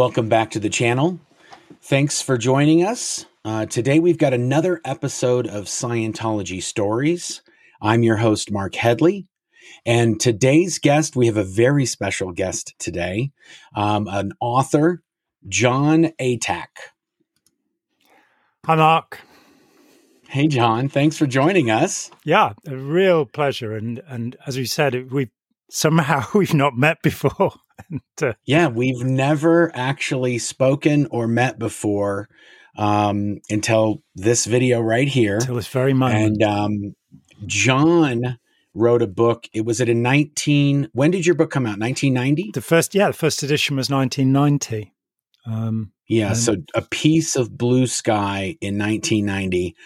Welcome back to the channel. Thanks for joining us. Uh, today we've got another episode of Scientology Stories. I'm your host, Marc Headley. And today's guest, we have a very special guest today, um, an author, Jon Atack. Hi, Marc. Hey, Jon. Thanks for joining us. Yeah, a real pleasure. And and as we said, we've somehow we've not met before. and, uh, yeah, we've never actually spoken or met before um, until this video right here. Until this very moment. And um, Jon wrote a book. It was it in 19 when did your book come out? 1990? The first yeah, the first edition was 1990. Um, yeah, so a piece of blue sky in 1990.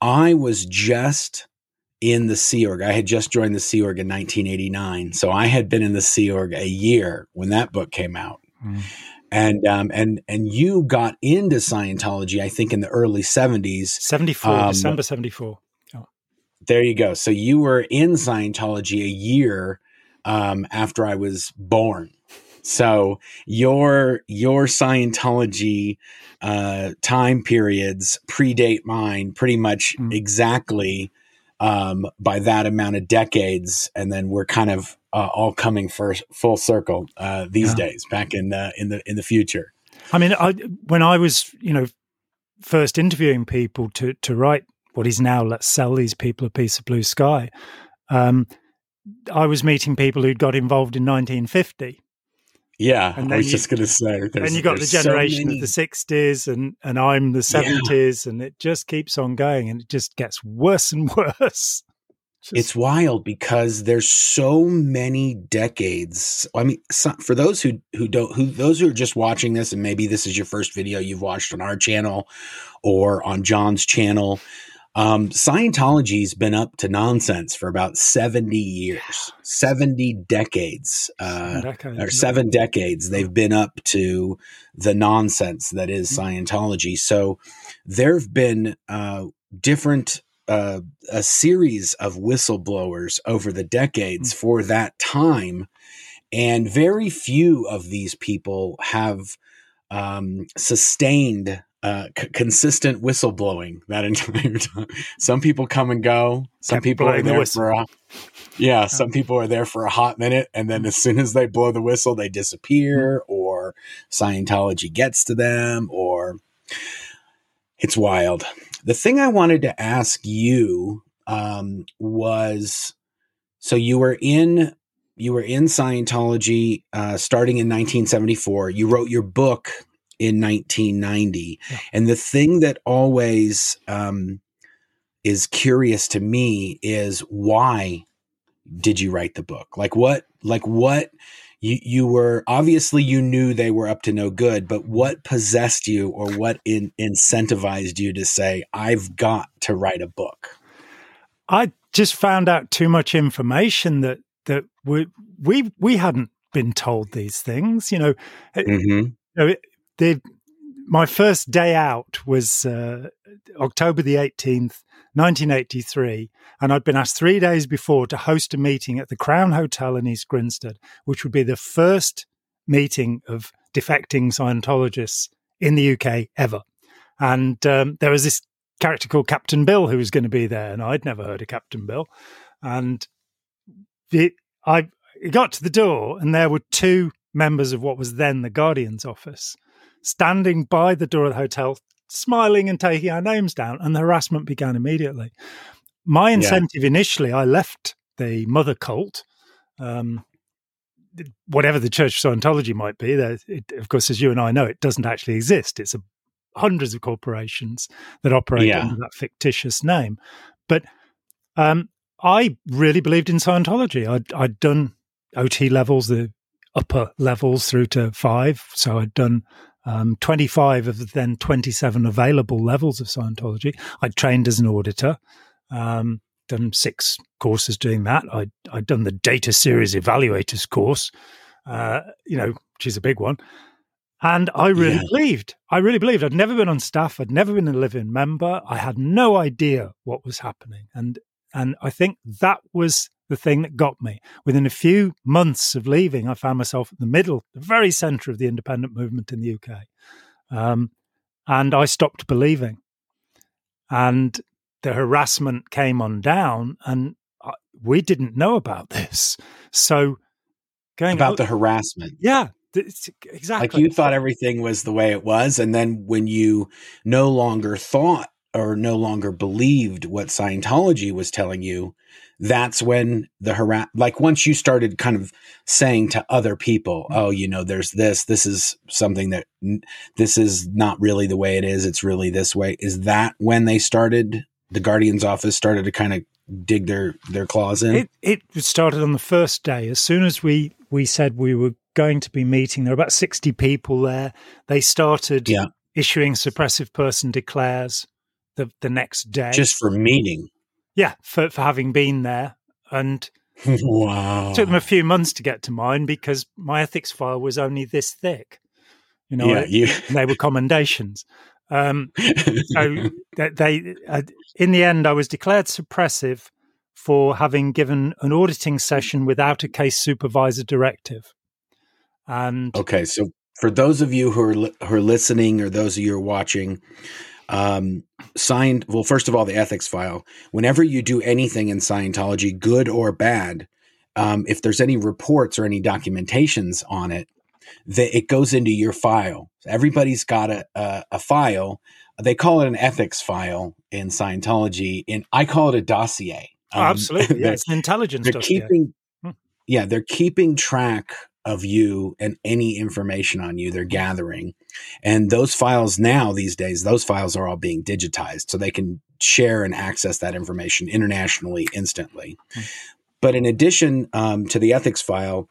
I was just in the Sea Org. I had just joined the Sea Org in 1989, so I had been in the Sea Org a year when that book came out. Mm. And um, and and you got into Scientology, I think, in the early 70s. 74, um, December 74. Oh. There you go. So you were in Scientology a year um, after I was born. So your your Scientology uh, time periods predate mine pretty much mm. exactly um, by that amount of decades, and then we're kind of uh, all coming first full circle uh, these yeah. days, back in the in the in the future. I mean, I, when I was you know first interviewing people to to write what is now let's sell these people a piece of blue sky. Um, I was meeting people who'd got involved in 1950 yeah, and I was you, just going to say. And you got the generation so of the '60s, and and I'm the '70s, yeah. and it just keeps on going, and it just gets worse and worse. Just, it's wild because there's so many decades. I mean, for those who who don't who those who are just watching this, and maybe this is your first video you've watched on our channel or on Jon's channel. Um, Scientology's been up to nonsense for about 70 years, 70 decades, uh, decades or seven decades. They've been up to the nonsense that is mm-hmm. Scientology. So there have been uh, different, uh, a series of whistleblowers over the decades mm-hmm. for that time. And very few of these people have um, sustained uh, c- consistent whistleblowing that entire time. Some people come and go. Some Kept people are there the for a yeah. Some people are there for a hot minute, and then as soon as they blow the whistle, they disappear, mm-hmm. or Scientology gets to them, or it's wild. The thing I wanted to ask you um, was, so you were in you were in Scientology uh, starting in 1974. You wrote your book in 1990. Yeah. And the thing that always um, is curious to me is why did you write the book? Like what? Like what? You you were obviously you knew they were up to no good, but what possessed you or what in, incentivized you to say I've got to write a book? I just found out too much information that that we we we hadn't been told these things. You know, mm-hmm. you know it, the my first day out was uh, October the 18th, 1983. And I'd been asked three days before to host a meeting at the Crown Hotel in East Grinstead, which would be the first meeting of defecting Scientologists in the UK ever. And um, there was this character called Captain Bill who was going to be there. And I'd never heard of Captain Bill. And it, I got to the door, and there were two members of what was then the Guardian's office standing by the door of the hotel, smiling and taking our names down, and the harassment began immediately. My incentive yeah. initially, I left the mother cult, um, whatever the Church of Scientology might be. There, it, of course, as you and I know, it doesn't actually exist. It's a, hundreds of corporations that operate yeah. under that fictitious name. But um, I really believed in Scientology. I'd, I'd done OT levels, the upper levels through to five. So I'd done um, 25 of the then 27 available levels of Scientology. I trained as an auditor, um, done six courses doing that. I, I'd done the Data Series Evaluators course, uh, you know, which is a big one. And I really yeah. believed. I really believed. I'd never been on staff. I'd never been a living member. I had no idea what was happening. And and I think that was the thing that got me. Within a few months of leaving, I found myself at the middle, the very center of the independent movement in the UK. Um, and I stopped believing. And the harassment came on down, and I, we didn't know about this. So, going about the harassment. Yeah, exactly. Like you thought everything was the way it was. And then when you no longer thought or no longer believed what Scientology was telling you, that's when the harass like once you started kind of saying to other people mm-hmm. oh you know there's this this is something that this is not really the way it is it's really this way is that when they started the guardian's office started to kind of dig their their claws in? It, it started on the first day. As soon as we we said we were going to be meeting there were about 60 people there. They started yeah. issuing suppressive person declares the the next day. Just for meeting yeah, for, for having been there. And wow. took them a few months to get to mine because my ethics file was only this thick. You know, yeah, you... they were commendations. Um, so they, uh, in the end, I was declared suppressive for having given an auditing session without a case supervisor directive. And okay, so for those of you who are li- who are listening, or those of you who are watching, um, signed well first of all the ethics file whenever you do anything in scientology good or bad um, if there's any reports or any documentations on it that it goes into your file everybody's got a, a, a file they call it an ethics file in scientology and i call it a dossier um, oh, absolutely yeah, it's an intelligence they're dossier. keeping hmm. yeah they're keeping track of you and any information on you they're gathering. And those files now, these days, those files are all being digitized so they can share and access that information internationally instantly. Mm-hmm. But in addition um, to the ethics file,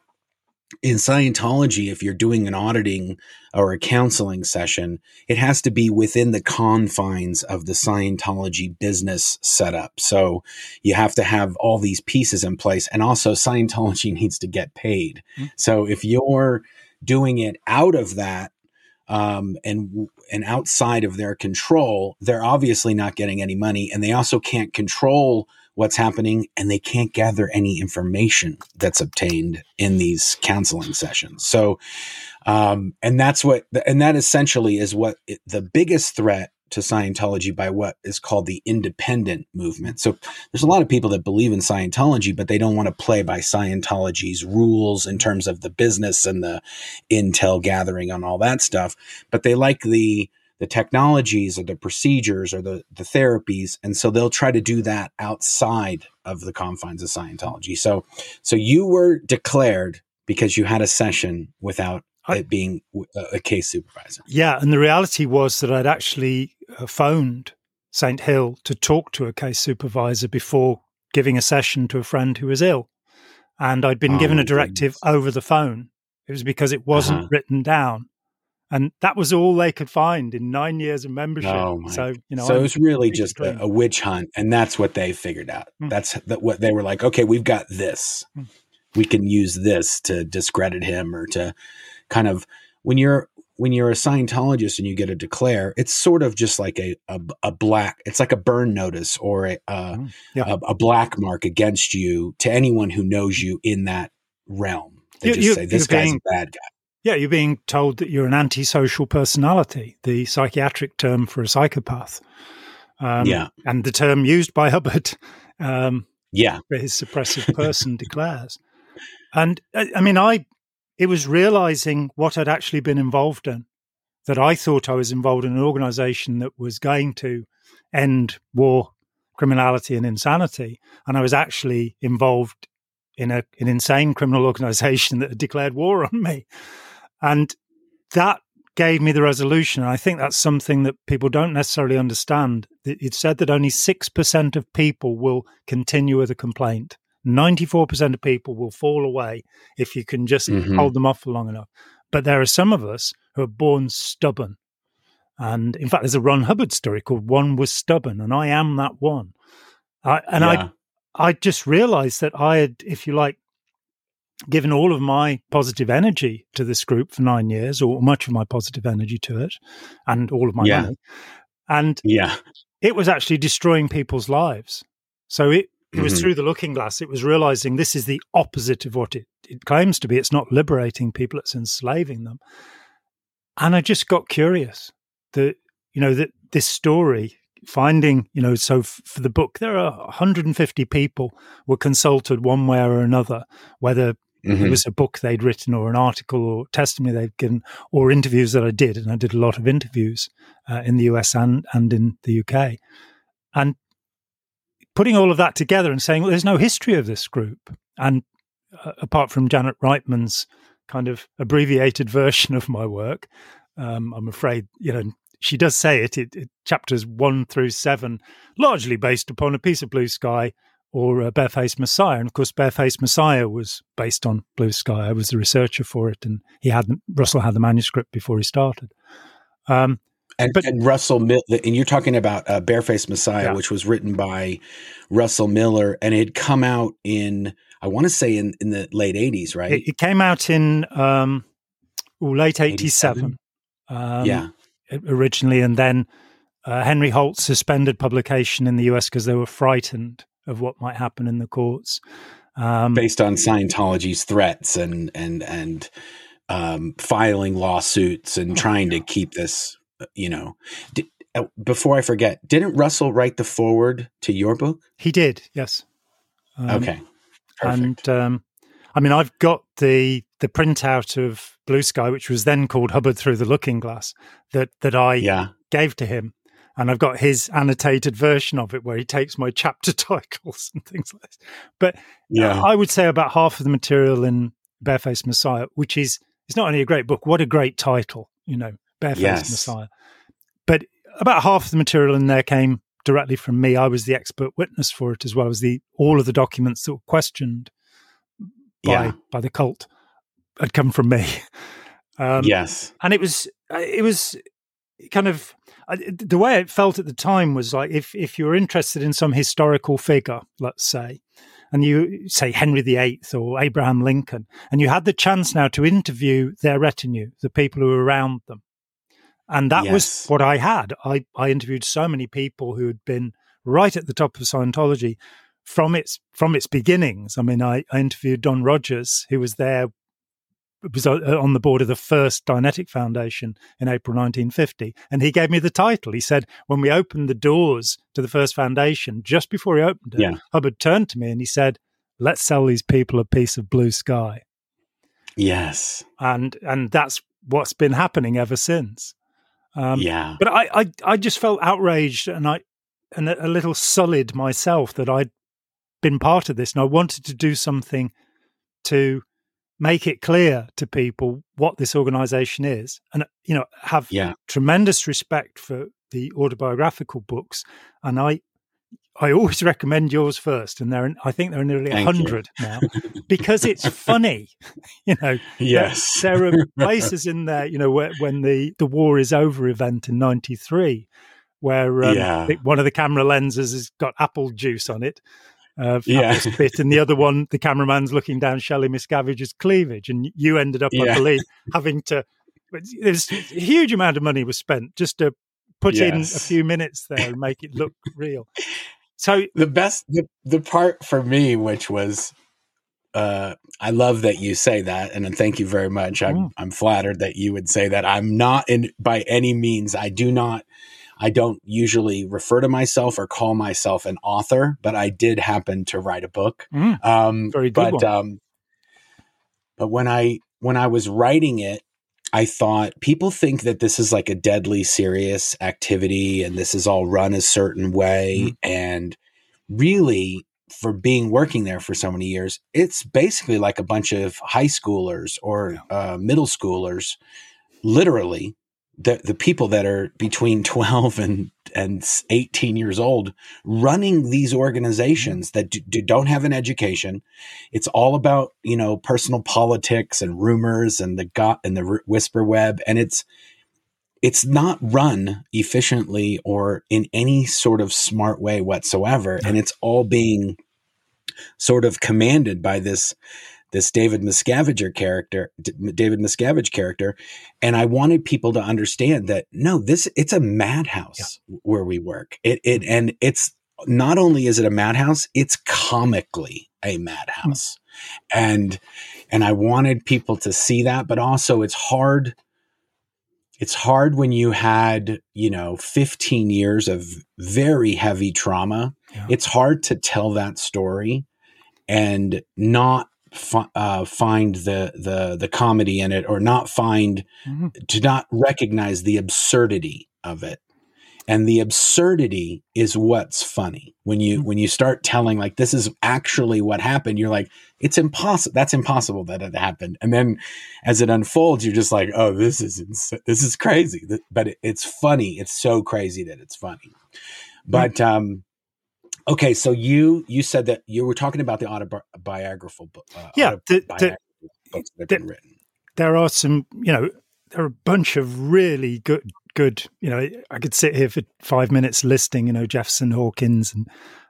in Scientology, if you're doing an auditing or a counseling session, it has to be within the confines of the Scientology business setup. So you have to have all these pieces in place. And also, Scientology needs to get paid. Mm-hmm. So if you're doing it out of that, um, and and outside of their control, they're obviously not getting any money, and they also can't control what's happening and they can't gather any information that's obtained in these counseling sessions. So, um, and that's what, and that essentially is what it, the biggest threat to Scientology by what is called the independent movement. So there's a lot of people that believe in Scientology, but they don't want to play by Scientology's rules in terms of the business and the intel gathering and all that stuff. But they like the the technologies or the procedures or the, the therapies. And so they'll try to do that outside of the confines of Scientology. So, so you were declared because you had a session without I, it being a case supervisor. Yeah. And the reality was that I'd actually uh, phoned St. Hill to talk to a case supervisor before giving a session to a friend who was ill. And I'd been oh, given a directive goodness. over the phone. It was because it wasn't uh-huh. written down and that was all they could find in nine years of membership. Oh so you know, so I'm it was really just a, a, witch hunt, and that's what they figured out. Mm. That's that what they were like. Okay, we've got this. Mm. We can use this to discredit him or to kind of when you're when you're a Scientologist and you get a declare, it's sort of just like a a, a black. It's like a burn notice or a mm. yeah. a, a black mark against you to anyone who knows you in that realm. They you, just you, say this guy's being, a bad guy. Yeah, you're being told that you're an antisocial personality, the psychiatric term for a psychopath. Um, yeah. And the term used by Hubbard um, yeah. for his suppressive person declares. And I mean, I it was realizing what I'd actually been involved in. That I thought I was involved in an organization that was going to end war, criminality, and insanity. And I was actually involved in a, an insane criminal organization that had declared war on me. And that gave me the resolution. And I think that's something that people don't necessarily understand. It said that only 6% of people will continue with a complaint. 94% of people will fall away if you can just mm-hmm. hold them off for long enough. But there are some of us who are born stubborn. And in fact, there's a Ron Hubbard story called One Was Stubborn, and I am that one. I, and yeah. I, I just realized that I had, if you like, given all of my positive energy to this group for nine years, or much of my positive energy to it, and all of my yeah. money. And yeah, it was actually destroying people's lives. So it it was mm-hmm. through the looking glass. It was realizing this is the opposite of what it, it claims to be. It's not liberating people; it's enslaving them. And I just got curious that you know that this story finding you know so f- for the book there are 150 people were consulted one way or another whether mm-hmm. it was a book they'd written or an article or testimony they'd given or interviews that I did and I did a lot of interviews uh, in the US and and in the UK and putting all of that together and saying well there's no history of this group and uh, apart from Janet Reitman's kind of abbreviated version of my work um, I'm afraid you know she does say it, it, it, chapters one through seven, largely based upon a piece of blue sky or a barefaced messiah. And of course, barefaced messiah was based on blue sky. I was the researcher for it, and he had Russell had the manuscript before he started. Um, and, but, and Russell, and you're talking about uh, Barefaced Messiah, yeah. which was written by Russell Miller, and it had come out in, I want to say, in, in the late '80s, right? It, it came out in um, late '87. Um, yeah, originally, and then uh, Henry Holt suspended publication in the US because they were frightened of what might happen in the courts, um, based on Scientology's threats and and and um, filing lawsuits and trying to keep this. Uh, you know, did, uh, before I forget, didn't Russell write the foreword to your book? He did. Yes. Um, okay. Perfect. And um, I mean, I've got the the printout of Blue Sky, which was then called Hubbard Through the Looking Glass, that that I yeah. gave to him, and I've got his annotated version of it where he takes my chapter titles and things like this. But yeah, I would say about half of the material in Barefaced Messiah, which is it's not only a great book, what a great title, you know, Barefaced yes. Messiah. But about half of the material in there came directly from me. I was the expert witness for it, as well as the all of the documents that were questioned by yeah. by the cult had come from me. Um, yes, and it was uh, it was kind of uh, the way it felt at the time was like if if you're interested in some historical figure, let's say, and you say Henry VIII or Abraham Lincoln, and you had the chance now to interview their retinue, the people who were around them. And that yes. was what I had. I, I interviewed so many people who had been right at the top of Scientology from its from its beginnings. I mean, I, I interviewed Don Rogers, who was there, was uh, on the board of the first Dianetic Foundation in April 1950, and he gave me the title. He said, when we opened the doors to the first foundation, just before he opened it, yeah. Hubbard turned to me and he said, "Let's sell these people a piece of blue sky." Yes, and and that's what's been happening ever since. Um, yeah, but I, I I just felt outraged and I and a, little sullied myself that I'd been part of this and I wanted to do something to make it clear to people what this organization is and you know have yeah. tremendous respect for the autobiographical books and I I always recommend yours first and there I think there are nearly a 100 now because it's funny you know yes there, there are places in there you know where, when the the war is over event in 93 where um, yeah. one of the camera lenses has got apple juice on it uh, yeah. bit, and the other one, the cameraman's looking down Shelley Miscavige's cleavage, and you ended up, yeah. I believe, having to. There's a huge amount of money was spent just to put yes. in a few minutes there and make it look real. So the best, the, the part for me, which was, uh, I love that you say that, and thank you very much. I'm mm. I'm flattered that you would say that. I'm not in by any means. I do not I don't usually refer to myself or call myself an author, but I did happen to write a book. Mm, um, very good but, um, but when I when I was writing it, I thought people think that this is like a deadly serious activity and this is all run a certain way. Mm. And really, for being working there for so many years, it's basically like a bunch of high schoolers or uh, middle schoolers, literally the the people that are between 12 and and 18 years old running these organizations that do, do, don't have an education. It's all about you know personal politics and rumors and the got and the whisper web. And it's it's not run efficiently or in any sort of smart way whatsoever. And it's all being sort of commanded by this this David Miscavige character, David Miscavige character, and I wanted people to understand that no, this it's a madhouse yeah. where we work. It it and it's not only is it a madhouse, it's comically a madhouse. Mm. And and I wanted people to see that, but also it's hard it's hard when you had, you know, 15 years of very heavy trauma. Yeah. It's hard to tell that story and not uh, find the the the comedy in it or not find mm-hmm. to not recognize the absurdity of it. And the absurdity is what's funny. When you mm-hmm. when you start telling like this is actually what happened you're like it's impossible that's impossible that it happened. And then as it unfolds you're just like oh this is ins- this is crazy. But it, it's funny. It's so crazy that it's funny. But um okay so you you said that you were talking about the autobiographical book uh, yeah the, the, books that have the, been written there are some you know there are a bunch of really good good. You know, I could sit here for five minutes listing, you know, Jefferson Hawkins and,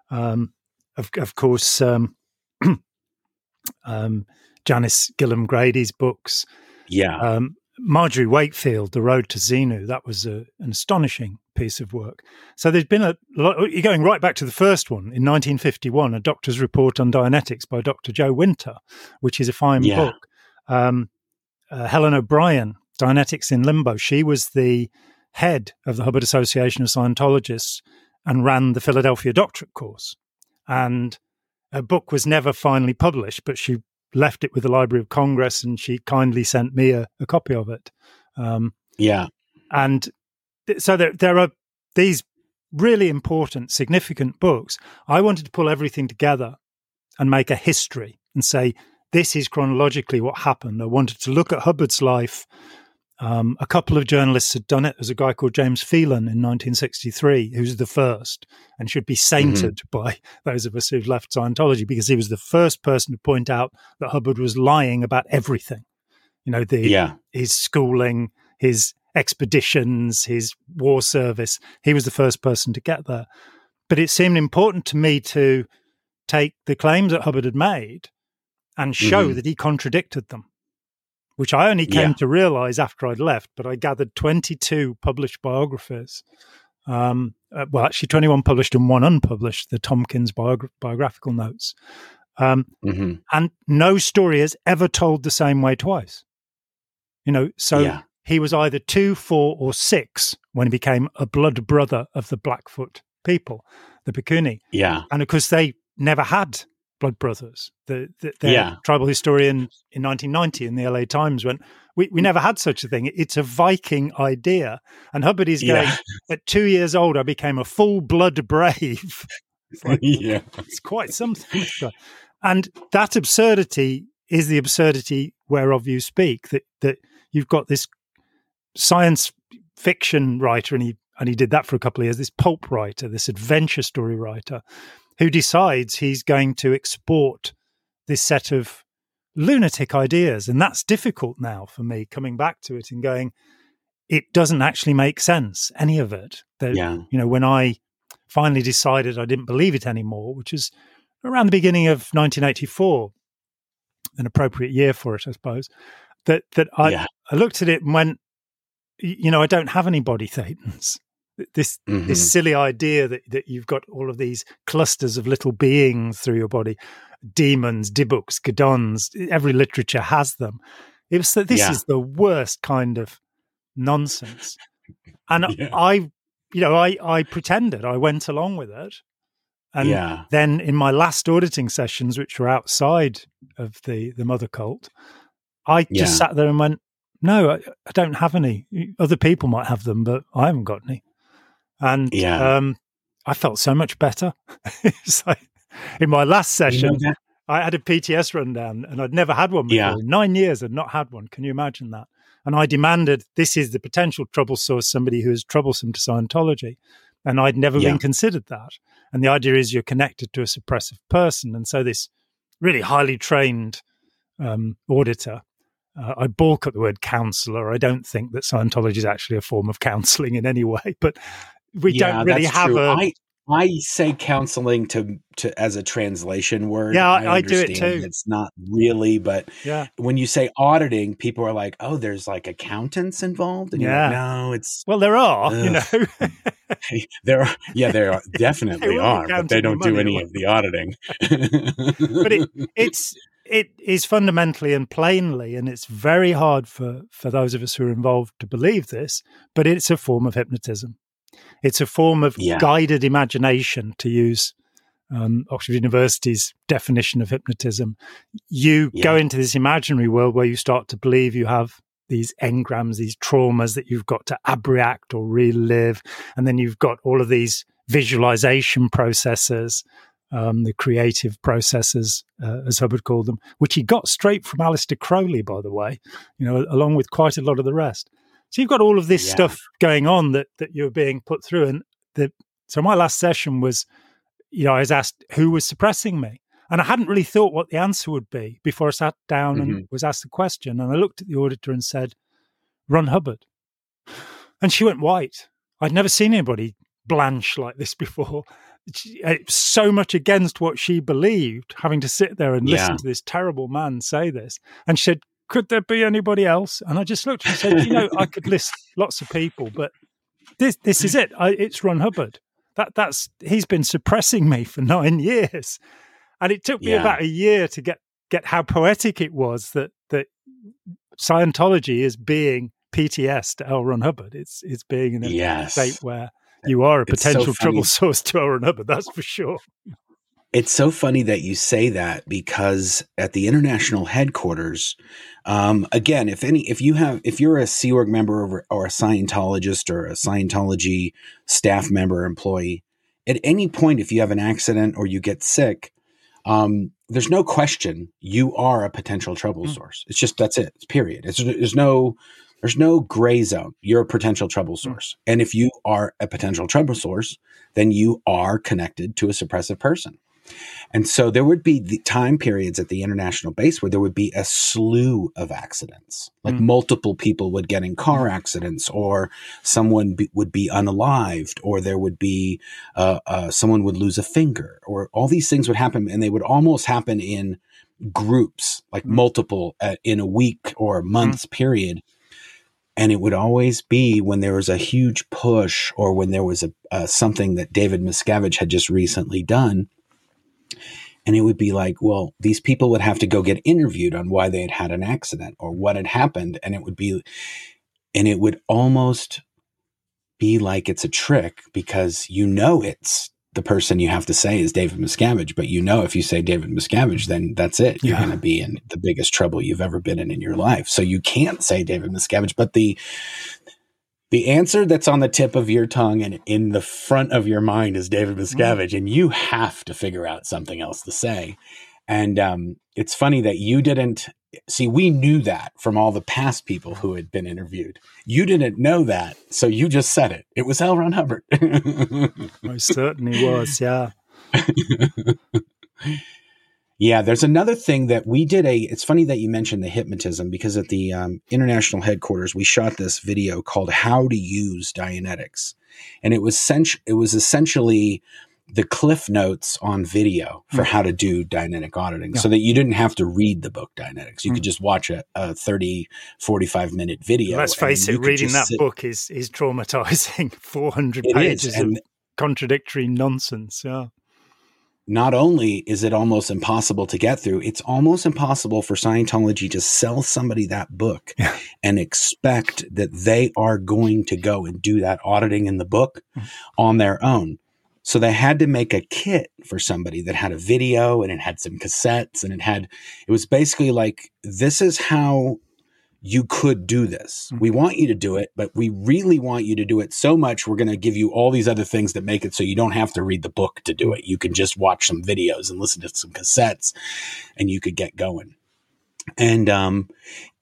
um, of, of course, um, um, Janis Gillham Grady's books. Yeah. Um, Margery Wakefield, The Road to Xenu, that was a, an astonishing piece of work. So there's been a lot, you're going right back to the first one in 1951, A Doctor's Report on Dianetics by Dr. Joe Winter, which is a fine yeah. book. Um, uh, Helen O'Brien, Dianetics in Limbo, she was the head of the Hubbard Association of Scientologists and ran the Philadelphia doctorate course. And her book was never finally published, but she left it with the Library of Congress and she kindly sent me a, a copy of it. Um, yeah. And th- so there, there are these really important, significant books. I wanted to pull everything together and make a history and say, this is chronologically what happened. I wanted to look at Hubbard's life um, a couple of journalists had done it. There's a guy called James Phelan in 1963, who's the first and should be sainted mm-hmm. by those of us who've left Scientology because he was the first person to point out that Hubbard was lying about everything. You know, the yeah. his schooling, his expeditions, his war service. He was the first person to get there. But it seemed important to me to take the claims that Hubbard had made and show mm-hmm. that he contradicted them which I only came yeah. to realize after I'd left, but I gathered 22 published biographies. Um, uh, well, actually, 21 published and one unpublished, the Tompkins biogra- biographical notes. Um, mm-hmm. And no story is ever told the same way twice. You know, so yeah. he was either two, four, or six when he became a blood brother of the Blackfoot people, the Pikuni. Yeah. And of course, they never had Blood Brothers. The, the yeah. tribal historian in 1990 in the LA Times went, we, we mm. never had such a thing. It's a Viking idea. And Hubbard is going, yeah. at two years old, I became a full blood brave. It's like, yeah. It's quite something. And that absurdity is the absurdity whereof you speak, that, that you've got this science fiction writer, and he and he did that for a couple of years. This pulp writer, this adventure story writer, who decides he's going to export this set of lunatic ideas. And that's difficult now for me coming back to it and going, it doesn't actually make sense, any of it. That, yeah. You know, when I finally decided I didn't believe it anymore, which is around the beginning of 1984, an appropriate year for it, I suppose, that, that I, yeah. I looked at it and went, you know, I don't have any body thetans this mm-hmm. this silly idea that, that you've got all of these clusters of little beings through your body demons dibbuks gedons every literature has them it was that this yeah. is the worst kind of nonsense and yeah. i you know i i pretended i went along with it and yeah. then in my last auditing sessions which were outside of the the mother cult i just sat there and went no I, I don't have any other people might have them but i haven't got any and yeah. um, I felt so much better. it's like in my last session, you know I had a PTS rundown, and I'd never had one before. Yeah. Nine years, I'd not had one. Can you imagine that? And I demanded this is the potential trouble source, somebody who is troublesome to Scientology. And I'd never yeah. been considered that. And the idea is you're connected to a suppressive person. And so this really highly trained um, auditor uh, I balk at the word counselor. I don't think that Scientology is actually a form of counseling in any way, but we yeah, don't really have true. a. I, I say counseling to to as a translation word. Yeah, I, I do it too. It's not really, but yeah. when you say auditing, people are like, "Oh, there's like accountants involved," and yeah. Like, no, it's well, there are. Ugh. You know, there are, yeah, there are definitely are, but they don't do any of the auditing. but it, it's it is fundamentally and plainly, and it's very hard for for those of us who are involved to believe this, but it's a form of hypnotism. It's a form of yeah. guided imagination, to use um, Oxford University's definition of hypnotism. You yeah. go into this imaginary world where you start to believe you have these engrams, these traumas that you've got to abreact or relive. And then you've got all of these visualization processes, um, the creative processes, uh, as Hubbard called them, which he got straight from Aleister Crowley, by the way, you know, along with quite a lot of the rest. So you've got all of this yeah. stuff going on that that you're being put through. And the, so my last session was, you know, I was asked who was suppressing me. And I hadn't really thought what the answer would be before I sat down mm-hmm. and was asked the question. And I looked at the auditor and said, Ron Hubbard. And she went white. I'd never seen anybody blanch like this before. It's so much against what she believed, having to sit there and yeah. listen to this terrible man say this. And she said, Could there be anybody else? And I just looked and said, You know, I could list lots of people, but this this is it. I, it's Ron Hubbard. That that's he's been suppressing me for nine years. And it took me yeah. about a year to get get how poetic it was that that Scientology is being PTS to L. Ron Hubbard. It's it's being in a yes. state where you are a potential so trouble source to L. Ron Hubbard. That's for sure. It's so funny that you say that because at the international headquarters, um, again, if any, if you have, if you're a Sea Org member or, or a Scientologist or a Scientology staff member employee, at any point, if you have an accident or you get sick, um, there's no question you are a potential trouble mm. source. It's just that's it. It's period. It's, there's no there's no gray zone. You're a potential trouble mm. source, and if you are a potential trouble source, then you are connected to a suppressive person. And so there would be the time periods at the international base where there would be a slew of accidents. Like mm. multiple people would get in car accidents, or someone be, would be unalived, or there would be uh, uh, someone would lose a finger, or all these things would happen, and they would almost happen in groups, like mm. multiple uh, in a week or a month's mm. period. And it would always be when there was a huge push, or when there was a uh, something that David Miscavige had just recently done and it would be like, well, these people would have to go get interviewed on why they had had an accident or what had happened. And it would be, and it would almost be like it's a trick because you know it's the person you have to say is David Miscavige, but you know if you say David Miscavige, then that's it. You're yeah. going to be in the biggest trouble you've ever been in in your life. So you can't say David Miscavige, but the the answer that's on the tip of your tongue and in the front of your mind is David mm-hmm. Miscavige, mm. and you have to figure out something else to say. And um, it's funny that you didn't see. We knew that from all the past people who had been interviewed. You didn't know that, so you just said it. It was L. Ron Hubbard. I certainly was. Yeah. Yeah, there's another thing that we did a. It's funny that you mentioned the hypnotism because at the um, international headquarters we shot this video called "How to Use Dianetics," and it was sent, it was essentially the cliff notes on video for mm. how to do Dianetic auditing yeah. so that you didn't have to read the book Dianetics. You mm. could just watch a, a 30, 45 minute video. Let's face it, reading that sit. book is, is traumatizing. 400 it pages of contradictory nonsense. Yeah not only is it almost impossible to get through, it's almost impossible for Scientology to sell somebody that book yeah. and expect that they are going to go and do that auditing in the book mm-hmm. on their own. So they had to make a kit for somebody that had a video and it had some cassettes and it had, it was basically like, this is how you could do this. Mm-hmm. We want you to do it, but we really want you to do it so much. We're going to give you all these other things that make it so you don't have to read the book to do it. You can just watch some videos and listen to some cassettes and you could get going. And um,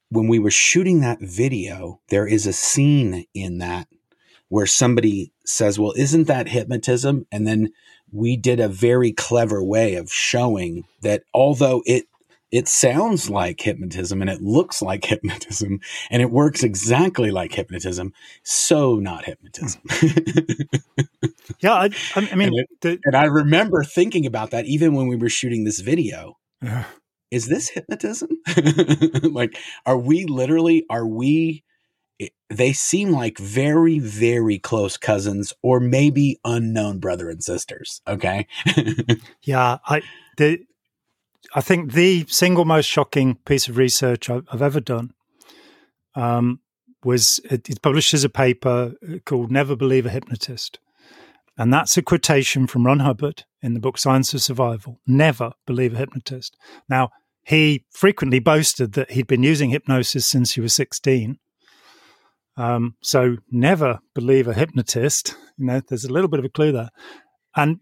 when we were shooting that video, there is a scene in that where somebody says, Well, isn't that hypnotism? And then we did a very clever way of showing that although it it sounds like hypnotism and it looks like hypnotism and it works exactly like hypnotism. So not hypnotism. Hmm. yeah, I, I mean, and, it, the, and, I remember thinking about that even when we were shooting this video. Yeah. Is this hypnotism? like, are we literally? Are we? Eh, they seem like very, very close cousins or maybe unknown brother and sisters. Okay. yeah. I, the, I think the single most shocking piece of research I've, ever done um, was it, it publishes a paper called Never Believe a Hypnotist. And that's a quotation from Ron Hubbard in the book Science of Survival. Never believe a hypnotist. Now, he frequently boasted that he'd been using hypnosis since he was 16. Um, so never believe a hypnotist. You know, there's a little bit of a clue there. And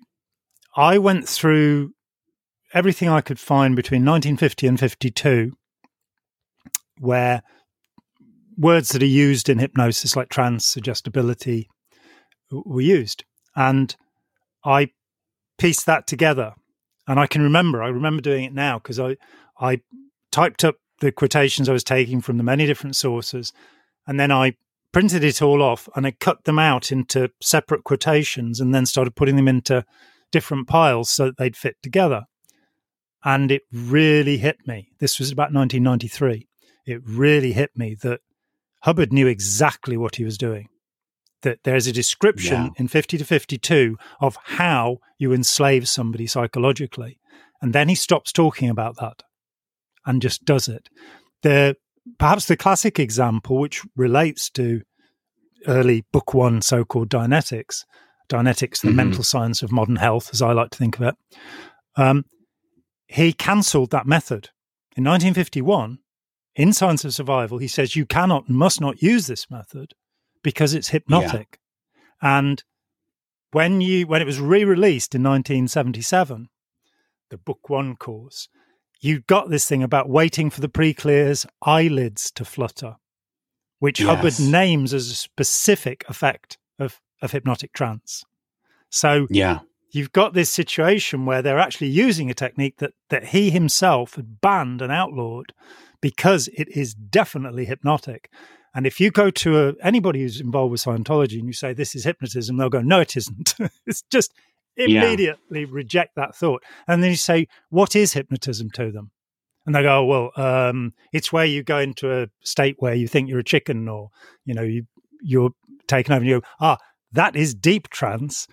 I went through everything I could find between 1950 and 52 where words that are used in hypnosis like trance, suggestibility were used. And I pieced that together. And I can remember, I remember doing it now because I, I typed up the quotations I was taking from the many different sources, and then I printed it all off and I cut them out into separate quotations and then started putting them into different piles so that they'd fit together. And it really hit me. This was about 1993. It really hit me that Hubbard knew exactly what he was doing. That there's a description yeah. in 50 to 52 of how you enslave somebody psychologically. And then he stops talking about that and just does it. The perhaps the classic example, which relates to early book one so-called Dianetics, Dianetics, the mm-hmm. mental science of modern health, as I like to think of it. Um, he cancelled that method in 1951. In Science of Survival, he says you cannot, must not use this method because it's hypnotic. Yeah. And when you when it was re-released in 1977, the book one course, you got this thing about waiting for the pre-clear's eyelids to flutter, which yes. Hubbard names as a specific effect of, of hypnotic trance. So yeah. You've got this situation where they're actually using a technique that, that he himself had banned and outlawed because it is definitely hypnotic. And if you go to a, anybody who's involved with Scientology and you say this is hypnotism, they'll go, no, it isn't. it's just immediately yeah. reject that thought. And then you say, what is hypnotism to them? And they go, well, um, it's where you go into a state where you think you're a chicken or, you know, you, you're taken over and you go, ah, that is deep trance.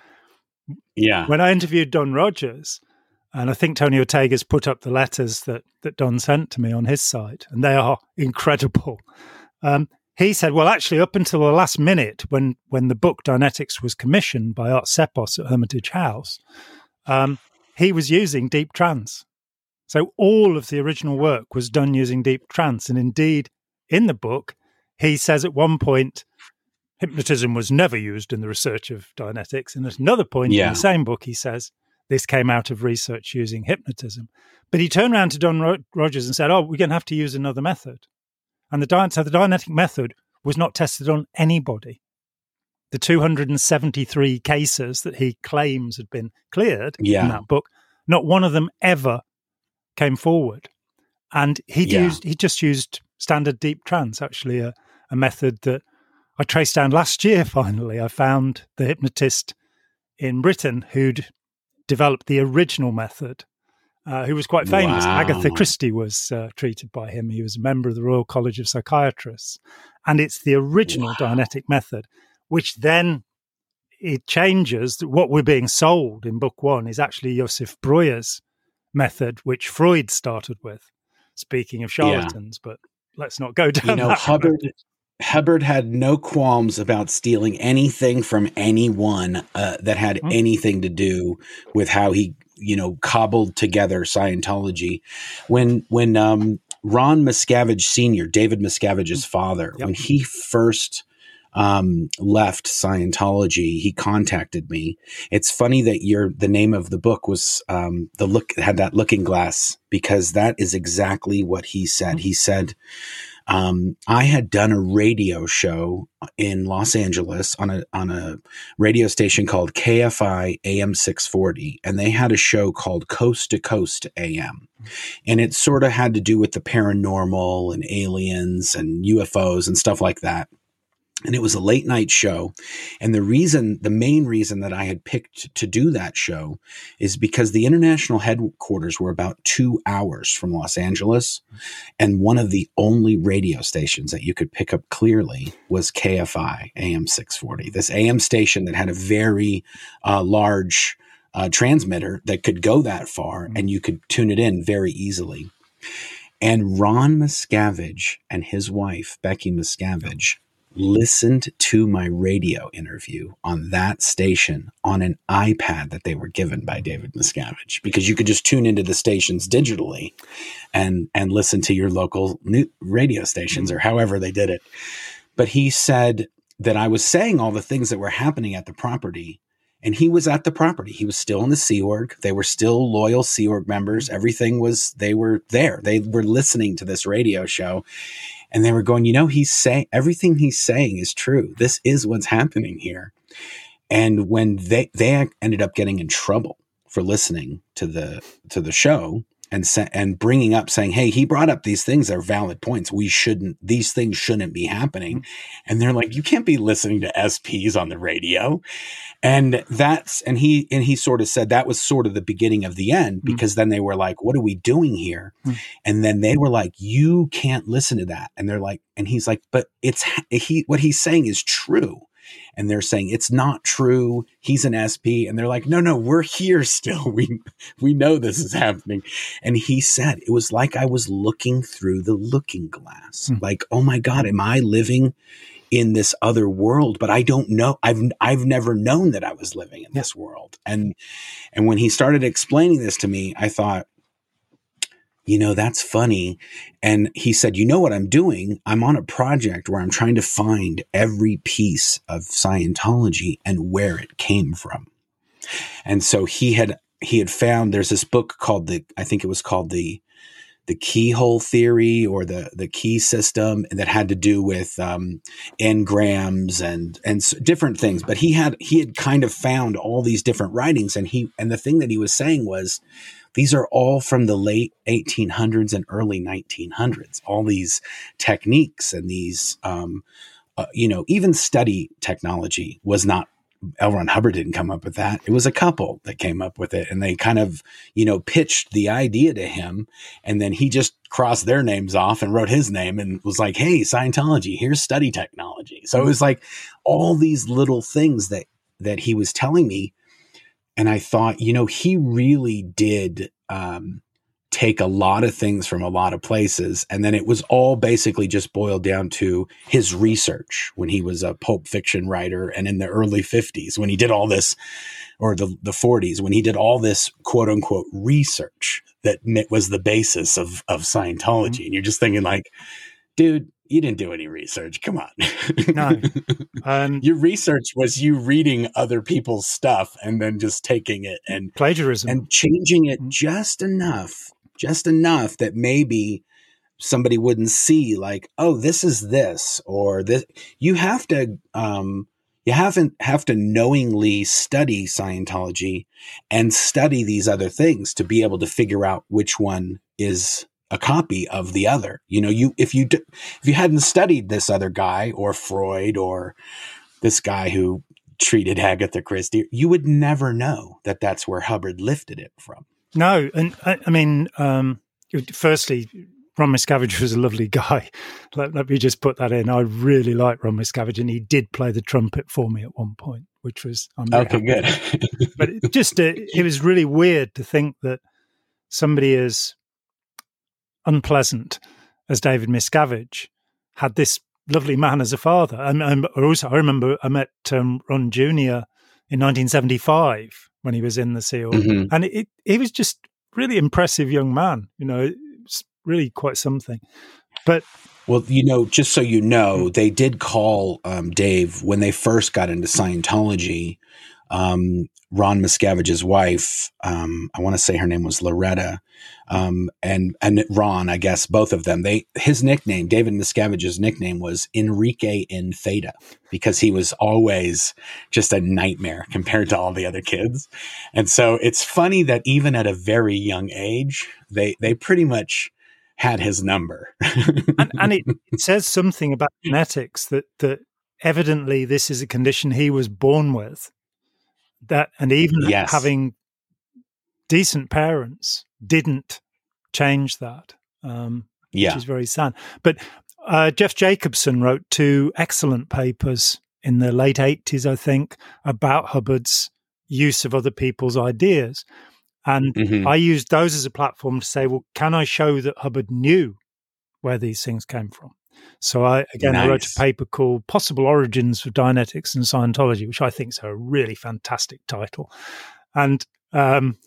Yeah. When I interviewed Don Rogers, and I think Tony Ortega's put up the letters that, that Don sent to me on his site, and they are incredible. Um, he said, well, actually, up until the last minute, when when the book Dianetics was commissioned by Art Ceppos at Hermitage House, um, he was using deep trance. So all of the original work was done using deep trance, and indeed, in the book, he says at one point, hypnotism was never used in the research of Dianetics, and at another point yeah. in the same book, he says this came out of research using hypnotism. But he turned around to Don Rogers and said, "Oh, we're going to have to use another method." And the Di- so the Dianetic method was not tested on anybody. The 273 cases that he claims had been cleared yeah. in that book, not one of them ever came forward. And he yeah. used he just used standard deep trance, actually a, a method that I traced down last year. Finally, I found the hypnotist in Britain who'd developed the original method uh, who was quite famous. Wow. Agatha Christie was uh, treated by him. He was a member of the Royal College of Psychiatrists. And it's the original wow. Dianetic method, which then it changes. What we're being sold in book one is actually Josef Breuer's method, which Freud started with. Speaking of charlatans, yeah. but let's not go down. You know, Hubbard. Hubbard had no qualms about stealing anything from anyone uh, that had mm-hmm. anything to do with how he you know cobbled together Scientology. When when um, Ron Miscavige Senior, David Miscavige's mm. father, yep. when he first um, left Scientology, he contacted me. It's funny that your the name of the book was um, the look had that looking glass because that is exactly what he said. Mm-hmm. He said um, I had done a radio show in Los Angeles on a on a radio station called KFI AM 640, and they had a show called Coast to Coast AM, and it sort of had to do with the paranormal and aliens and UFOs and stuff like that. And it was a late night show. And the reason the main reason that i had picked to do that show is because the international headquarters were about two hours from los angeles and one of the only radio stations that you could pick up clearly was kfi am 640 this am station that had a very uh, large uh, transmitter that could go that far and you could tune it in very easily. And ron miscavige and his wife becky miscavige listened to my radio interview on that station on an iPad that they were given by David Miscavige because you could just tune into the stations digitally and and listen to your local radio stations or however they did it. But he said that I was saying all the things that were happening at the property and he was at the property. He was still in the Sea Org. They were still loyal Sea Org members. Everything was, they were there. They were listening to this radio show and they were going, you know, he's saying everything he's saying is true. This is what's happening here. And when they they ended up getting in trouble for listening to the to the show and sa- and bringing up saying, "Hey, he brought up these things that are valid points. We shouldn't; these things shouldn't be happening." And they're like, "You can't be listening to SPs on the radio." And that's and he and he sort of said that was sort of the beginning of the end hmm. because mm. then they were like, "What are we doing here?" Mm. And then they were like, "You can't listen to that." And they're like, and he's like, "But it's he what he's saying is true." And they're saying it's not true. He's an SP. And they're like, no, no, we're here still. We, we know this is happening. And he said, it was like I was looking through the looking glass. Hmm. Like, oh my God, am I living in this other world? But I don't know. I've, I've never known that I was living in this world. And, and when he started explaining this to me, I thought, you know, that's funny. And he said, you know what I'm doing? I'm on a project where I'm trying to find every piece of Scientology and where it came from. And so he had, he had found there's this book called the, I think it was called the, the keyhole theory or the the key system that had to do with um, engrams and and different things. But he had he had kind of found all these different writings, and he and the thing that he was saying was these are all from the late 1800s and early 1900s. All these techniques and these, um, uh, you know, even study technology was not. L. Ron Hubbard didn't come up with that. It was a couple that came up with it, and they kind of, you know, pitched the idea to him, and then he just crossed their names off and wrote his name and was like, "Hey, Scientology, here's study technology." So it was like all these little things that that he was telling me and I thought, you know, he really did um, take a lot of things from a lot of places. And then it was all basically just boiled down to his research when he was a pulp fiction writer and in the early 50s when he did all this, or the, the 40s, when he did all this quote unquote research that was the basis of, of Scientology. Mm-hmm. And you're just thinking, like, dude, you didn't do any research. Come on. No. Um, Your research was you reading other people's stuff and then just taking it and plagiarism and changing it mm-hmm. just enough, just enough that maybe somebody wouldn't see like, oh, this is this or this. You have to, um, you haven't have to knowingly study Scientology and study these other things to be able to figure out which one is a copy of the other. You know, you if you if you hadn't studied this other guy or Freud or this guy who treated Agatha Christie, you would never know that that's where Hubbard lifted it from. No, and I, I mean, um, firstly, Ron Miscavige was a lovely guy. Let, let, me just put that in. I really like Ron Miscavige, and he did play the trumpet for me at one point, which was I'm okay. Good, but it just uh, it was really weird to think that somebody as unpleasant as David Miscavige had this lovely man as a father. And, and also, I remember I met um, Ron Jr. in 1975 when he was in the SEAL, mm-hmm. and it, he was just really impressive young man. You know, it's really quite something. But well, you know, just so you know, mm. they did call um, Dave when they first got into Scientology. Um, Ron Miscavige's wife, um, I want to say her name was Loretta, um, and and Ron, I guess both of them. They his nickname, David Miscavige's nickname was Enrique in Theta because he was always just a nightmare compared to all the other kids. And so it's funny that even at a very young age, they they pretty much had his number. and, and it, it, says something about genetics that that evidently this is a condition he was born with. That and even yes. having decent parents didn't change that. Um, yeah. which is very sad. But uh, Jeff Jacobsen wrote two excellent papers in the late 80s, I think, about Hubbard's use of other people's ideas. And mm-hmm. I used those as a platform to say, well, can I show that Hubbard knew where these things came from? So I again nice. I wrote a paper called Possible Origins of Dianetics and Scientology, which I think is a really fantastic title. And um,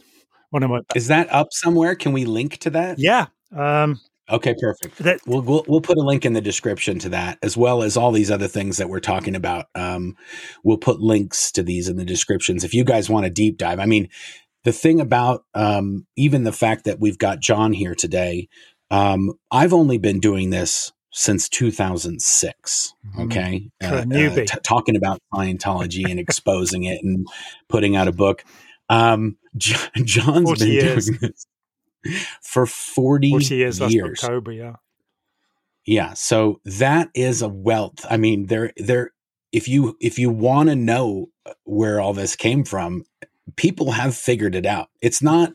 one of my is that up somewhere? Can we link to that? Yeah. Um, Okay, perfect. That, we'll, we'll, we'll put a link in the description to that, as well as all these other things that we're talking about. Um, we'll put links to these in the descriptions if you guys want a deep dive. I mean, the thing about um, even the fact that we've got John here today, um, I've only been doing this since 2006. Mm-hmm. Okay, uh, uh, t- talking about Scientology and exposing it and putting out a book. Um, John's been years. doing this for 40, 40 years. years. October, yeah. Yeah. So that is a wealth. I mean, there, there, if you, if you want to know where all this came from, people have figured it out. It's not,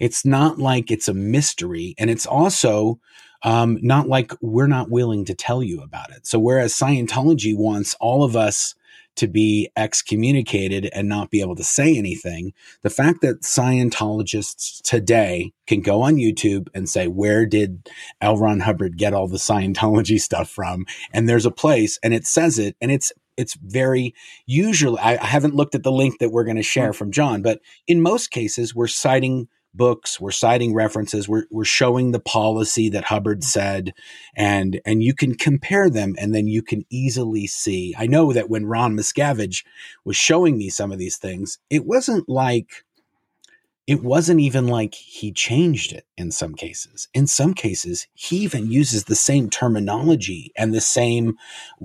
it's not like it's a mystery. And it's also, um, not like we're not willing to tell you about it. So whereas Scientology wants all of us to be excommunicated and not be able to say anything. The fact that Scientologists today can go on YouTube and say, Where did L. Ron Hubbard get all the Scientology stuff from? And there's a place and it says it and it's it's very usually I, I haven't looked at the link that we're going to share from John, but in most cases we're citing books we're citing references we're, we're showing the policy that hubbard said and and you can compare them and then you can easily see i know that when ron miscavige was showing me some of these things it wasn't like it wasn't even like he changed it in some cases. In some cases, he even uses the same terminology and the same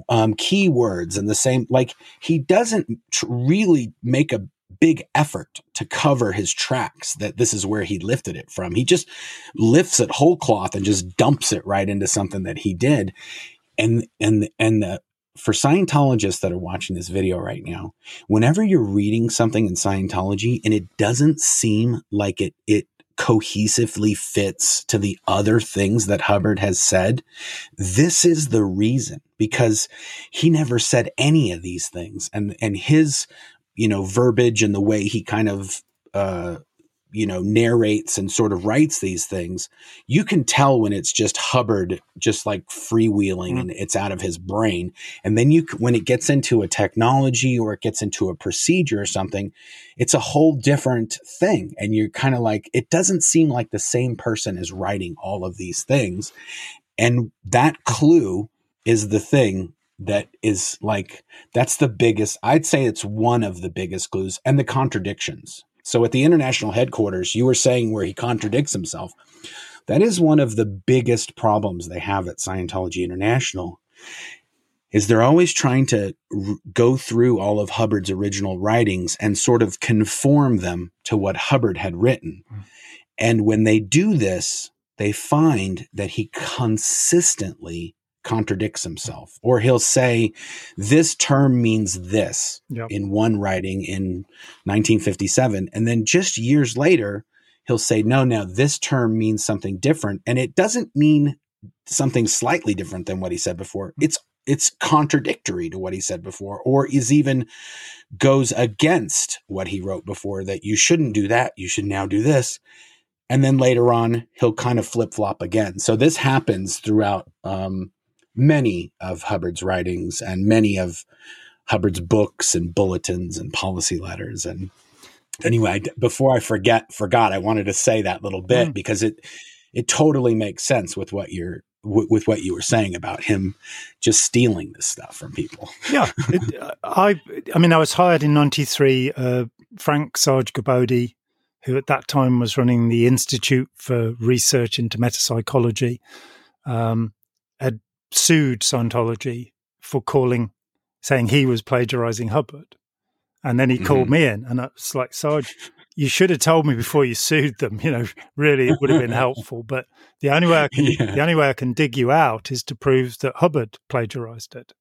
um, keywords and the same, like, he doesn't tr- really make a big effort to cover his tracks that this is where he lifted it from. He just lifts it whole cloth and just dumps it right into something that he did. And and and the, for Scientologists that are watching this video right now, whenever you're reading something in Scientology and it doesn't seem like it it cohesively fits to the other things that Hubbard has said, this is the reason because he never said any of these things and and his you know, verbiage and the way he kind of, uh, you know, narrates and sort of writes these things, you can tell when it's just Hubbard, just like freewheeling mm-hmm. and it's out of his brain. And then you, when it gets into a technology or it gets into a procedure or something, it's a whole different thing. And you're kind of like, it doesn't seem like the same person is writing all of these things. And that clue is the thing that is like that's the biggest i'd say it's one of the biggest clues and the contradictions. So at the international headquarters you were saying where he contradicts himself. That is one of the biggest problems they have at scientology international is they're always trying to r- go through all of hubbard's original writings and sort of conform them to what hubbard had written. Mm. and when they do this they find that he consistently contradicts himself or he'll say this term means this yep. in one writing in 1957 and then just years later he'll say no no this term means something different and it doesn't mean something slightly different than what he said before mm. it's it's contradictory to what he said before or is even goes against what he wrote before that you shouldn't do that you should now do this and then later on he'll kind of flip flop again so this happens throughout um, many of Hubbard's writings and many of Hubbard's books and bulletins and policy letters. And anyway, before I forget, forgot, I wanted to say that little bit mm. because it it totally makes sense with what you're with what you were saying about him just stealing this stuff from people. yeah, it, I I mean, I was hired in '93. Uh, Frank Sarge Gerbode, who at that time was running the Institute for Research into Metapsychology, um, sued Scientology for calling, saying he was plagiarizing Hubbard. And then he mm-hmm. called me in, and I was like, Sarge, you should have told me before you sued them. You know, really, it would have been helpful. But the only way I can, yeah. the only way I can dig you out is to prove that Hubbard plagiarized it.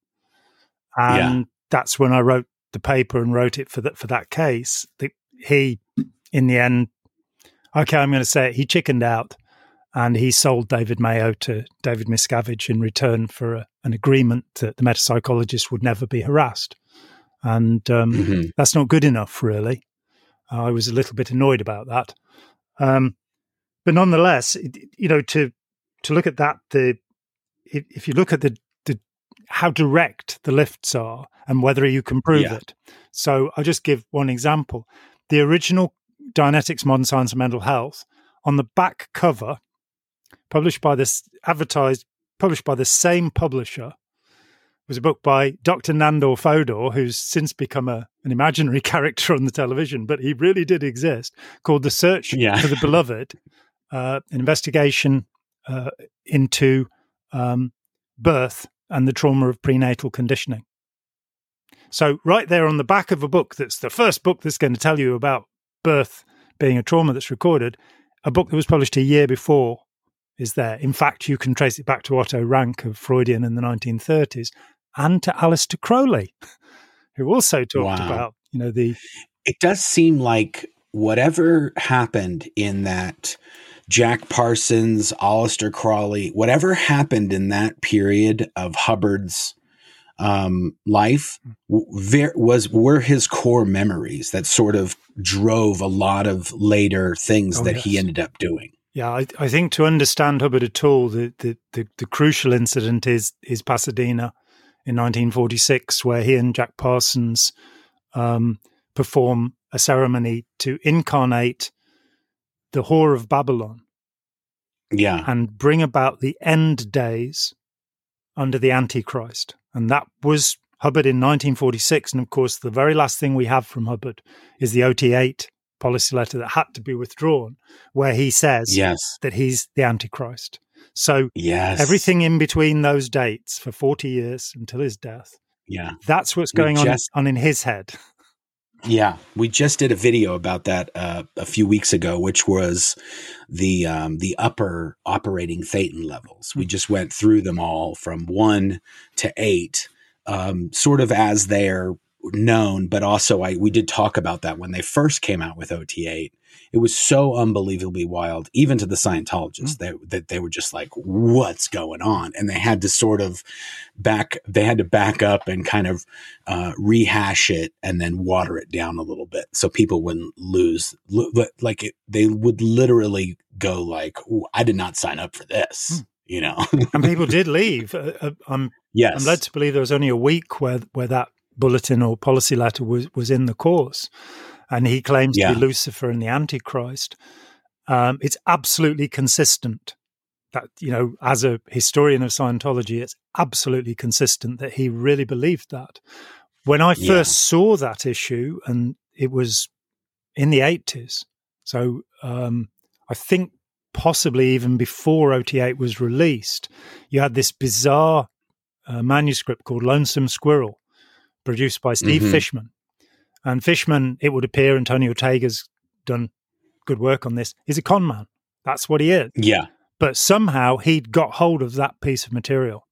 and yeah. that's when I wrote the paper and wrote it for that for that case. The, he, in the end, okay, I'm going to say it. He chickened out, and he sold David Mayo to David Miscavige in return for a, an agreement that the metapsychologist would never be harassed, and um, mm-hmm. that's not good enough, really. I was a little bit annoyed about that, um, but nonetheless, it, you know, to to look at that, the if, you look at the how direct the lifts are and whether you can prove yeah. it. So I'll just give one example. The original Dianetics, Modern Science and Mental Health, on the back cover, published by this advertised, published by the same publisher, was a book by Dr. Nandor Fodor, who's since become a, an imaginary character on the television, but he really did exist, called The Search yeah. for the Beloved, uh, an investigation uh, into um, birth and the trauma of prenatal conditioning. So, right there on the back of a book that's the first book that's going to tell you about birth being a trauma that's recorded, a book that was published a year before is there. In fact, you can trace it back to Otto Rank of Freudian in the 1930s and to Aleister Crowley, who also talked wow. about, you know, the. It does seem like whatever happened in that Jack Parsons, Aleister Crowley, whatever happened in that period of Hubbard's um, life ver- was were his core memories that sort of drove a lot of later things oh, that yes. he ended up doing. Yeah, I, I, think to understand Hubbard at all, the, the, the, the, crucial incident is is Pasadena in 1946, where he and Jack Parsons um, perform a ceremony to incarnate the whore of Babylon. Yeah. And bring about the end days under the Antichrist. And that was Hubbard in 1946. And of course, the very last thing we have from Hubbard is the OT 8 policy letter that had to be withdrawn, where he says yes. that he's the Antichrist. So yes. everything in between those dates for 40 years until his death. Yeah. That's what's going just, on, on in his head. Yeah, we just did a video about that uh, a few weeks ago, which was the um, the upper operating thetan levels. Mm-hmm. We hmm. just went through them all from one to eight, um, sort of as they're known, but also I we did talk about that when they first came out with OT8 it was so unbelievably wild, even to the Scientologists, mm. that, that they were just like, what's going on? And they had to sort of back, they had to back up and kind of uh, rehash it and then water it down a little bit so people wouldn't lose, like it, they would literally go like, I did not sign up for this. Mm. You know, and people did leave. Uh, uh, I'm yes. I'm led to believe there was only a week where where that bulletin or policy letter was was in the course and he claims yeah. to be Lucifer and the Antichrist. Um, it's absolutely consistent that you know, as a historian of Scientology, it's absolutely consistent that he really believed that. When I first yeah. saw that issue, and it was in the eighties, so um, I think possibly even before OT8 was released, you had this bizarre uh, manuscript called Lonesome Squirrel, produced by Steve mm-hmm. Fishman, and Fishman, it would appear, Antonio Ortega's done good work on this, is a con man. That's what he is. Yeah. But somehow he'd got hold of that piece of material.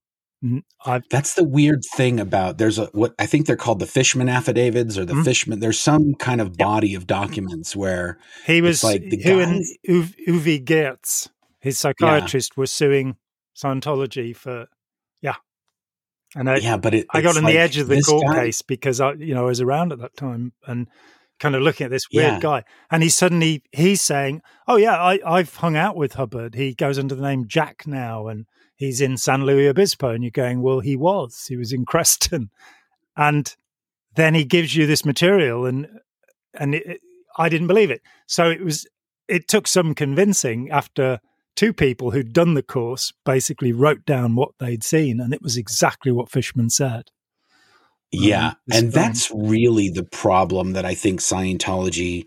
I've, That's the weird thing about there's a what I think they're called the Fishman affidavits or the mm-hmm. Fishman. There's some kind of body of documents where he was like the who guy, Uwe Geertz, his psychiatrist, yeah. was suing Scientology for and I, yeah, but it, I got on like the edge of the court guy, case because I, you know, I was around at that time and kind of looking at this weird yeah. guy. And he suddenly he's saying, "Oh yeah, I, I've hung out with Hubbard. He goes under the name Jack now, and he's in San Luis Obispo." And you're going, "Well, he was. He was in Creston." And then he gives you this material, and and it, I didn't believe it. So it was. It took some convincing after two people who'd done the course basically wrote down what they'd seen, and it was exactly what Fishman said. Yeah, um, and that's really the problem that I think Scientology.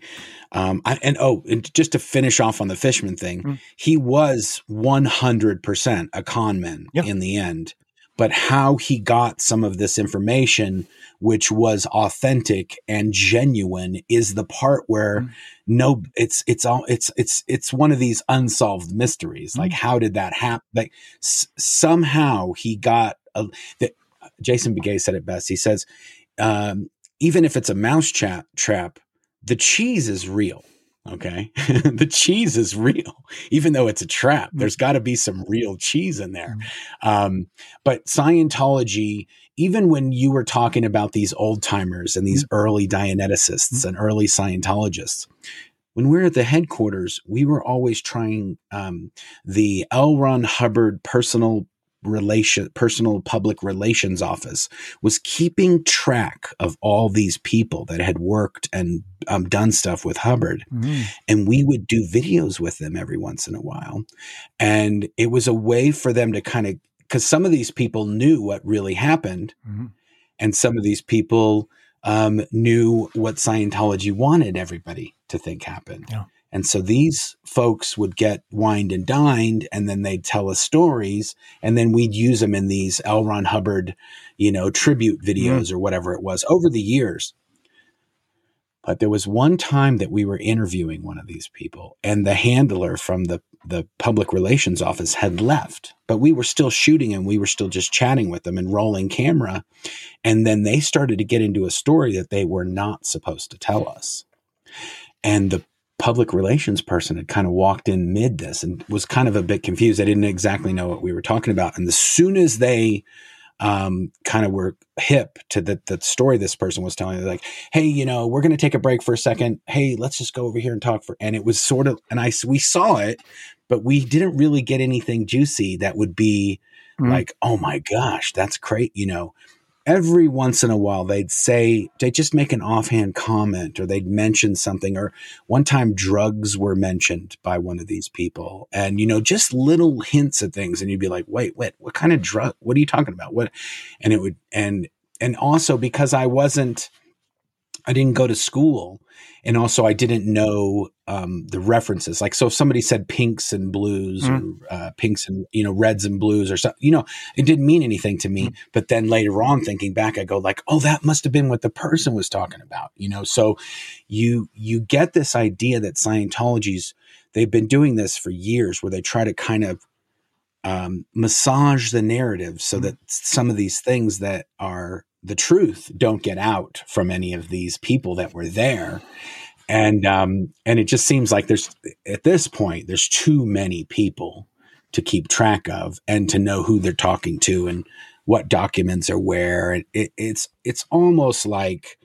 Um, I, and oh, and just to finish off on the Fishman thing, mm. he was one hundred percent a con man yeah. in the end but how he got some of this information which was authentic and genuine is the part where mm. no it's it's all it's it's it's one of these unsolved mysteries mm. like how did that happen like s- somehow he got a, the, Jason Beghe said it best. He says, um, even if it's a mouse trap, trap, the cheese is real. Okay. the cheese is real, even though it's a trap. Mm. There's got to be some real cheese in there. Mm. Um, but Scientology, even when you were talking about these old timers and these mm. early Dianeticists and early Scientologists, when we were at the headquarters, we were always trying um, the L. Ron Hubbard personal relation personal public relations office was keeping track of all these people that had worked and um, done stuff with Hubbard mm. and we would do videos with them every once in a while and it was a way for them to kind of because some of these people knew what really happened mm. and some of these people um, knew what Scientology wanted everybody to think happened. Yeah. And so these folks would get wined and dined, and then they'd tell us stories, and then we'd use them in these L. Ron Hubbard, you know, tribute videos mm. or whatever it was over the years. But there was one time that we were interviewing one of these people, and the handler from the, the public relations office had left, but we were still shooting and we were still just chatting with them and rolling camera. And then they started to get into a story that they were not supposed to tell us. And the public relations person had kind of walked in mid this and was kind of a bit confused. They didn't exactly know what we were talking about. And as soon as they um, kind of were hip to the, the story this person was telling, they're like, hey, you know, we're going to take a break for a second. Hey, let's just go over here and talk for. And it was sort of, and I we saw it, but we didn't really get anything juicy that would be mm-hmm. like, oh my gosh, that's great, you know every once in a while they'd say they'd just make an offhand comment or they'd mention something or one time drugs were mentioned by one of these people. And you know just little hints of things and you'd be like wait wait what kind of drug what are you talking about? What and it would and and also because i wasn't i didn't go to school and also I didn't know um, the references. Like, so if somebody said pinks and blues mm. or uh, pinks and you know reds and blues or something, you know, it didn't mean anything to me. Mm. But then later on, thinking back, I go like, oh, that must have been what the person was talking about, you know. So you you get this idea that Scientology's they've been doing this for years, where they try to kind of um, massage the narrative so mm. that some of these things that are the truth don't get out from any of these people that were there. And um and it just seems like there's at this point there's too many people to keep track of and to know who they're talking to and what documents are where. It, it's it's almost like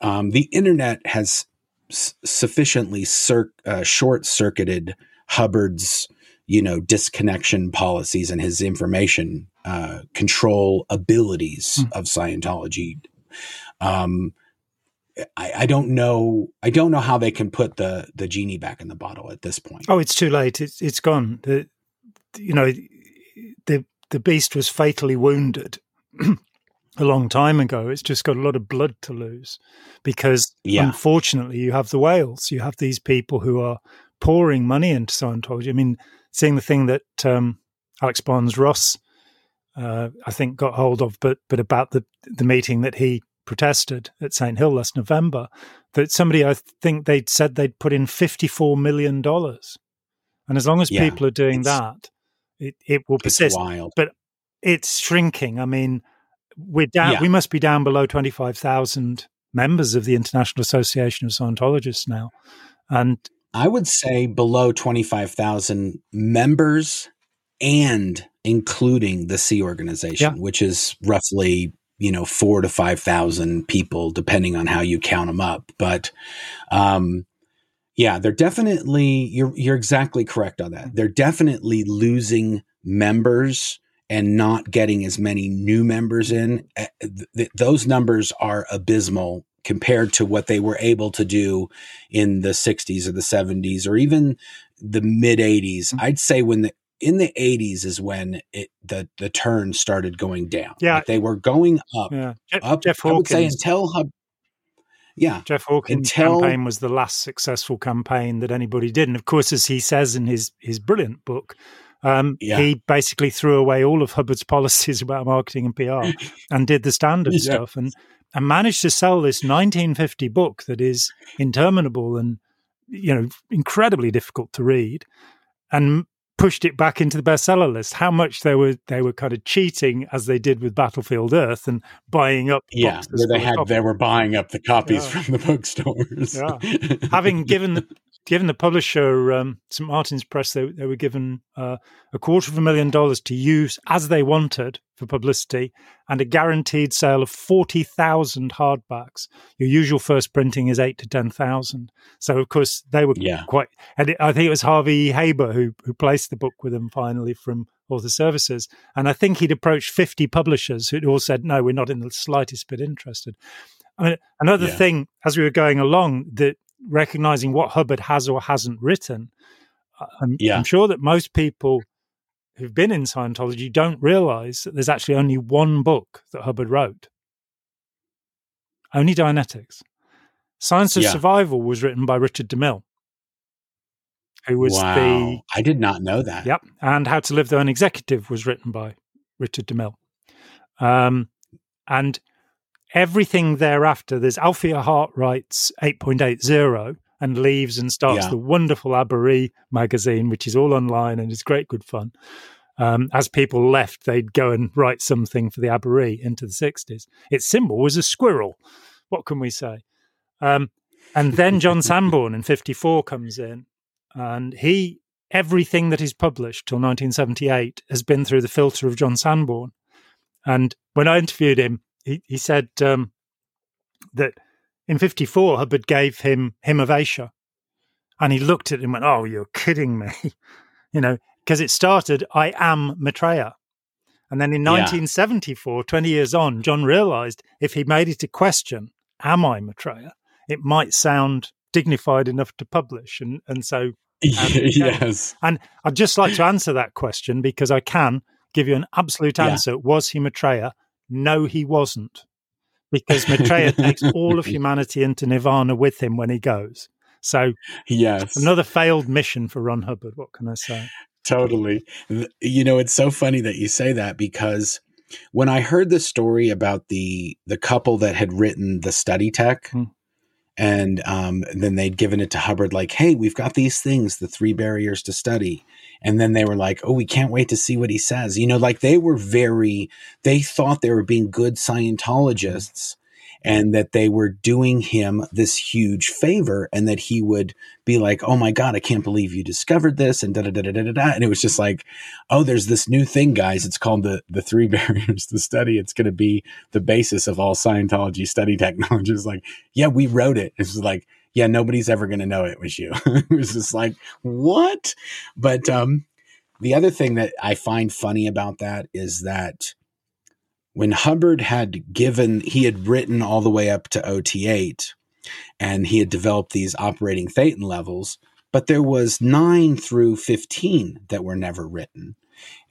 um, the internet has sufficiently cir- uh, short circuited Hubbard's you know disconnection policies and his information uh, control abilities mm. of Scientology. Um, I, I, don't know. I don't know how they can put the the genie back in the bottle at this point. Oh, it's too late. It's it's gone. The, you know, the the beast was fatally wounded a long time ago. It's just got a lot of blood to lose because, yeah. unfortunately, you have the whales. You have these people who are pouring money into Scientology. I mean, seeing the thing that um, Alex Barnes Ross uh, I think got hold of, but but about the the meeting that he protested at St Hill last November, that somebody I think they'd said they'd put in fifty four million dollars, and as long as yeah, people are doing that, it it will persist. But it's shrinking. I mean, we're down. Yeah. We must be down below twenty five thousand members of the International Association of Scientologists now, and I would say below 25,000 members and including the Sea organization, yeah. which is roughly you know four to five thousand people, depending on how you count them up. But um, yeah, they're definitely you're you're exactly correct on that. They're definitely losing members and not getting as many new members in. Eh, those numbers are abysmal compared to what they were able to do in the 60s or the 70s or even the mid 80s. Mm-hmm. I'd say when the in the 80s is when it the the turn started going down. Yeah, like they were going up. Yeah, up. Jeff Hawkins. I would say until Hub. Yeah, Jeff Hawkins' until, campaign was the last successful campaign that anybody did, and of course, as he says in his his brilliant book, um, yeah. he basically threw away all of Hubbard's policies about marketing and PR and did the standard yeah. stuff, and and managed to sell this 1950 book that is interminable and you know incredibly difficult to read and pushed it back into the bestseller list. How much they were they were kind of cheating as they did with Battlefield Earth and buying up. Yeah, where they had they were buying up the copies yeah. from the bookstores. Yeah, having given the given the publisher um, St Martin's Press, they, they were given uh, a quarter of a million dollars to use as they wanted for publicity, and a guaranteed sale of forty thousand hardbacks. Your usual first printing is eight to ten thousand. So of course they were yeah. quite. And it, I think it was Harvey Haber who who placed the book with them finally from Author Services, and I think he'd approached fifty publishers who'd all said no, we're not in the slightest bit interested. I mean, another yeah. thing as we were going along that recognizing what Hubbard has or hasn't written. I'm, yeah. I'm sure that most people who've been in Scientology don't realize that there's actually only one book that Hubbard wrote. Only Dianetics. Science of yeah. Survival was written by Richard DeMille, who was wow. the. I did not know that. Yep. And How to Live the Unexecutive was written by Richard DeMille. Um, and everything thereafter, there's Alphia Hart writes 8.80 and leaves and starts yeah. the wonderful Aberree magazine, which is all online and is great, good fun. Um, as people left, they'd go and write something for the Aberree into the 60s. Its symbol was a squirrel. What can we say? Um, and then John Sanborn in 54 comes in, and he, everything that is published till 1978 has been through the filter of John Sanborn. And when I interviewed him, he, he said um, that in 54, Hubbard gave him hymn of Asia. And he looked at him and went, Oh, you're kidding me. you know, because it started, I am Maitreya. And then in yeah. 1974, 20 years on, John realized if he made it a question, Am I Maitreya? it might sound dignified enough to publish. And, and so, um, yes. And I'd just like to answer that question because I can give you an absolute answer. Yeah. Was he Maitreya? No, he wasn't. Because Maitreya takes all of humanity into nirvana with him when he goes. So, yes, another failed mission for Ron Hubbard. What can I say? Totally. You know, it's so funny that you say that because when I heard the story about the the couple that had written the study tech, hmm. And um, then they'd given it to Hubbard, like, "Hey, we've got these things, the three barriers to study," and then they were like oh we can't wait to see what he says. You know like they were very they thought they were being good scientologists and that they were doing him this huge favor and that he would be like oh my god i can't believe you discovered this and da da da da da da and it was just like oh there's this new thing guys it's called the the three barriers to study it's going to be the basis of all scientology study technologies like yeah we wrote it it's like yeah, nobody's ever going to know it was you. it was just like, what? But um, the other thing that I find funny about that is that when Hubbard had given, he had written all the way up to OT8 and he had developed these operating thetan levels, but there was nine through 15 that were never written.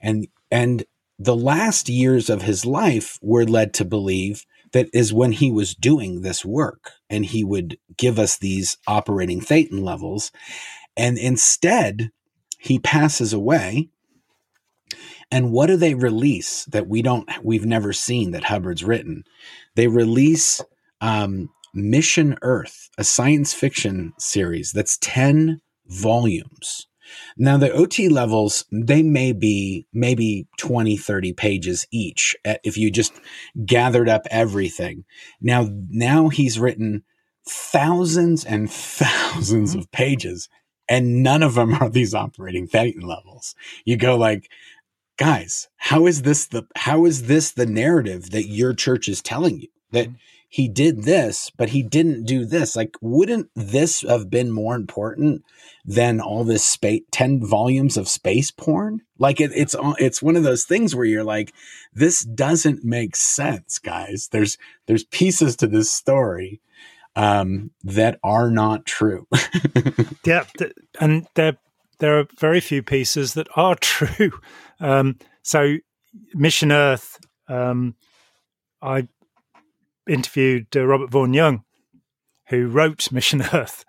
And, and the last years of his life were led to believe that is when he was doing this work and he would give us these operating thetan levels. And instead, he passes away. And what do they release that we don't, we've never seen that Hubbard's written? They release um, Mission Earth, a science fiction series that's 10 volumes. Now the OT levels, they may be maybe 20, 30 pages each eh, if you just gathered up everything. Now, now he's written thousands and thousands mm-hmm. of pages and none of them are these operating thetan levels. You go like, guys, how is this the, how is this the narrative that your church is telling you that mm-hmm he did this, but he didn't do this. Like, wouldn't this have been more important than all this space, 10 volumes of space porn? Like, it, it's, it's one of those things where you're like, this doesn't make sense, guys. There's, there's pieces to this story, um, that are not true. yeah. And there, there are very few pieces that are true. Um, so Mission Earth, um, I interviewed uh, Robert Vaughn Young, who wrote Mission Earth.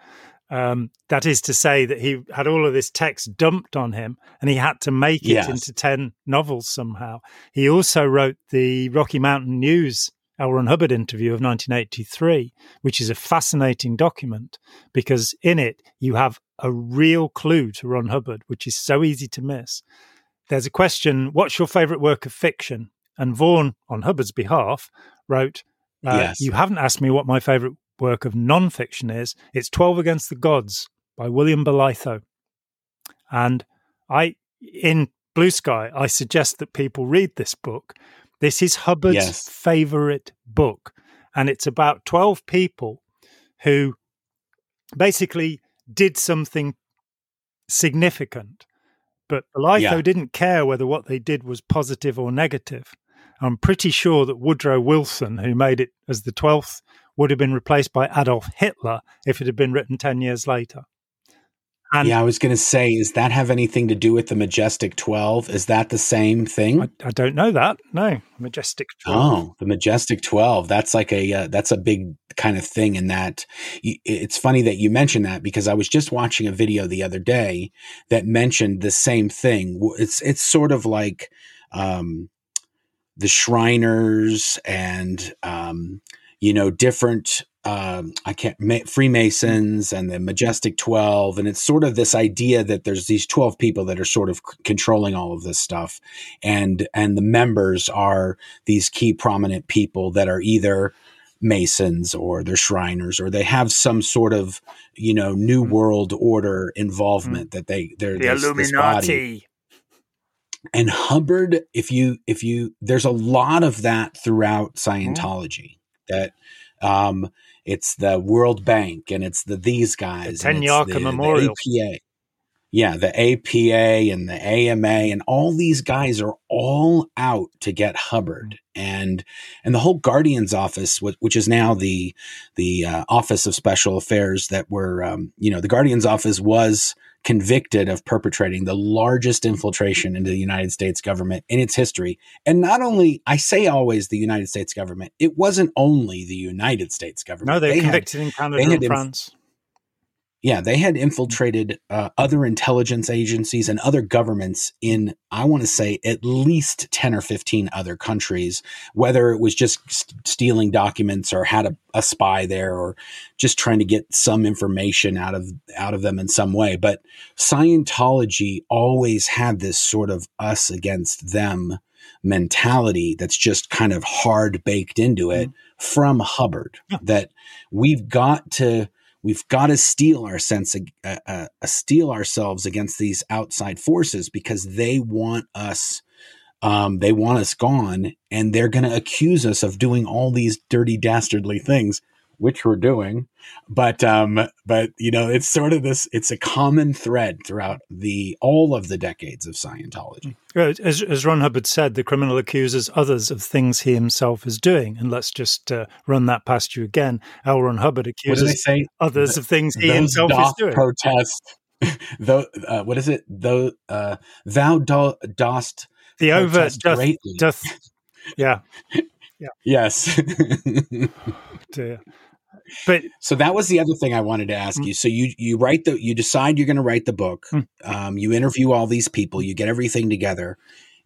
Um, that is to say that he had all of this text dumped on him and he had to make it yes. into 10 novels somehow. He also wrote the Rocky Mountain News L. Ron Hubbard interview of 1983, which is a fascinating document because in it you have a real clue to Ron Hubbard, which is so easy to miss. There's a question What's your favorite work of fiction? And Vaughn, on Hubbard's behalf, wrote, uh, yes. You haven't asked me what my favorite work of non-fiction is. It's 12 Against the Gods by William Bolitho. And I, in Blue Sky, I suggest that people read this book. This is Hubbard's yes. favorite book. And it's about 12 people who basically did something significant. But Bolitho yeah. didn't care whether what they did was positive or negative. I'm pretty sure that Woodrow Wilson, who made it as the 12th, would have been replaced by Adolf Hitler if it had been written 10 years later. And yeah, I was going to say, does that have anything to do with the Majestic 12? Is that the same thing? I, I don't know that. No, Majestic 12. Oh, the Majestic 12. That's like a, uh, that's a big kind of thing in that. It's funny that you mentioned that because I was just watching a video the other day that mentioned the same thing. It's, it's sort of like, um, the Shriners and um, you know different um, I can't Freemasons and the Majestic Twelve, and it's sort of this idea that there's these twelve people that are sort of c- controlling all of this stuff, and and the members are these key prominent people that are either Masons or they're Shriners or they have some sort of you know New mm-hmm. World Order involvement mm. that they they're the this, Illuminati. This and Hubbard, if you if you there's a lot of that throughout mm-hmm. Scientology mm-hmm. that um it's the World Bank and it's the these guys the Tenyaka the, Memorial. The APA. Yeah, the APA and the AMA and all these guys are all out to get Hubbard. And and the whole Guardian's office, which is now the the uh, Office of Special Affairs, that were um, you know the Guardian's office was convicted of perpetrating the largest infiltration into the United States government in its history. And not only, I say always the United States government, it wasn't only the United States government. No, they, they convicted had, in Canada and France. Yeah, they had infiltrated uh, other intelligence agencies and other governments in, I want to say, at least 10 or 15 other countries, whether it was just st- stealing documents or had a, a, spy there or just trying to get some information out of, out of them in some way. But Scientology always had this sort of us against them mentality that's just kind of hard baked into it mm-hmm. from Hubbard yeah. that we've got to we've got to steel our sense uh, uh, steel ourselves against these outside forces because they want us um, they want us gone and they're going to accuse us of doing all these dirty dastardly things which we're doing. But um, but you know, it's sort of this. It's a common thread throughout the all of the decades of Scientology. As, as Ron Hubbard said, the criminal accuses others of things he himself is doing, and let's just uh, run that past you again. L. Ron Hubbard accuses others the, of things he himself is doing. Protest. Though, uh, what is it? Though uh, thou do, dost the overt doth, doth, yeah, yeah, yes. dear. But so that was the other thing I wanted to ask mm-hmm. you. So you you write the you decide you're going to write the book. Mm-hmm. Um, you interview all these people. You get everything together.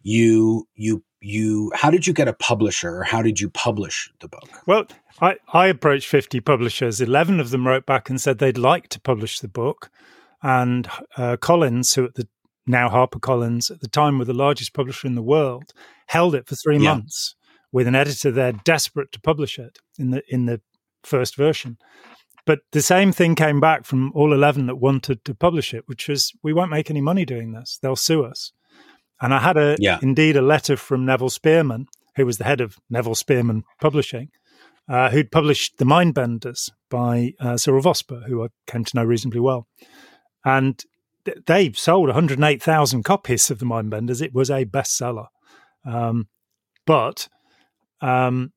You you you. How did you get a publisher? Or how did you publish the book? Well, I I approached fifty publishers. Eleven of them wrote back and said they'd like to publish the book. And uh, Collins, who at the now HarperCollins at the time were the largest publisher in the world, held it for three yeah. months with an editor there desperate to publish it in the in the first version. But the same thing came back from all 11 that wanted to publish it, which was, we won't make any money doing this. They'll sue us. And I had a, yeah. indeed, a letter from Neville Spearman, who was the head of Neville Spearman Publishing, uh, who'd published The Mindbenders by uh, Cyril Vosper, who I came to know reasonably well. And th- they sold 108,000 copies of The Mindbenders. It was a bestseller. Um, but um,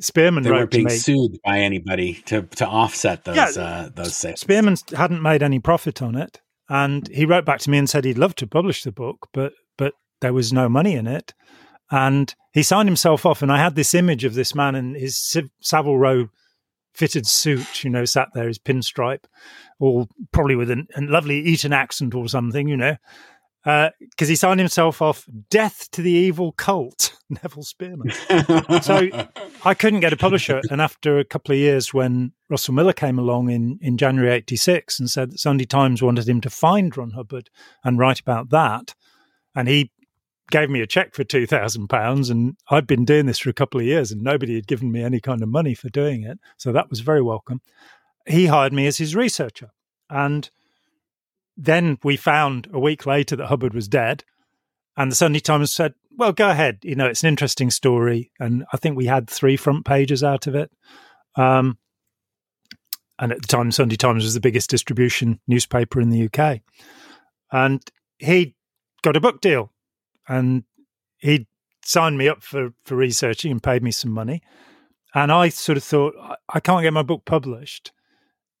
Spearman they weren't being sued by anybody to to offset those yeah, uh, those sales. Spearman hadn't made any profit on it, and he wrote back to me and said he'd love to publish the book, but but there was no money in it, and he signed himself off. And I had this image of this man in his Savile Row fitted suit, you know, sat there, his pinstripe, all probably with a lovely Eton accent or something, you know, because uh, he signed himself off "Death to the Evil Cult," Neville Spearman. so I couldn't get a publisher, and after a couple of years, when Russell Miller came along in in January '86 and said that Sunday Times wanted him to find Ron Hubbard and write about that, and he gave me a check for two thousand pounds, and I'd been doing this for a couple of years, and nobody had given me any kind of money for doing it, so that was very welcome. He hired me as his researcher, and then we found a week later that Hubbard was dead, and the Sunday Times said, "Well, go ahead. You know, it's an interesting story." And I think we had three front pages out of it. Um, and at the time, Sunday Times was the biggest distribution newspaper in the UK. And he got a book deal, and he signed me up for for researching and paid me some money. And I sort of thought, I can't get my book published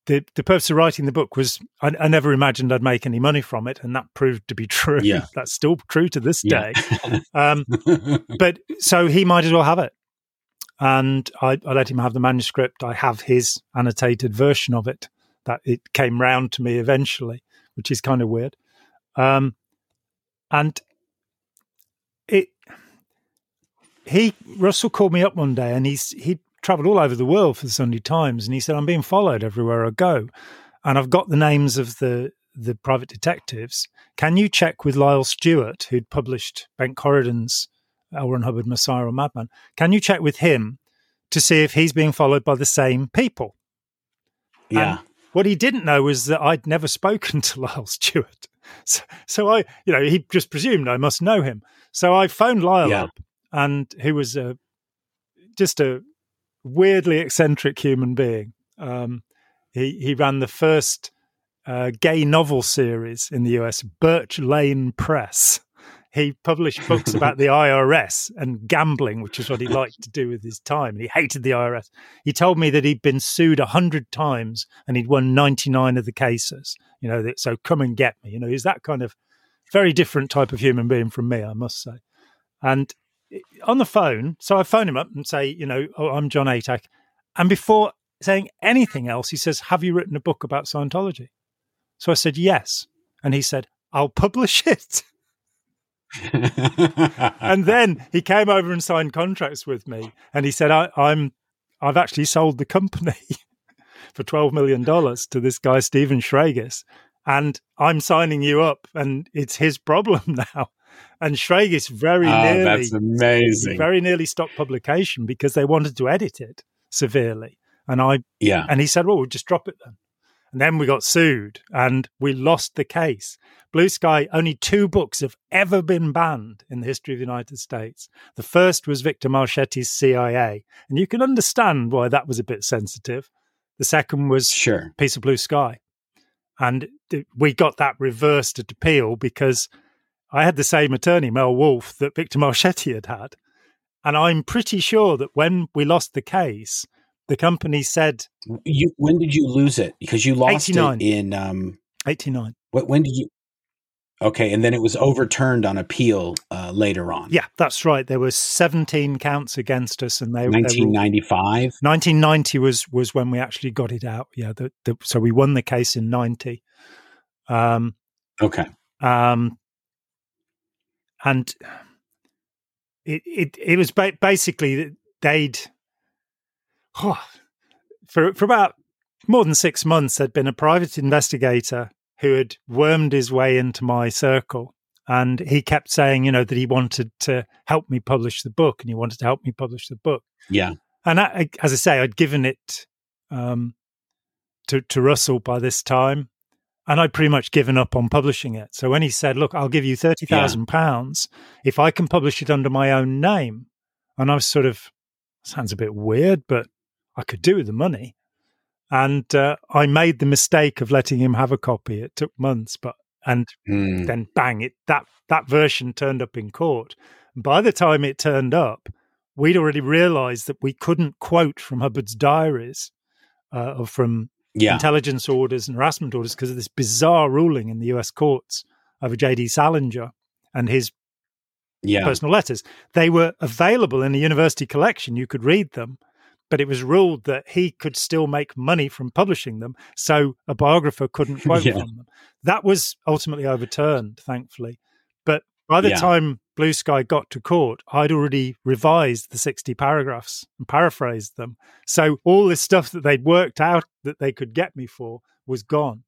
the the purpose of writing the book was I, I, never imagined I'd make any money from it, and that proved to be true. Yeah. That's still true to this day. um, but so he might as well have it, and I, I, let him have the manuscript. I have his annotated version of it that it came round to me eventually, which is kind of weird. Um, and it he Russell called me up one day, and he's he traveled all over the world for the Sunday Times, and he said, "I'm being followed everywhere I go, and I've got the names of the the private detectives. Can you check with Lyle Stuart, who'd published Bent Corydon's L. Uh, Ron Hubbard, Messiah or Madman? Can you check with him to see if he's being followed by the same people?" Yeah. And what he didn't know was that I'd never spoken to Lyle Stuart. So, so I, you know, he just presumed I must know him. So I phoned Lyle yeah. up, and who was a just a weirdly eccentric human being. Um, he he ran the first uh, gay novel series in the US, Birch Lane Press. He published books about the IRS and gambling, which is what he liked to do with his time. He hated the IRS. He told me that he'd been sued a hundred times and he'd won ninety nine of the cases. You know, so come and get me. You know, he's that kind of very different type of human being from me, I must say. And on the phone. So I phone him up and say, you know, oh, I'm Jon Atack. And before saying anything else, he says, Have you written a book about Scientology? So I said, Yes. And he said, I'll publish it. and then he came over and signed contracts with me. And he said, I, am I've actually sold the company for $12 million to this guy, Steven Schragis. And I'm signing you up, and it's his problem now. And Schragis very oh, nearly that's amazing. Very nearly stopped publication because they wanted to edit it severely. And I yeah. And he said, Well, we'll just drop it then. And then we got sued and we lost the case. Blue Sky, only two books have ever been banned in the history of the United States. The first was Victor Marchetti's CIA. And you can understand why that was a bit sensitive. The second was sure. Piece of Blue Sky. And we got that reversed at appeal because I had the same attorney, Mel Wulf, that Victor Marchetti had had. And I'm pretty sure that when we lost the case, the company said. You, when did you lose it? Because you lost 89. it in. Um, 89. What, when did you. Okay, and then it was overturned on appeal uh, later on. Yeah, that's right. There were 17 counts against us, and they 1995. 1990 was was when we actually got it out. Yeah, the, the, so we won the case in 90. Um, okay. Um, and it it it was ba- basically they'd oh, for for about more than six months there'd been a private investigator who had wormed his way into my circle and he kept saying you know that he wanted to help me publish the book and he wanted to help me publish the book. Yeah. And I, as i say i'd given it um, to to russell by this time and I'd pretty much given up on publishing it. So when he said, "Look, I'll give you thirty thousand yeah. pounds if I can publish it under my own name," and I was sort of sounds a bit weird, but I could do with the money. And uh, I made the mistake of letting him have a copy. It took months, but and mm. then bang! It that that version turned up in court. And by the time it turned up, we'd already realised that we couldn't quote from Hubbard's diaries uh, or from yeah. intelligence orders and harassment orders because of this bizarre ruling in the US courts over J.D. Salinger and his yeah. personal letters. They were available in the university collection. You could read them, but it was ruled that he could still make money from publishing them. So a biographer couldn't quote yeah. from them. That was ultimately overturned, thankfully. But by the yeah. time Blue Sky got to court, I'd already revised the 60 paragraphs and paraphrased them. So all this stuff that they'd worked out that they could get me for was gone.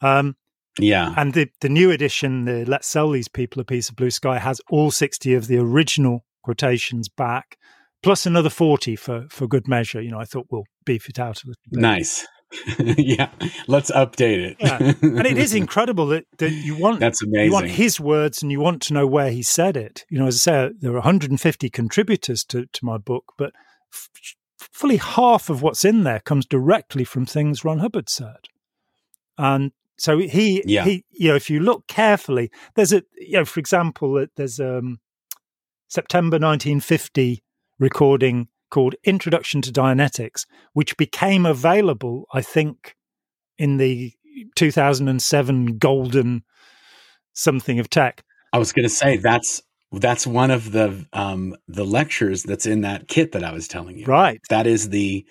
Um, yeah. And the, the new edition, the Let's Sell These People a Piece of Blue Sky, has all 60 of the original quotations back, plus another 40 for, for good measure. You know, I thought we'll beef it out a little bit. Nice. yeah, let's update it. yeah. And it is incredible that, that you want that's amazing. You want his words and you want to know where he said it. You know, as I say, there are 150 contributors to, to my book, but f- fully half of what's in there comes directly from things Ron Hubbard said. And so he, yeah. he, you know, if you look carefully, there's a, you know, for example, there's um September 1950 recording called Introduction to Dianetics, which became available, I think, in the 2007 golden something of tech. I was going to say that's that's one of the um the lectures that's in that kit that I was telling you. Right. That is the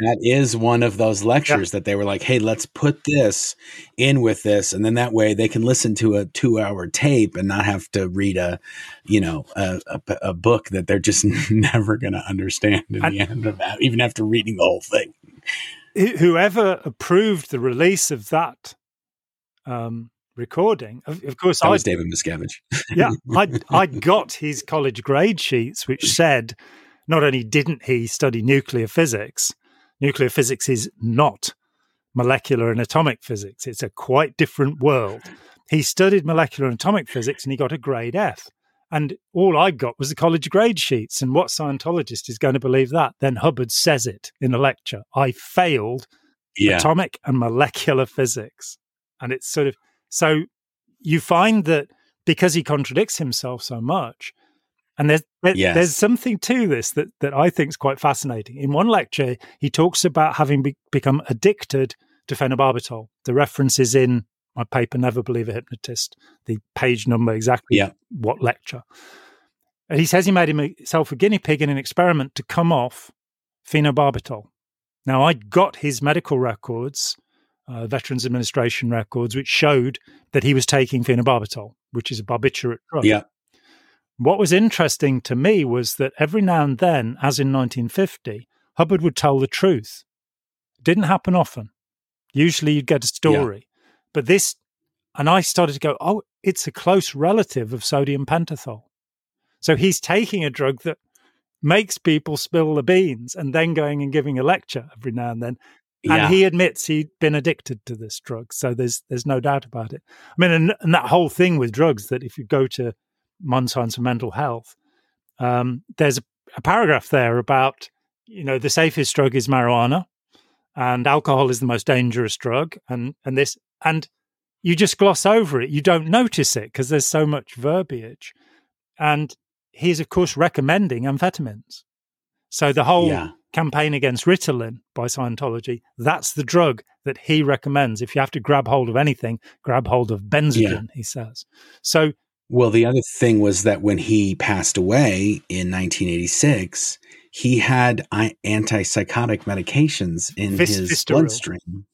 that is one of those lectures yeah. that they were like, "Hey, let's put this in with this, and then that way they can listen to a two-hour tape and not have to read a, you know, a, a, a book that they're just never going to understand in and, the end of that, even after reading the whole thing." Whoever approved the release of that um, recording, of, of course, that I was David Miscavige. yeah, I I got his college grade sheets, which said not only didn't he study nuclear physics nuclear physics is not molecular and atomic physics. It's a quite different world. He studied molecular and atomic physics and he got a grade F. And all I got was the college grade sheets. And what Scientologist is going to believe that? Then Hubbard says it in a lecture. I failed yeah. atomic and molecular physics. And it's sort of so you find that because he contradicts himself so much, and there's yes. there's something to this that that I think is quite fascinating. In one lecture, he talks about having be- become addicted to phenobarbital. The reference is in my paper, Never Believe a Hypnotist. The page number exactly yeah. what lecture. And he says he made himself a guinea pig in an experiment to come off phenobarbital. Now I got his medical records, uh, Veterans Administration records, which showed that he was taking phenobarbital, which is a barbiturate drug. Yeah. What was interesting to me was that every now and then, as in 1950, Hubbard would tell the truth. It didn't happen often. Usually you'd get a story. Yeah. But this, and I started to go, oh, it's a close relative of sodium pentothal. So he's taking a drug that makes people spill the beans and then going and giving a lecture every now and then. Yeah. And he admits he'd been addicted to this drug. So there's there's no doubt about it. I mean, and, and that whole thing with drugs that if you go to And Mental Health, um, there's a, a, paragraph there about, you know, the safest drug is marijuana and alcohol is the most dangerous drug and, and this, and you just gloss over it. You don't notice it because there's so much verbiage. And he's, of course, recommending amphetamines. So the whole yeah. campaign against Ritalin by Scientology, that's the drug that he recommends. If you have to grab hold of anything, grab hold of Benzedrine, yeah. he says. So well, the other thing was that when he passed away in 1986, he had antipsychotic medications in his bloodstream.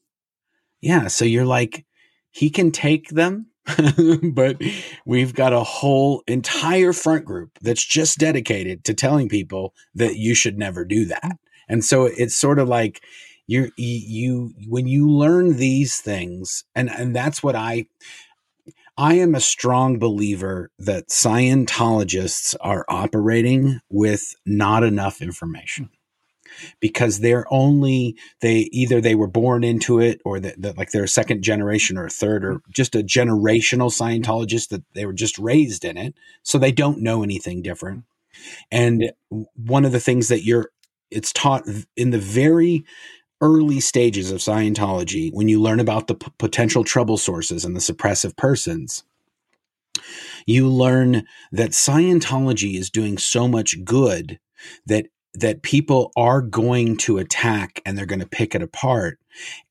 Yeah, so you're like, he can take them, but we've got a whole entire front group that's just dedicated to telling people that you should never do that. And so it's sort of like you you when you learn these things, and and that's what I I am a strong believer that Scientologists are operating with not enough information because they're only they either they were born into it or that like they're a second generation or a third or mm-hmm. just a generational Scientologist that they were just raised in it so they don't know anything different. And one of the things that you're it's taught in the very early stages of Scientology, when you learn about the p- potential trouble sources and the suppressive persons, you learn that Scientology is doing so much good that that people are going to attack and they're going to pick it apart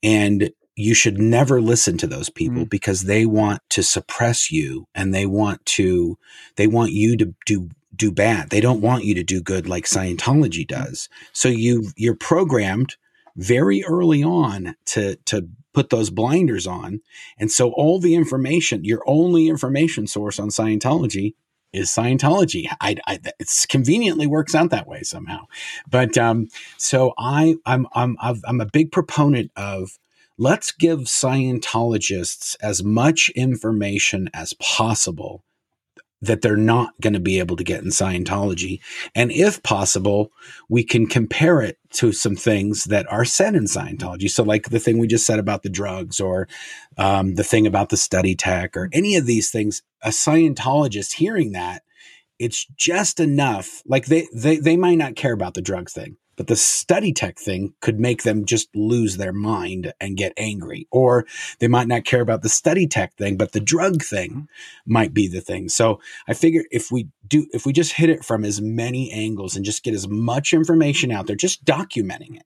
and you should never listen to those people mm. because they want to suppress you and they want to they want you to do do bad. They don't want you to do good like Scientology does. So you you're programmed very early on to to put those blinders on. And so all the information, your only information source on Scientology is Scientology. I, I it's conveniently works out that way somehow. But um, so I I'm I'm I'm a big proponent of let's give Scientologists as much information as possible that they're not going to be able to get in Scientology. And if possible, we can compare it to some things that are said in Scientology. So, like the thing we just said about the drugs, or um, the thing about the study tech, or any of these things, a Scientologist hearing that, it's just enough. Like they, they, they might not care about the drug thing, but the study tech thing could make them just lose their mind and get angry. Or they might not care about the study tech thing, but the drug thing might be the thing. So I figure if we do, if we just hit it from as many angles and just get as much information out there, just documenting it,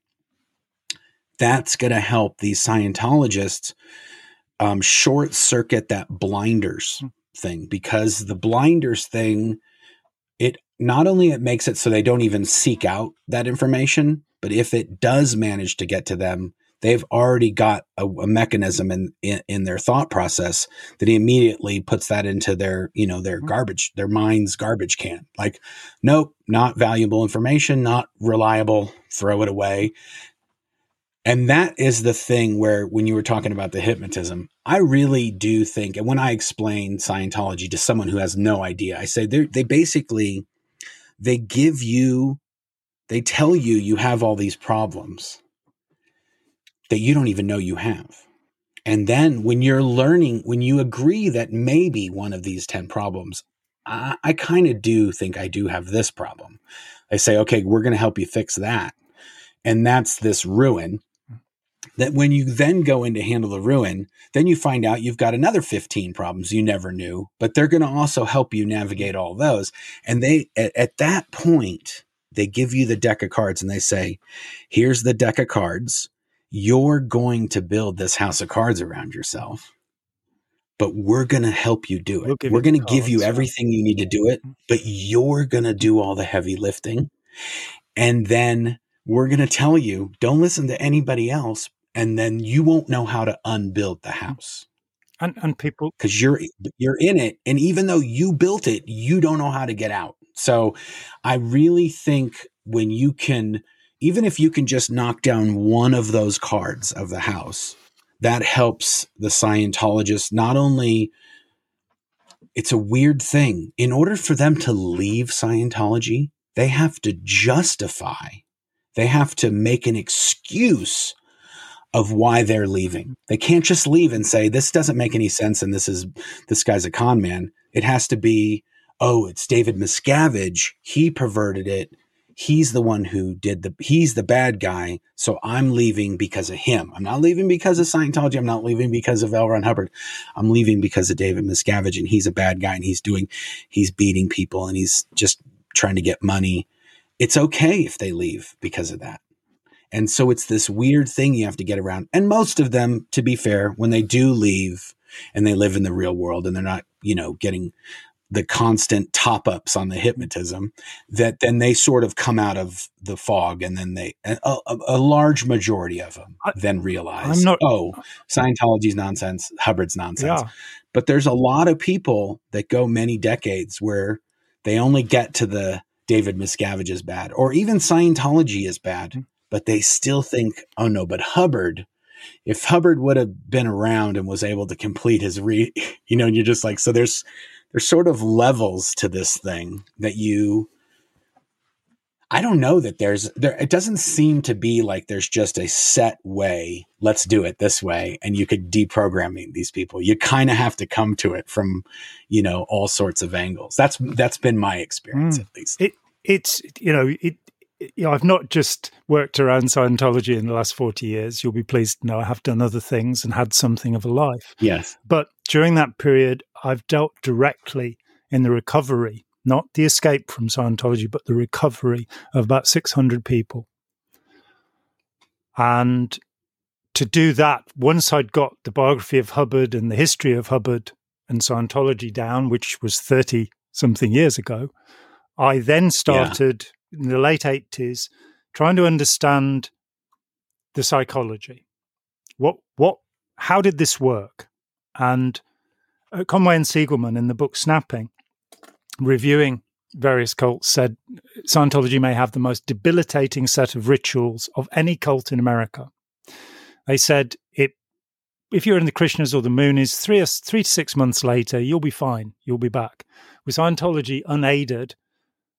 that's going to help these Scientologists um, short circuit that blinders hmm. thing because the blinders thing not only it makes it so they don't even seek out that information, but if it does manage to get to them, they've already got a, a mechanism in, in, in their thought process that immediately puts that into their you know their mm-hmm. garbage their mind's garbage can like nope not valuable information not reliable throw it away and that is the thing where when you were talking about the hypnotism i really do think and when i explain scientology to someone who has no idea i say they basically they give you, they tell you you have all these problems that you don't even know you have. And then when you're learning, when you agree that maybe one of these 10 problems, I, I kind of do think I do have this problem. I say, okay, we're going to help you fix that. And that's this ruin that when you then go in to handle the ruin, then you find out you've got another 15 problems you never knew, but they're going to also help you navigate all those. And they, at, at, that point, they give you the deck of cards and they say, here's the deck of cards. You're going to build this house of cards around yourself, but we're going to help you do it. We'll we're going to give you everything you need to do it, mm-hmm. but you're going to do all the heavy lifting. And then we're going to tell you don't listen to anybody else and then you won't know how to unbuild the house. And and people because you're you're in it, and even though you built it, you don't know how to get out. So, I really think when you can, even if you can just knock down one of those cards of the house, that helps the Scientologist not only. It's a weird thing. In order for them to leave Scientology, they have to justify, they have to make an excuse of why they're leaving. They can't just leave and say, this doesn't make any sense and this is, this guy's a con man. It has to be, oh, it's David Miscavige. He perverted it. He's the one who did the, he's the bad guy. So I'm leaving because of him. I'm not leaving because of Scientology. I'm not leaving because of L. Ron Hubbard. I'm leaving because of David Miscavige and he's a bad guy and he's doing, he's beating people and he's just trying to get money. It's okay if they leave because of that. And so it's this weird thing you have to get around. And most of them, to be fair, when they do leave and they live in the real world and they're not, you know, getting the constant top ups on the hypnotism, that then they sort of come out of the fog and then they, a, a, large majority of them I, then realize, not, oh, Scientology's nonsense, Hubbard's nonsense. Yeah. But there's a lot of people that go many decades where they only get to the David Miscavige is bad, or even Scientology is bad mm but they still think, oh no, but Hubbard, if Hubbard would have been around and was able to complete his re, you know, and you're just like, so there's, there's sort of levels to this thing that you, I don't know that there's there it doesn't seem to be like there's just a set way, let's do it this way and you could deprogram these people. You kind of have to come to it from, you know, all sorts of angles. That's that's been my experience mm. at least. It it's you know, it you know, I've not just worked around Scientology in the last 40 years. You'll be pleased to know I have done other things and had something of a life. Yes. But during that period, I've dealt directly in the recovery, not the escape from Scientology, but the recovery of about 600 people. And to do that, once I'd got the biography of Hubbard and the history of Hubbard and Scientology down, which was 30 something years ago, I then started. Yeah in the late 80s trying to understand the psychology. What what how did this work? And uh, Conway and Siegelman in the book Snapping, reviewing various cults, said Scientology may have the most debilitating set of rituals of any cult in America. They said it if you're in the Krishnas or the Moonies, three, three to six months later, you'll be fine. You'll be back. With Scientology unaided,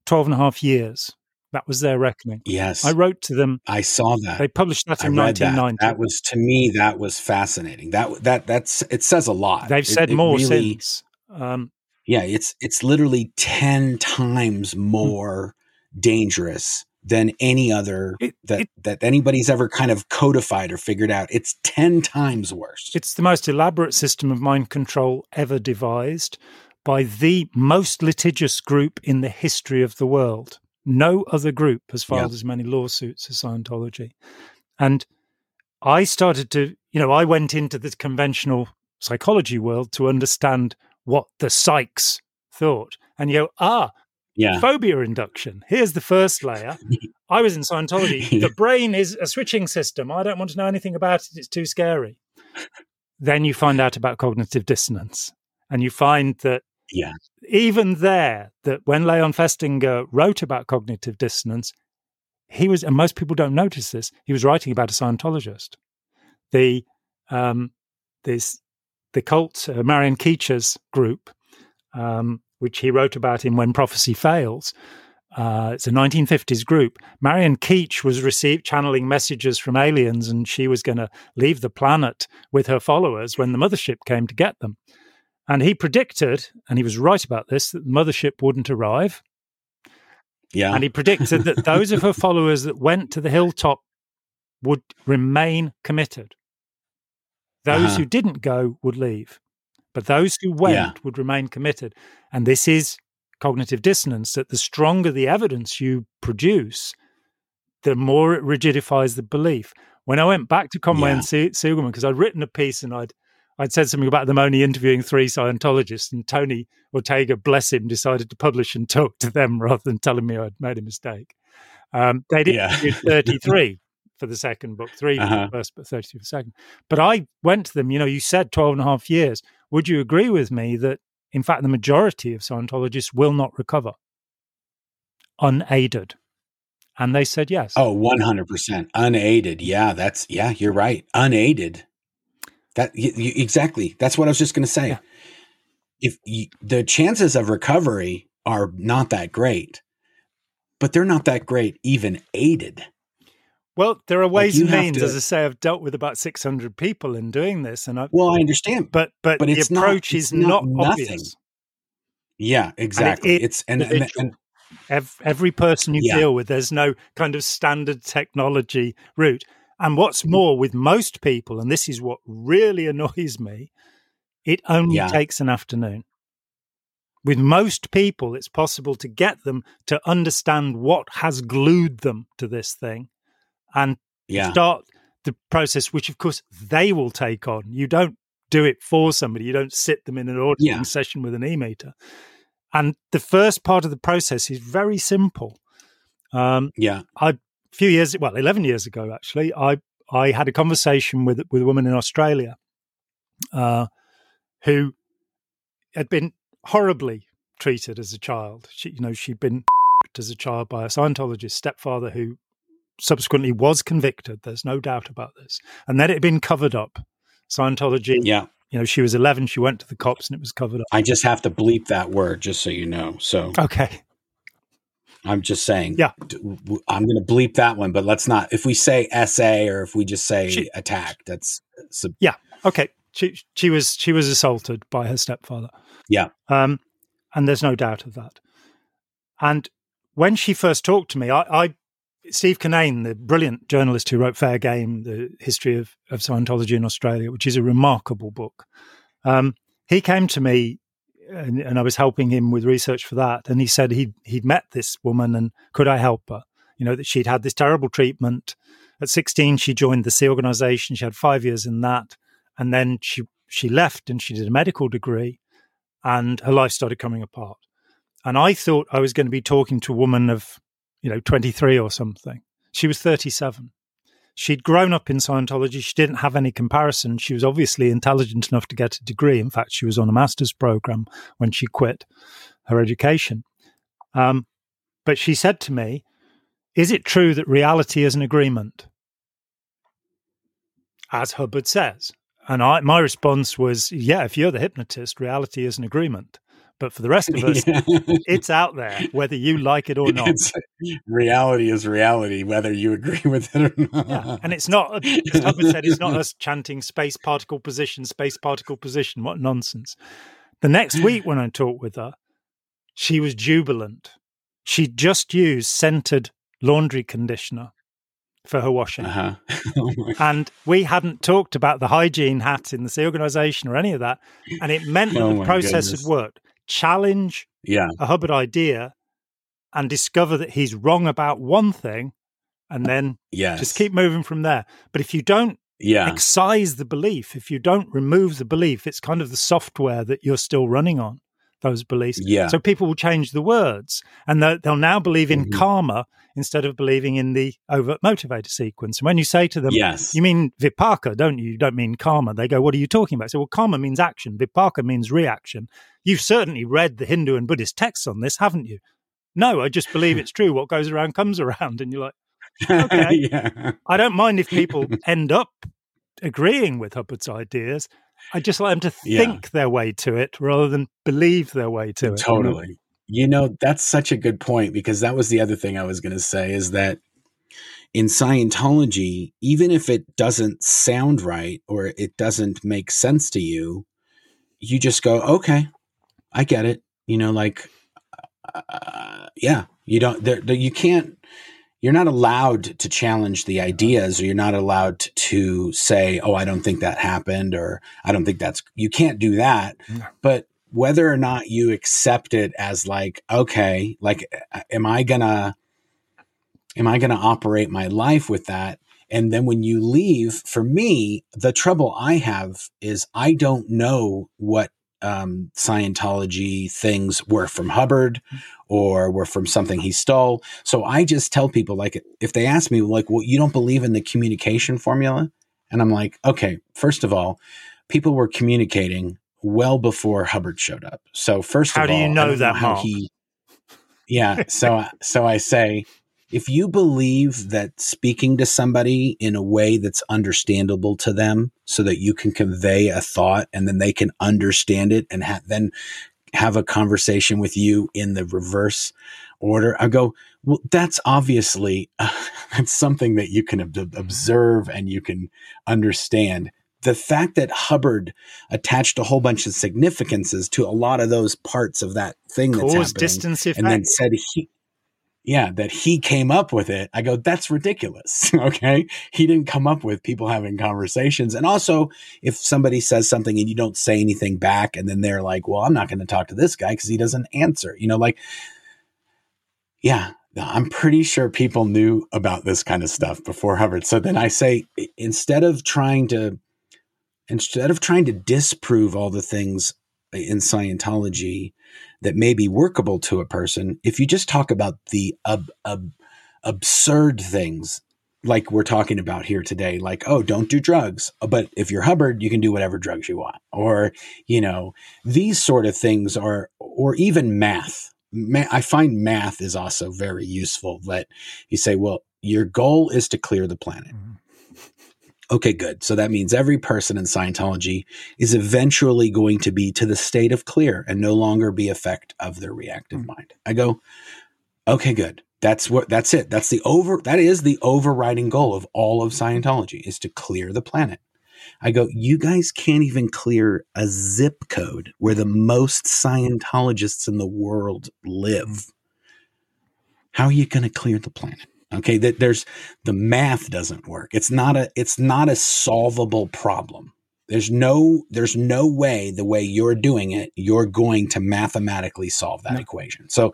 12 and a half years. That was their reckoning. Yes. I wrote to them. I saw that. They published that in 1990. That. that. was to me that was fascinating. That that that's it says a lot. They've said it, more really, since. Um, yeah, it's it's literally 10 times hmm. more dangerous than any other it, that it, that anybody's ever kind of codified or figured out. It's 10 times worse. It's the most elaborate system of mind control ever devised by the most litigious group in the history of the world. No other group has filed yeah. as many lawsuits as Scientology. And I started to, you know, I went into the conventional psychology world to understand what the psychs thought. And you go, ah, yeah. phobia induction. Here's the first layer. I was in Scientology. The brain is a switching system. I don't want to know anything about it. It's too scary. Then you find out about cognitive dissonance. And you find that yeah. Even there, that when Leon Festinger wrote about cognitive dissonance, he was, and most people don't notice this, he was writing about a Scientologist. The um, this the cult uh, Marian Keech's group, um, which he wrote about in When Prophecy Fails. Uh, it's a 1950s group. Marian Keech was received channeling messages from aliens, and she was going to leave the planet with her followers when the mothership came to get them. And he predicted, and he was right about this, that the mothership wouldn't arrive. Yeah. And he predicted that those of her followers that went to the hilltop would remain committed. Those uh-huh. who didn't go would leave. But those who went yeah. would remain committed. And this is cognitive dissonance that the stronger the evidence you produce, the more it rigidifies the belief. When I went back to Conway yeah. and Siegelman, because I'd written a piece and I'd I'd said something about them only interviewing three Scientologists, and Tony Ortega, bless him, decided to publish and talk to them rather than telling me I'd made a mistake. Um, they did yeah. 33 for the second book, 3 for uh-huh. the first, but 32 for the second. But I went to them, you know, you said 12 and a half years. Would you agree with me that, in fact, the majority of Scientologists will not recover unaided? And they said yes. Oh, 100% unaided. Yeah, that's, yeah, you're right. Unaided that you, you, exactly. That's what I was just going to say. Yeah. If you, the chances of recovery are not that great, but they're not that great even aided. Well, there are ways like and means. To, as I say, I've dealt with about six hundred people in doing this, and I well, I understand, but but, but the approach not, is not, not nothing. Obvious. Yeah, exactly. And it, it's and, and, and, every person you yeah. deal with, there's no kind of standard technology route. And what's more, with most people, and this is what really annoys me, it only yeah. takes an afternoon. With most people, it's possible to get them to understand what has glued them to this thing and yeah. start the process, which of course they will take on. You don't do it for somebody, you don't sit them in an auditing yeah. session with an e meter. And the first part of the process is very simple. Um, yeah. I few years, well, 11 years ago, actually, I, I had a conversation with, with a woman in Australia uh, who had been horribly treated as a child. She, you know, she'd been as a child by a Scientologist stepfather who subsequently was convicted. There's no doubt about this. And then it had been covered up. Scientology. Yeah. You know, she was 11. She went to the cops and it was covered up. I just have to bleep that word just so you know. So, okay. I'm just saying. Yeah. I'm going to bleep that one, but let's not. If we say SA or if we just say she, attack, that's. Sub- yeah. Okay. She she was she was assaulted by her stepfather. Yeah. Um, and there's no doubt of that. And when she first talked to me, I, I Steve Cannane, the brilliant journalist who wrote Fair Game, the history of, of Scientology in Australia, which is a remarkable book. Um, he came to me and, and, I was helping him with research for that. And he said he'd he'd met this woman and could I help her? You know that she'd had this terrible treatment. At 16, she joined the Sea organization. She had five years in that, and then she she left and she did a medical degree, and her life started coming apart. And I thought I was going to be talking to a woman of, you know, 23 or something. She was 37. She'd grown up in Scientology. She didn't have any comparison. She was obviously intelligent enough to get a degree. In fact, she was on a master's program when she quit her education. Um, but she said to me, Is it true that reality is an agreement? As Hubbard says. And I, my response was, Yeah, if you're the hypnotist, reality is an agreement. But for the rest of us, yeah. it's out there, whether you like it or not. It's, reality is reality, whether you agree with it or not. Yeah. And it's not, as Hubbard said, it's not us chanting space particle position, space particle position. What nonsense. The next week, when I talked with her, she was jubilant. She just used scented laundry conditioner for her washing. Uh-huh. oh and we hadn't talked about the hygiene hat in the organization or any of that. And it meant that oh the process goodness. had worked challenge yeah. a Hubbard idea and discover that he's wrong about one thing and then yes. just keep moving from there. But if you don't yeah. excise the belief, if you don't remove the belief, it's kind of the software that you're still running on, those beliefs. Yeah. So people will change the words and they'll now believe in mm-hmm. karma instead of believing in the overt motivator sequence. And when you say to them, yes. you mean vipaka, don't you? You don't mean karma. They go, what are you talking about? So, well, karma means action. Vipaka means reaction. You've certainly read the Hindu and Buddhist texts on this, haven't you? No, I just believe it's true. What goes around comes around. And you're like, okay. yeah. I don't mind if people end up agreeing with Hubbard's ideas. I just like them to think yeah. their way to it rather than believe their way to it. Totally. You know? you know, that's such a good point because that was the other thing I was going to say is that in Scientology, even if it doesn't sound right or it doesn't make sense to you, you just go, okay, I get it. You know, like, uh, yeah, you don't, there, you can't, you're not allowed to challenge the ideas or you're not allowed to say, oh, I don't think that happened or I don't think that's, you can't do that. No. But whether or not you accept it as like, okay, like, uh, am I gonna, am I gonna operate my life with that? And then when you leave, for me, the trouble I have is I don't know what um, Scientology things were from Hubbard or were from something he stole. So I just tell people, like, if they ask me, like, well, you don't believe in the communication formula? And I'm like, okay, first of all, people were communicating well before Hubbard showed up. So first how of all, how do you know that? Know how he? Yeah. So so I say if you believe that speaking to somebody in a way that's understandable to them so that you can convey a thought and then they can understand it and ha- then have a conversation with you in the reverse order i go well that's obviously uh, that's something that you can ob- observe and you can understand the fact that Hubbard attached a whole bunch of significances to a lot of those parts of that thing that's happening, distance effect. and then said he yeah, that he came up with it. I go, that's ridiculous. okay. He didn't come up with people having conversations. And also, if somebody says something and you don't say anything back, and then they're like, well, I'm not going to talk to this guy because he doesn't answer, you know, like, yeah, I'm pretty sure people knew about this kind of stuff before Hubbard. So then I say, instead of trying to, instead of trying to disprove all the things in Scientology that may be workable to a person, if you just talk about the ab- ab- absurd things like we're talking about here today, like, oh, don't do drugs. But if you're Hubbard, you can do whatever drugs you want. Or, you know, these sort of things are, or even math. Ma- I find math is also very useful that you say, well, your goal is to clear the planet. Mm-hmm. Okay, good. So that means every person in Scientology is eventually going to be to the state of clear and no longer be effect of their reactive mm. mind. I go, okay, good. That's what that's it. That's the over that is the overriding goal of all of Scientology is to clear the planet. I go, you guys can't even clear a zip code where the most Scientologists in the world live. How are you going to clear the planet? Okay, that there's the math doesn't work. It's not a it's not a solvable problem. There's no there's no way the way you're doing it, you're going to mathematically solve that no. equation. So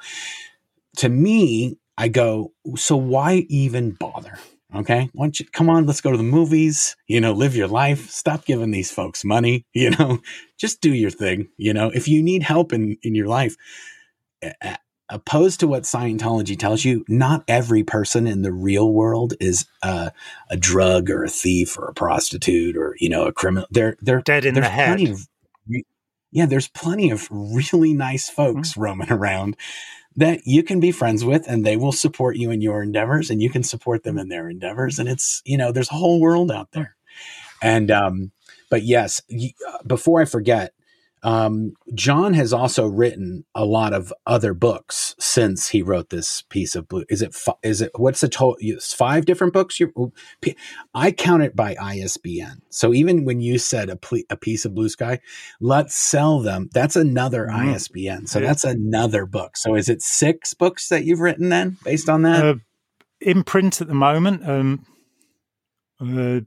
to me, I go, so why even bother? Okay, why don't you come on? Let's go to the movies. You know, live your life. Stop giving these folks money. You know, just do your thing. You know, if you need help in in your life, opposed to what Scientology tells you, not every person in the real world is uh, a drug or a thief or a prostitute or you know a criminal. They're they're dead in the head. Of, yeah, there's plenty of really nice folks mm-hmm. roaming around that you can be friends with and they will support you in your endeavors and you can support them in their endeavors and it's you know there's a whole world out there and um but yes before i forget um, Jon has also written a lot of other books since he wrote this piece of blue. Is it is it what's the total? Five different books. You, I count it by ISBN. So even when you said a, a piece of blue sky, let's sell them. That's another mm. ISBN. So yeah. that's another book. So is it six books that you've written then, based on that? Uh, in print at the moment. Um, uh,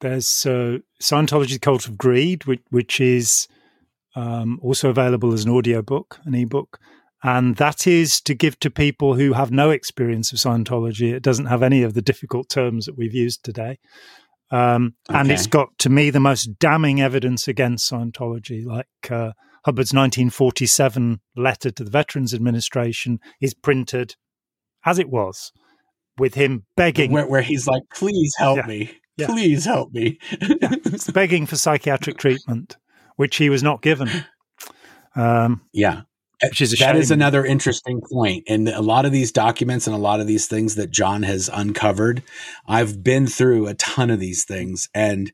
there's uh, Scientology: Cult of Greed, which, which is um, also available as an audiobook, an ebook. And that is to give to people who have no experience of Scientology. It doesn't have any of the difficult terms that we've used today. Um, okay. And it's got, to me, the most damning evidence against Scientology, like uh, Hubbard's 1947 letter to the Veterans Administration is printed as it was, with him begging. Where, where he's like, please help yeah. me. Yeah. Please help me. yeah. Begging for psychiatric treatment which he was not given. Um, yeah. Which is that is another interesting point. And a lot of these documents and a lot of these things that Jon has uncovered, I've been through a ton of these things. And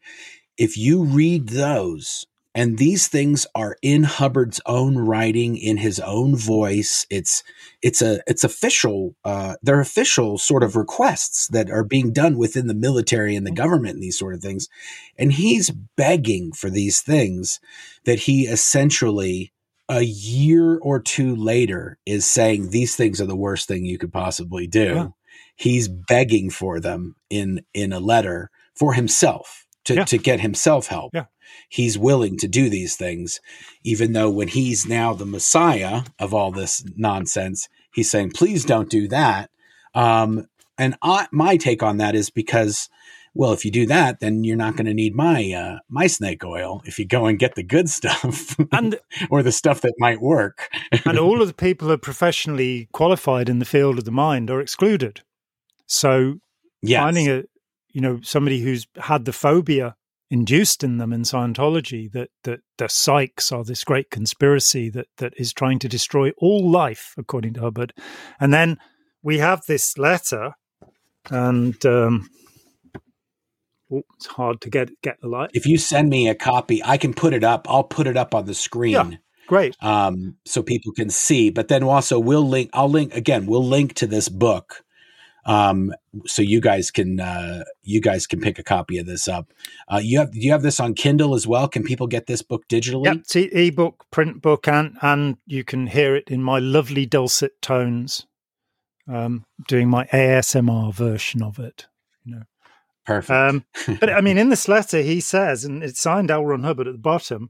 if you read those, and these things are in Hubbard's own writing, in his own voice. It's it's a it's official. Uh, they're official sort of requests that are being done within the military and the government and these sort of things. And he's begging for these things that he essentially a year or two later is saying these things are the worst thing you could possibly do. Yeah. He's begging for them in in a letter for himself to, yeah. to get himself help. Yeah he's willing to do these things, even though when he's now the messiah of all this nonsense, he's saying, please don't do that. Um, and I, my take on that is because, well, if you do that, then you're not going to need my uh, my snake oil if you go and get the good stuff, and or the stuff that might work. and all of the people who are professionally qualified in the field of the mind are excluded. So yes. finding a you know somebody who's had the phobia induced in them in Scientology that that the psychs are this great conspiracy that that is trying to destroy all life, according to Hubbard. And then we have this letter, and um, oh, it's hard to get get the light. If you send me a copy, I can put it up. I'll put it up on the screen. Yeah, great. Um, so people can see. But then also we'll link. I'll link again. We'll link to this book um, so you guys can uh, you guys can pick a copy of this up. Uh, you have you have this on Kindle as well. Can people get this book digitally? Yep, it's ebook, print book, and and you can hear it in my lovely dulcet tones, um, doing my ASMR version of it. You know, perfect. Um, but I mean, in this letter, he says, and it's signed L. Ron Hubbard at the bottom.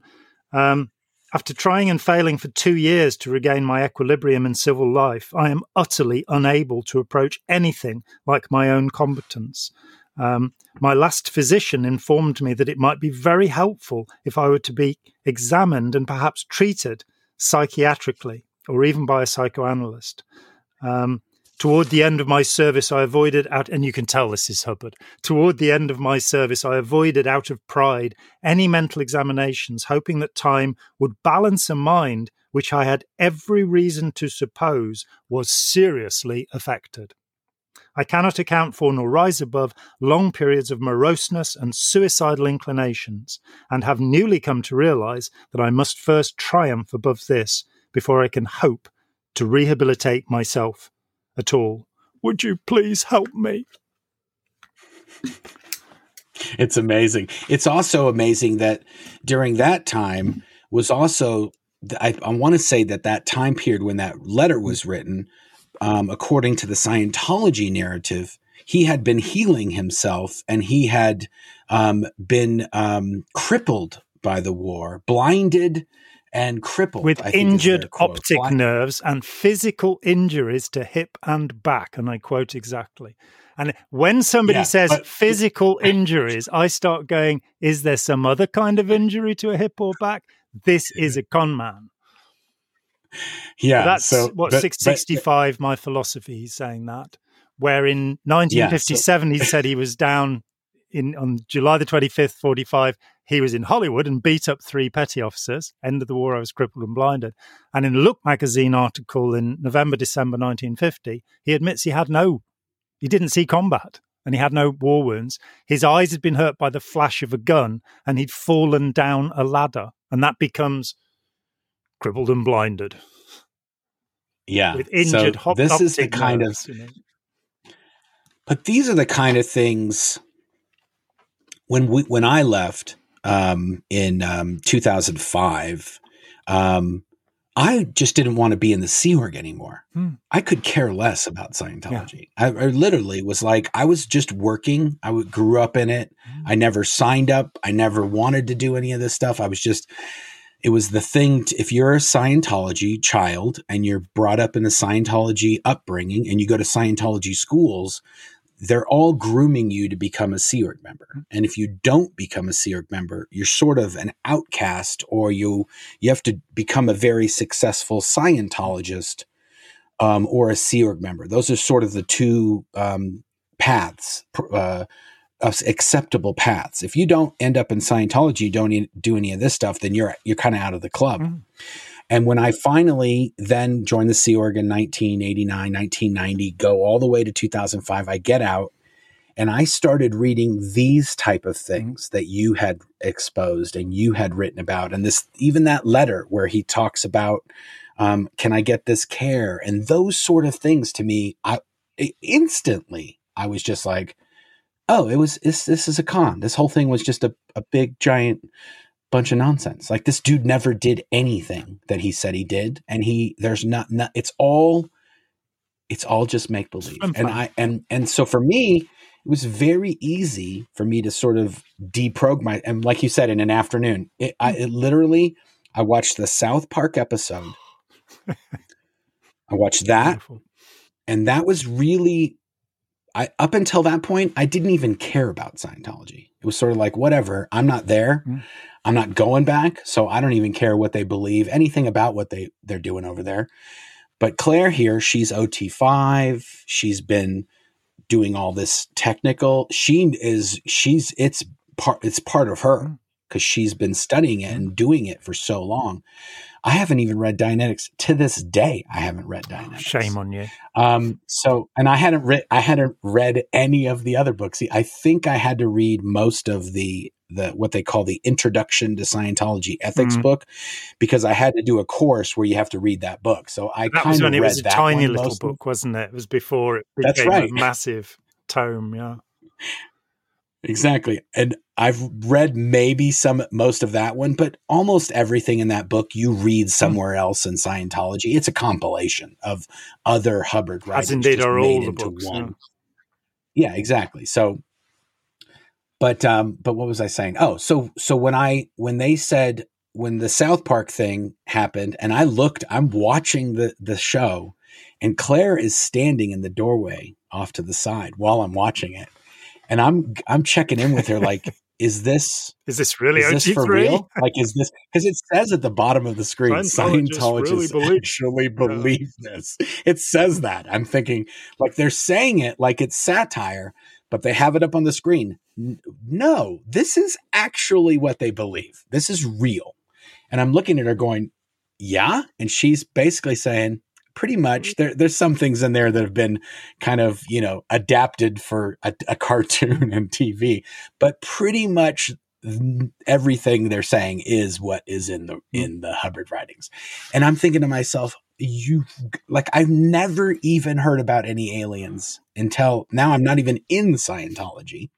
Um, after trying and failing for two years to regain my equilibrium in civil life, I am utterly unable to approach anything like my own competence. Um, my last physician informed me that it might be very helpful if I were to be examined and perhaps treated psychiatrically or even by a psychoanalyst. Um, Toward the end of my service, I avoided out, and you can tell this is Hubbard. Toward the end of my service, I avoided out of pride any mental examinations, hoping that time would balance a mind which I had every reason to suppose was seriously affected. I cannot account for nor rise above long periods of moroseness and suicidal inclinations, and have newly come to realize that I must first triumph above this before I can hope to rehabilitate myself at all. Would you please help me? It's amazing. It's also amazing that during that time was also, I, I want to say that that time period when that letter was written, um, according to the Scientology narrative, he had been healing himself and he had um, been um, crippled by the war, blinded and crippled with injured optic Why? nerves and physical injuries to hip and back. And I quote exactly. And when somebody yeah, says physical injuries, I start going, is there some other kind of injury to a hip or back? This is a con man. yeah. that's so, what but, 665. But, my philosophy. He's saying that. Where in 1957 yeah, so, he said he was down in on July the 25th, 45. He was in Hollywood and beat up three petty officers. End of the war, I was crippled and blinded. And in a Look magazine article in November, December 1950, he admits he had no, he didn't see combat and he had no war wounds. His eyes had been hurt by the flash of a gun and he'd fallen down a ladder. And that becomes crippled and blinded. Yeah. With injured so This is the kind nerves, of. You know? But these are the kind of things when we, when I left um, in um, 2005, um, I just didn't want to be in the Sea Org anymore. Hmm. I could care less about Scientology. Yeah. I, I, literally was like, I was just working. I w- grew up in it. Hmm. I never signed up. I never wanted to do any of this stuff. I was just, it was the thing. To, if you're a Scientology child and you're brought up in a Scientology upbringing and you go to Scientology schools, they're all grooming you to become a Sea Org member. Mm-hmm. And if you don't become a Sea Org member, you're sort of an outcast or you you have to become a very successful Scientologist um, or a Sea Org member. Those are sort of the two um, paths, uh, acceptable paths. If you don't end up in Scientology, you don't do any of this stuff, then you're you're kind of out of the club. Mm-hmm. And when I finally then joined the Sea Org in 1989, 1990, go all the way to 2005, I get out and I started reading these type of mm-hmm. things that you had exposed and you had written about. And this, even that letter where he talks about, um, can I get this care? And those sort of things to me, I instantly, I was just like, oh, it was, this, this is a con. This whole thing was just a, a big giant bunch of nonsense. Like this dude never did anything that he said he did, and he there's not, not it's all it's all just make believe. And I and and so for me, it was very easy for me to sort of deprogram my and like you said in an afternoon. It, I it literally I watched the South Park episode. I watched that, Beautiful. and that was really I up until that point, I didn't even care about Scientology. It was sort of like whatever. I'm not there. Mm. I'm not going back, so I don't even care what they believe, anything about what they they're doing over there. But Claire here, she's OT5. She's been doing all this technical. She is she's it's part it's part of her because mm. she's been studying it and doing it for so long. I haven't even read Dianetics to this day. I haven't read Dianetics. Shame on you. Um, so, and I hadn't read, I hadn't read any of the other books. I think I had to read most of the the what they call the Introduction to Scientology Ethics mm-hmm. book because I had to do a course where you have to read that book. So I kind of read it was a tiny little mostly. book, wasn't it? It was before it became That's right. a massive tome. Yeah. Exactly. And I've read maybe some, most of that one, but almost everything in that book you read hmm. somewhere else in Scientology. It's a compilation of other Hubbard writings. As indeed are all the books. One. Yeah. yeah, exactly. So, but, um, but what was I saying? Oh, so, so when I, when they said, when the South Park thing happened and I looked, I'm watching the, the show and Claire is standing in the doorway off to the side while I'm watching it and I'm I'm checking in with her like, is this is this really is this for real? Like, is this because it says at the bottom of the screen, Scientologists, Scientologists really believe, actually believe yeah. this. It says that. I'm thinking like they're saying it like it's satire, but they have it up on the screen. No, this is actually what they believe. This is real. And I'm looking at her going, yeah. And she's basically saying, pretty much mm-hmm. there, there's some things in there that have been kind of you know adapted for a, a cartoon and tv but pretty much everything they're saying is what is in the mm-hmm. in the hubbard writings and i'm thinking to myself you like i've never even heard about any aliens until now i'm not even in scientology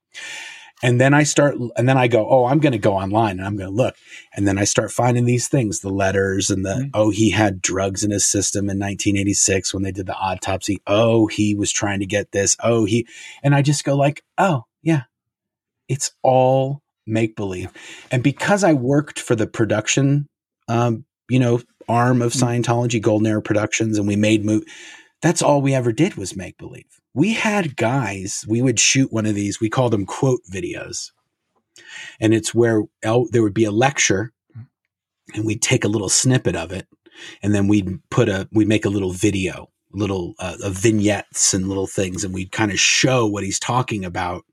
and then I start, and then I go, oh, I'm going to go online and I'm going to look. And then I start finding these things, the letters and the, mm-hmm. oh, he had drugs in his system in 1986 when they did the autopsy. Oh, he was trying to get this. Oh, he, and I just go like, oh, yeah, it's all make believe. And because I worked for the production, um, you know, arm of mm-hmm. Scientology, Golden Era Productions, and we made movies that's all we ever did was make believe. We had guys, we would shoot one of these, we called them quote videos. And it's where there would be a lecture and we'd take a little snippet of it and then we'd put a we'd make a little video, little uh, vignettes and little things, and we'd kind of show what he's talking about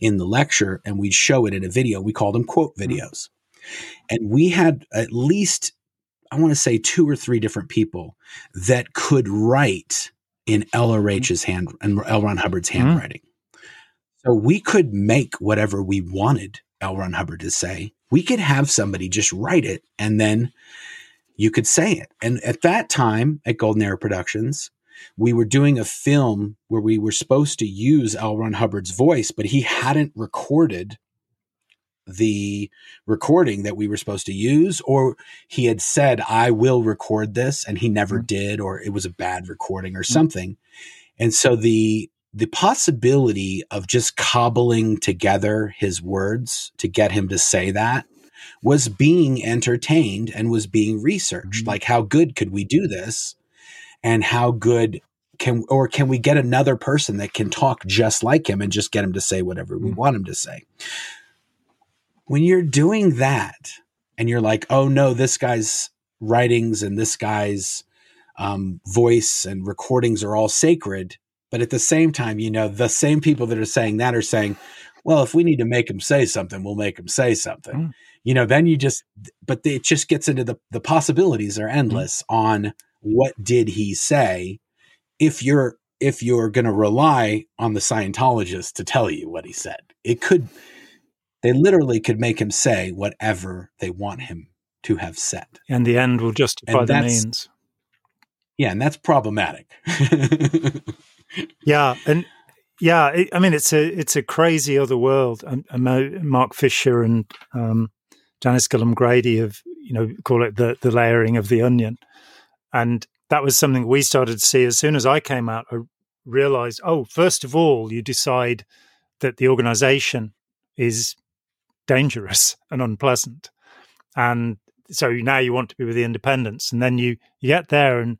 in the lecture, and we'd show it in a video. We called them quote mm-hmm. videos, and we had at least I want to say two or three different people that could write in LRH's hand and L. Ron Hubbard's mm-hmm. handwriting. So we could make whatever we wanted L. Ron Hubbard to say. We could have somebody just write it and then you could say it. And at that time at Golden Era Productions, we were doing a film where we were supposed to use L. Ron Hubbard's voice, but he hadn't recorded the recording that we were supposed to use, or he had said, I will record this, and he never mm-hmm. did, or it was a bad recording or mm-hmm. something. And so the the possibility of just cobbling together his words to get him to say that was being entertained and was being researched. Mm-hmm. Like, how good could we do this? And how good can, or can we get another person that can talk just like him and just get him to say whatever we mm-hmm. want him to say? When you're doing that and you're like, oh no, this guy's writings and this guy's um, voice and recordings are all sacred but at the same time, you know, the same people that are saying that are saying, well, if we need to make him say something, we'll make him say something. Mm. You know, then you just, but it just gets into the, the possibilities are mm. endless mm. on what did he say if you're, if you're going to rely on the Scientologist to tell you what he said. It could, they literally could make him say whatever they want him to have said. And the end will justify the means. Yeah, and that's problematic. yeah, and yeah, it, I mean it's a it's a crazy other world. And, and Mark Fisher and um, Janis Gillham Grady have you know call it the the layering of the onion, and that was something we started to see as soon as I came out. I realized, oh, first of all, you decide that the organization is dangerous and unpleasant, and so now you want to be with the independents, and then you you get there and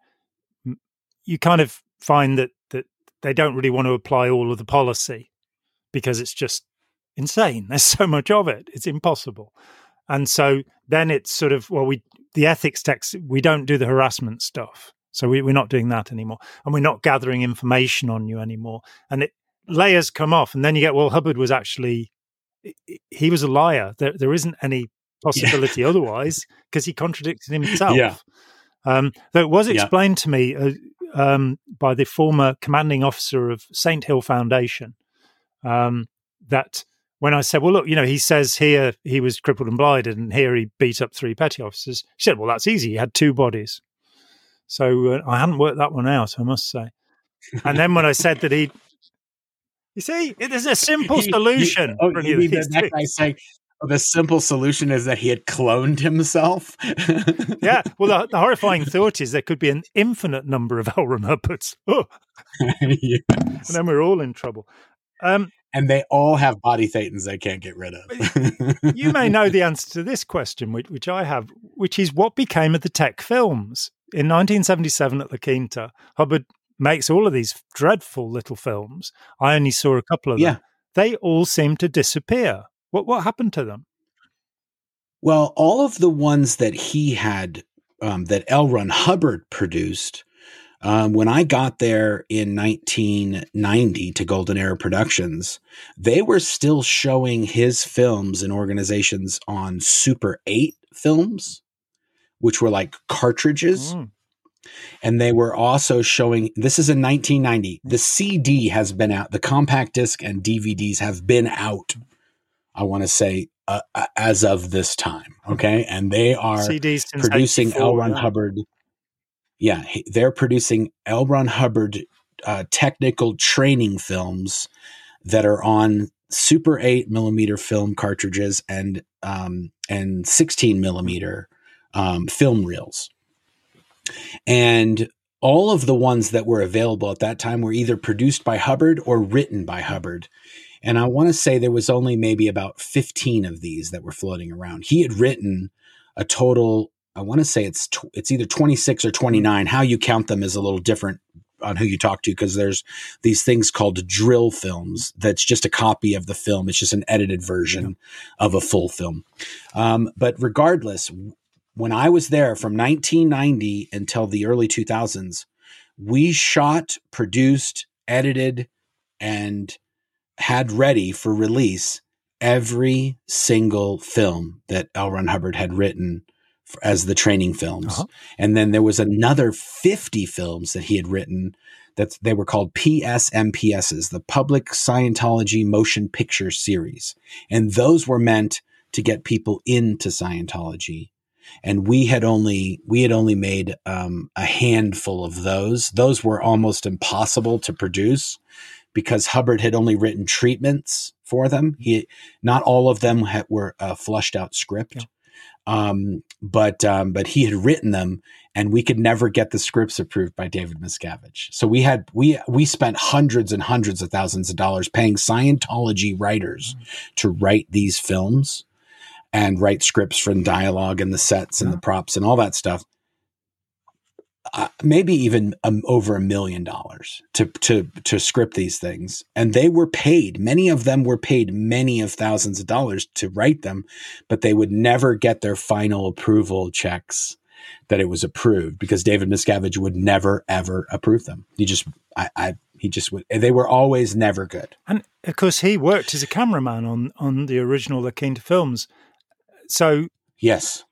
you kind of find that that they don't really want to apply all of the policy because it's just insane. There's so much of it; it's impossible. And so then it's sort of well, we the ethics text we don't do the harassment stuff, so we, we're not doing that anymore, and we're not gathering information on you anymore. And it layers come off, and then you get well, Hubbard was actually he was a liar. There there isn't any possibility yeah. otherwise because he contradicted himself. Yeah. Um, though it was explained yeah. to me, uh, um, by the former commanding officer of Saint Hill Foundation. Um, that when I said, "Well, look, you know," he says here he was crippled and blinded, and here he beat up three petty officers. She said, "Well, that's easy. He had two bodies." So uh, I hadn't worked that one out, I must say. And then when I said that he, you see, it is a simple solution. oh, you mean that, that guy saying, the simple solution is that he had cloned himself. yeah. Well, the, the, horrifying thought is there could be an infinite number of. Ron Hubbards. Oh. yes. And then we're all in trouble. Um, and they all have body thetans they can't get rid of. you may know the answer to this question, which, which, I have, which is what became of the Tech films? In 1977 at La Quinta, Hubbard makes all of these dreadful little films. I only saw a couple of them. They all seem to disappear. What what happened to them? Well, all of the ones that he had um, that L. Ron Hubbard produced. Um, when I got there in 1990 to Golden Era Productions, they were still showing his films and organizations on Super 8 films, which were like cartridges. Mm. And they were also showing this is in 1990. The CD has been out, the compact disc and DVDs have been out I want to say uh, uh, as of this time. Okay, and they are producing L. Ron Hubbard. Yeah, they're producing L. Ron Hubbard uh, technical training films that are on Super 8 millimeter film cartridges and um, and 16 millimeter um, film reels. And all of the ones that were available at that time were either produced by Hubbard or written by Hubbard. And I want to say there was only maybe about 15 of these that were floating around. He had written a total, I want to say it's tw- it's either 26 or 29. How you count them is a little different on who you talk to because there's these things called drill films that's just a copy of the film. It's just an edited version yeah. of a full film. Um, but regardless, when I was there from 1990 until the early 2000s, we shot, produced, edited, and had ready for release every single film that L. Ron Hubbard had written as the training films. Uh-huh. And then there was another 50 films that he had written that they were called PSMPSs, the Public Scientology Motion Picture Series. And those were meant to get people into Scientology. And we had only we had only made um, a handful of those. Those were almost impossible to produce because Hubbard had only written treatments for them. He not all of them had, were a flushed out script. Yeah. Um, but um, but he had written them, and we could never get the scripts approved by David Miscavige. So we had we we spent hundreds and hundreds of thousands of dollars paying Scientology writers mm-hmm. to write these films and write scripts for the dialogue and the sets and the props and all that stuff. Uh, maybe even um, over a million dollars to to to script these things, and they were paid. Many of them were paid many of thousands of dollars to write them, but they would never get their final approval checks that it was approved because David Miscavige would never ever approve them. He just, I, I he just would. They were always never good. And of course, he worked as a cameraman on on the original Keen films. So yes,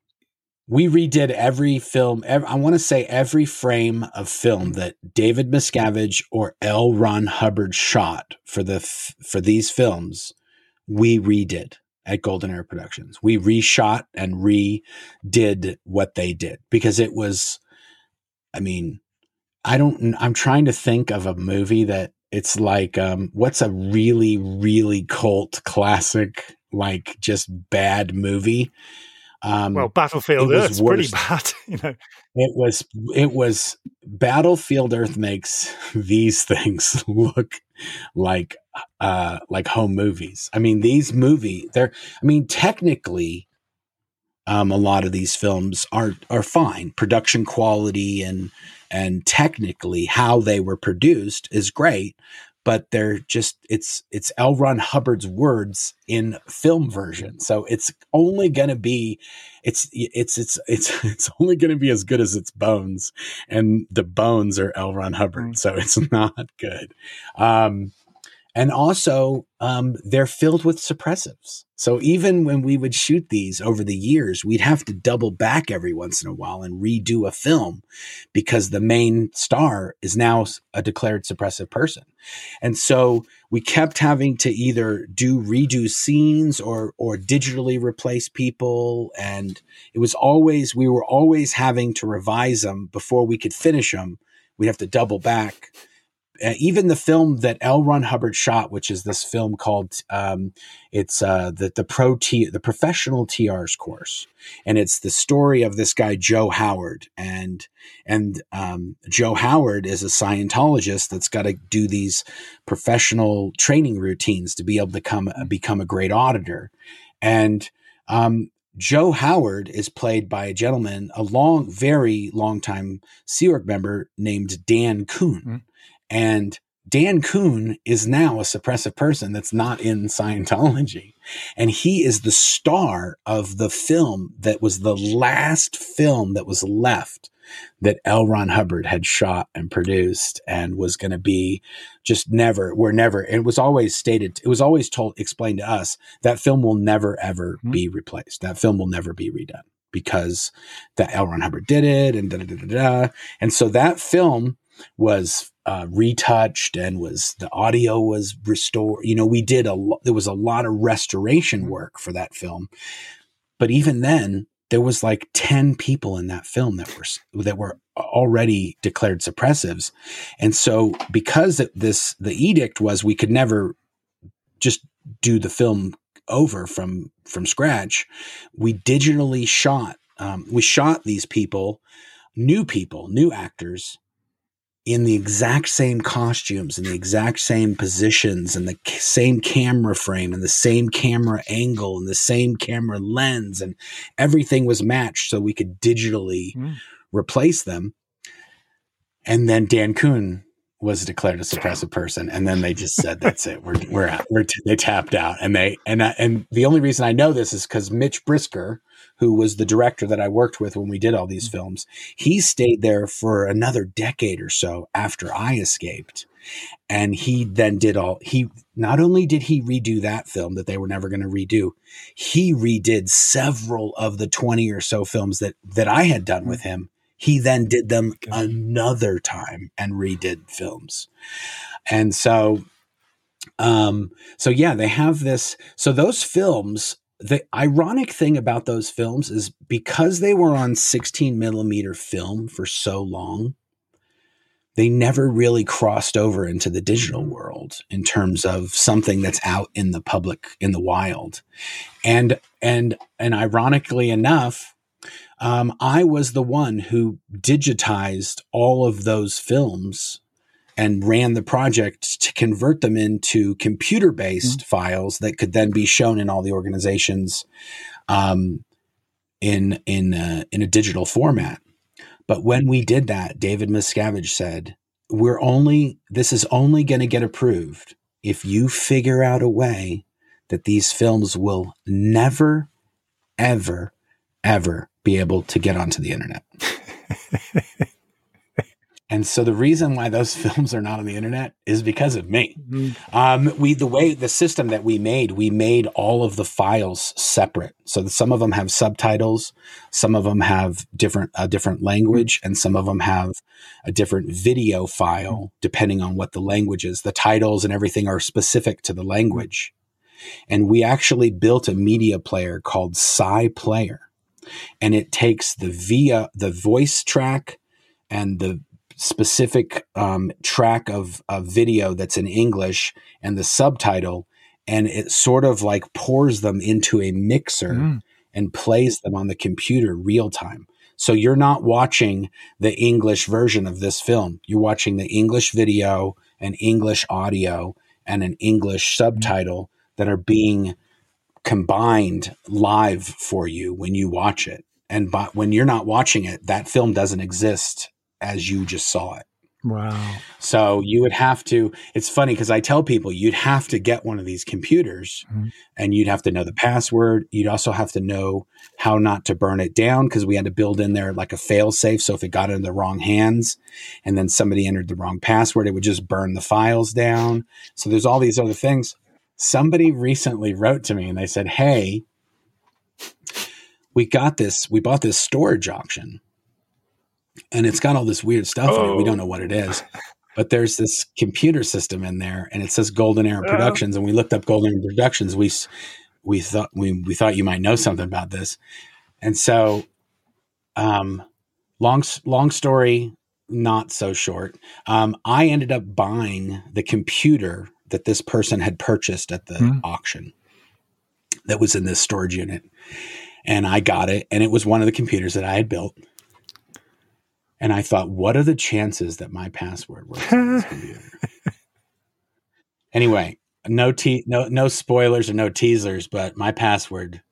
we redid every film. Every, I want to say every frame of film that David Miscavige or L. Ron Hubbard shot for the for these films. We redid at Golden Era Productions. We reshot and redid what they did because it was. I mean, I don't. I'm trying to think of a movie that it's like. Um, what's a really really cult classic like just bad movie? Um, well, Battlefield Earth's pretty bad, you know. It was it was Battlefield Earth makes these things look like uh like home movies. I mean, these movie they're I mean, technically um, a lot of these films are are fine. Production quality and and technically how they were produced is great, but they're just it's it's L. Ron Hubbard's words in film version. So it's only going to be it's it's it's it's it's only going to be as good as its bones, and the bones are L. Ron Hubbard. Right. So it's not good. Um, and also, um, they're filled with suppressives. So even when we would shoot these over the years, we'd have to double back every once in a while and redo a film because the main star is now a declared suppressive person. And so we kept having to either do redo scenes or or digitally replace people and it was always we were always having to revise them before we could finish them. We'd have to double back uh, even the film that L. Ron Hubbard shot, which is this film called um, it's uh, the the pro T the professional TR's course, and it's the story of this guy Joe Howard, and and um, Joe Howard is a Scientologist that's got to do these professional training routines to be able to become become a great auditor, and um, Joe Howard is played by a gentleman, a long, very long time Sea Org member named Dan Kuhn. Mm-hmm. And Dan Kuhn is now a suppressive person that's not in Scientology. And he is the star of the film that was the last film that was left that L. Ron Hubbard had shot and produced and was going to be just never, we're never, it was always stated, it was always told, explained to us that film will never, ever mm-hmm. be replaced. That film will never be redone because that L. Ron Hubbard did it and da da da da. da. And so that film was uh, retouched and was the audio was restored. You know, we did a lo- there was a lot of restoration mm-hmm. work for that film, but even then, there was like ten people in that film that were that were already declared suppressives, and so because this the edict was we could never just do the film over from from scratch. We digitally shot. Um, we shot these people, new people, new actors in the exact same costumes and the exact same positions and the same camera frame and the same camera angle and the same camera lens and everything was matched so we could digitally mm. replace them. And then Dan Kuhn was declared a suppressive person, and then they just said, "That's it. We're we're out. We're t- they tapped out." And they and I, and the only reason I know this is because Mitch Brisker, who was the director that I worked with when we did all these mm-hmm. films, he stayed there for another decade or so after I escaped, and he then did all he not only did he redo that film that they were never going to redo, he redid several of the twenty or so films that that I had done with mm. him he then did them another time and redid films. And so, um, so yeah, they have this. So those films, the ironic thing about those films is because they were on 16 millimeter film for so long, they never really crossed over into the digital mm-hmm. world in terms of something that's out in the public in the wild and and and ironically enough um, I was the one who digitized all of those films and ran the project to convert them into computer based mm-hmm. files that could then be shown in all the organizations um, in in a, in a digital format. But when we did that, David Miscavige said, "We're only this is only going to get approved if you figure out a way that these films will never, ever, ever be able to get onto the internet. and so the reason why those films are not on the internet is because of me. Mm-hmm. Um, we the way the system that we made, we made all of the files separate. So some of them have subtitles, some of them have different a different language, and some of them have a different video file depending on what the language is. The titles and everything are specific to the language. And we actually built a media player called SciPlayer and it takes the via the voice track and the specific um, track of, of video that's in English and the subtitle, and it sort of like pours them into a mixer mm. and plays them on the computer real time. So you're not watching the English version of this film. You're watching the English video and English audio and an English subtitle that are being combined live for you when you watch it. And but when you're not watching it, that film doesn't exist as you just saw it. Wow. So you would have to, it's funny because I tell people you'd have to get one of these computers mm-hmm. and you'd have to know the password. You'd also have to know how not to burn it down because we had to build in there like a fail safe. So if it got in the wrong hands and then somebody entered the wrong password, it would just burn the files down. So there's all these other things somebody recently wrote to me and they said, Hey, we got this, we bought this storage auction and it's got all this weird stuff oh. in it. We don't know what it is. But there's this computer system in there and it says Golden Era uh. Productions. And we looked up Golden Era Productions. We, we thought, we, we thought you might know something about this. And so, um, long, long story, not so short. Um, I ended up buying the computer that this person had purchased at the mm. auction that was in this storage unit. And I got it, and it was one of the computers that I had built. And I thought, what are the chances that my password works on this computer? anyway, no te- no no spoilers or no teasers, but my password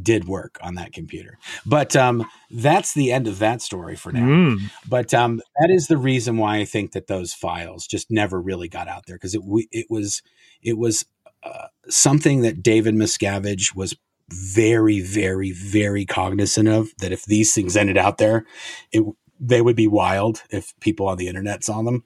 did work on that computer. But um, that's the end of that story for now. Mm. But um, that is the reason why I think that those files just never really got out there because it it was it was uh, something that David Miscavige was very very very cognizant of that if these things ended out there, it they would be wild if people on the internet saw them.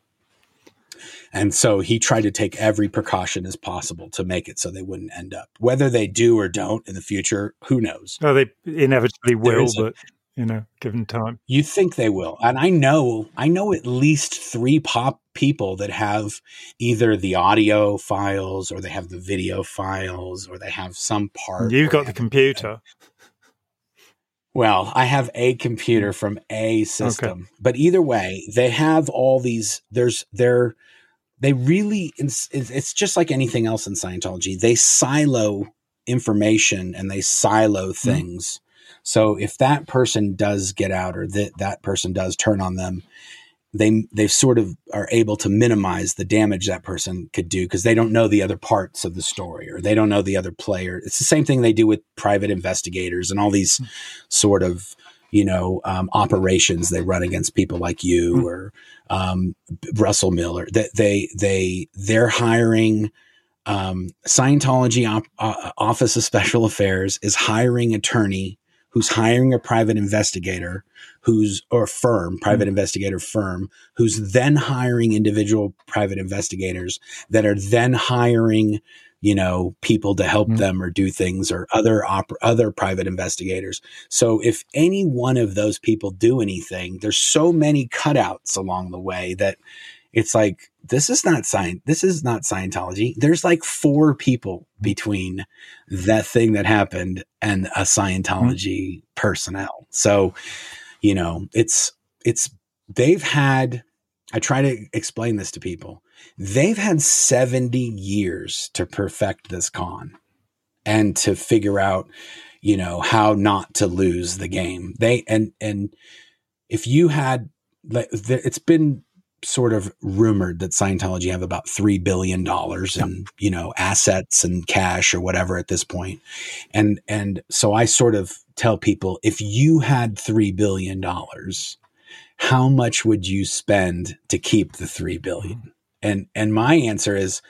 And so he tried to take every precaution as possible to make it so they wouldn't end up. Whether they do or don't in the future, who knows? Oh, they inevitably will, but you know, given time. You think they will. And I know I know at least 3 pop people that have either the audio files or they have the video files or they have some part. You've got the computer. Well, I have a computer from a system, okay. but either way, they have all these. There's they're they really it's, just like anything else in Scientology. They silo information and they silo mm-hmm. things. Mm-hmm. So if that person does get out or that that person does turn on them, they they sort of are able to minimize the damage that person could do because they don't know the other parts of the story or they don't know the other player. It's the same thing they do with private investigators and all these mm-hmm. sort of you know, um, operations they run against people like you mm-hmm. or um, Russell Miller. That they they they're hiring um, Scientology op- uh, Office of Special Affairs is hiring attorney who's hiring a private investigator who's or firm private mm-hmm. investigator firm who's then hiring individual private investigators that are then hiring you know people to help mm-hmm. them or do things or other op- other private investigators so if any one of those people do anything there's so many cutouts along the way that it's like this is not science this is not scientology. There's like four people between that thing that happened and a scientology mm-hmm. personnel. So you know it's it's they've had i try to explain this to people. They've had 70 years to perfect this con and to figure out you know how not to lose the game. They and and if you had it's been sort of rumored that Scientology have about three billion dollars in you know assets and cash or whatever at this point, and and so I sort of tell people if you had three billion dollars, how much would you spend to keep the three billion? Mm-hmm. And and my answer is.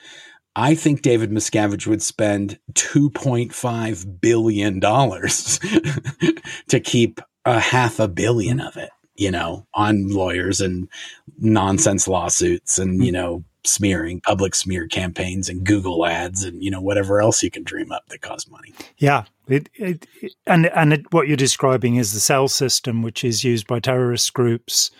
I think David Miscavige would spend $2.5 billion to keep a half a billion of it you know, on lawyers and nonsense lawsuits and, you know, smearing, public smear campaigns and Google ads and, you know, whatever else you can dream up that costs money. Yeah. It, it, it, and and it, what you're describing is the cell system, which is used by terrorist groups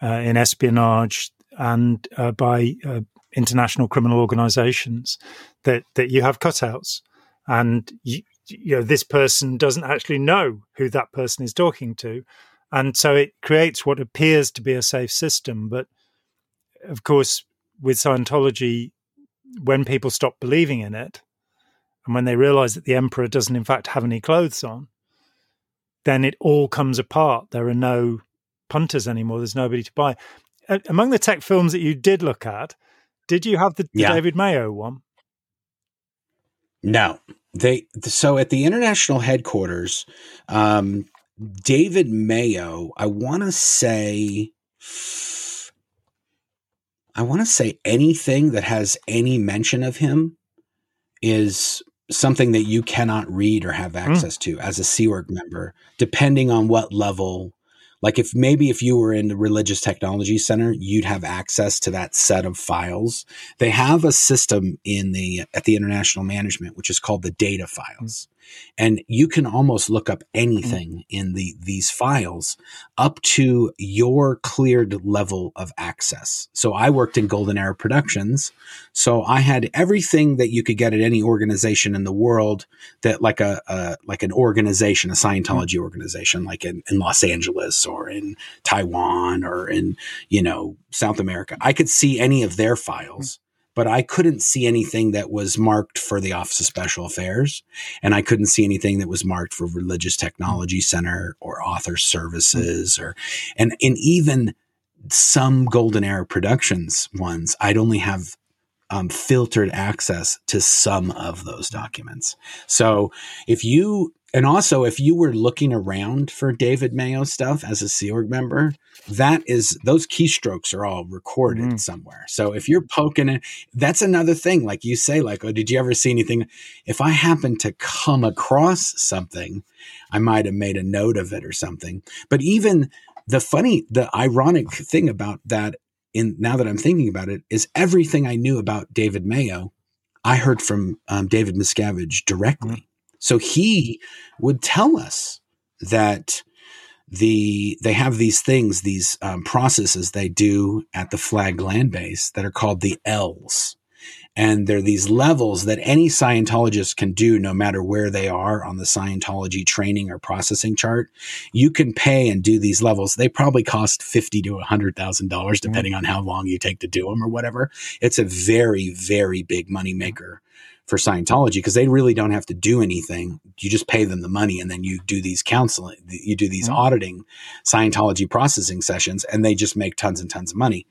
uh, in espionage and uh, by uh, international criminal organizations that, that you have cutouts. And you, you know, this person doesn't actually know who that person is talking to and so it creates what appears to be a safe system. But of course, with Scientology, when people stop believing in it, and when they realize that the emperor doesn't, in fact, have any clothes on, then it all comes apart. There are no punters anymore. There's nobody to buy. among the tech films that you did look at, did you have the, the yeah. David Mayo one? No, they. So at the international headquarters, um, David Mayo, I want to say, I want to say anything that has any mention of him is something that you cannot read or have hmm. access mm. to as a Sea member, depending on what level like if maybe if you were in the religious technology center you'd have access to that set of files they have a system in the at the international management which is called the data files and you can almost look up anything mm-hmm. in the these files up to your cleared level of access. So i worked in golden era productions. So i had everything that you could get at any organization in the world that like a, a like an organization a scientology mm-hmm. organization like in, in los angeles or in taiwan or in you know south america. I could see any of their files but I couldn't see anything that was marked for the Office of Special Affairs. And I couldn't see anything that was marked for Religious Technology Center or Author Services or, and, and even some Golden Era Productions ones, I'd only have um, filtered access to some of those documents. So if you and also, if you were looking around for David Mayo stuff as a Sea Org member, that is those keystrokes are all recorded mm. somewhere. So if you're poking it, that's another thing. Like you say, like, oh, did you ever see anything? If I happen to come across something, I might have made a note of it or something. But even the funny, the ironic thing about that, in now that I'm thinking about it, is everything I knew about David Mayo, I heard from um, David Miscavige directly. Mm. So he would tell us that the they have these things, these um, processes they do at the flag land base that are called the L's. And there are these levels that any Scientologist can do no matter where they are on the Scientology training or processing chart. You can pay and do these levels. They probably cost fifty to hundred thousand dollars, depending mm-hmm. on how long you take to do them or whatever. It's a very, very big money maker for Scientology because they really don't have to do anything. You just pay them the money and then you do these counseling, you do these mm-hmm. auditing Scientology processing sessions and they just make tons and tons of money.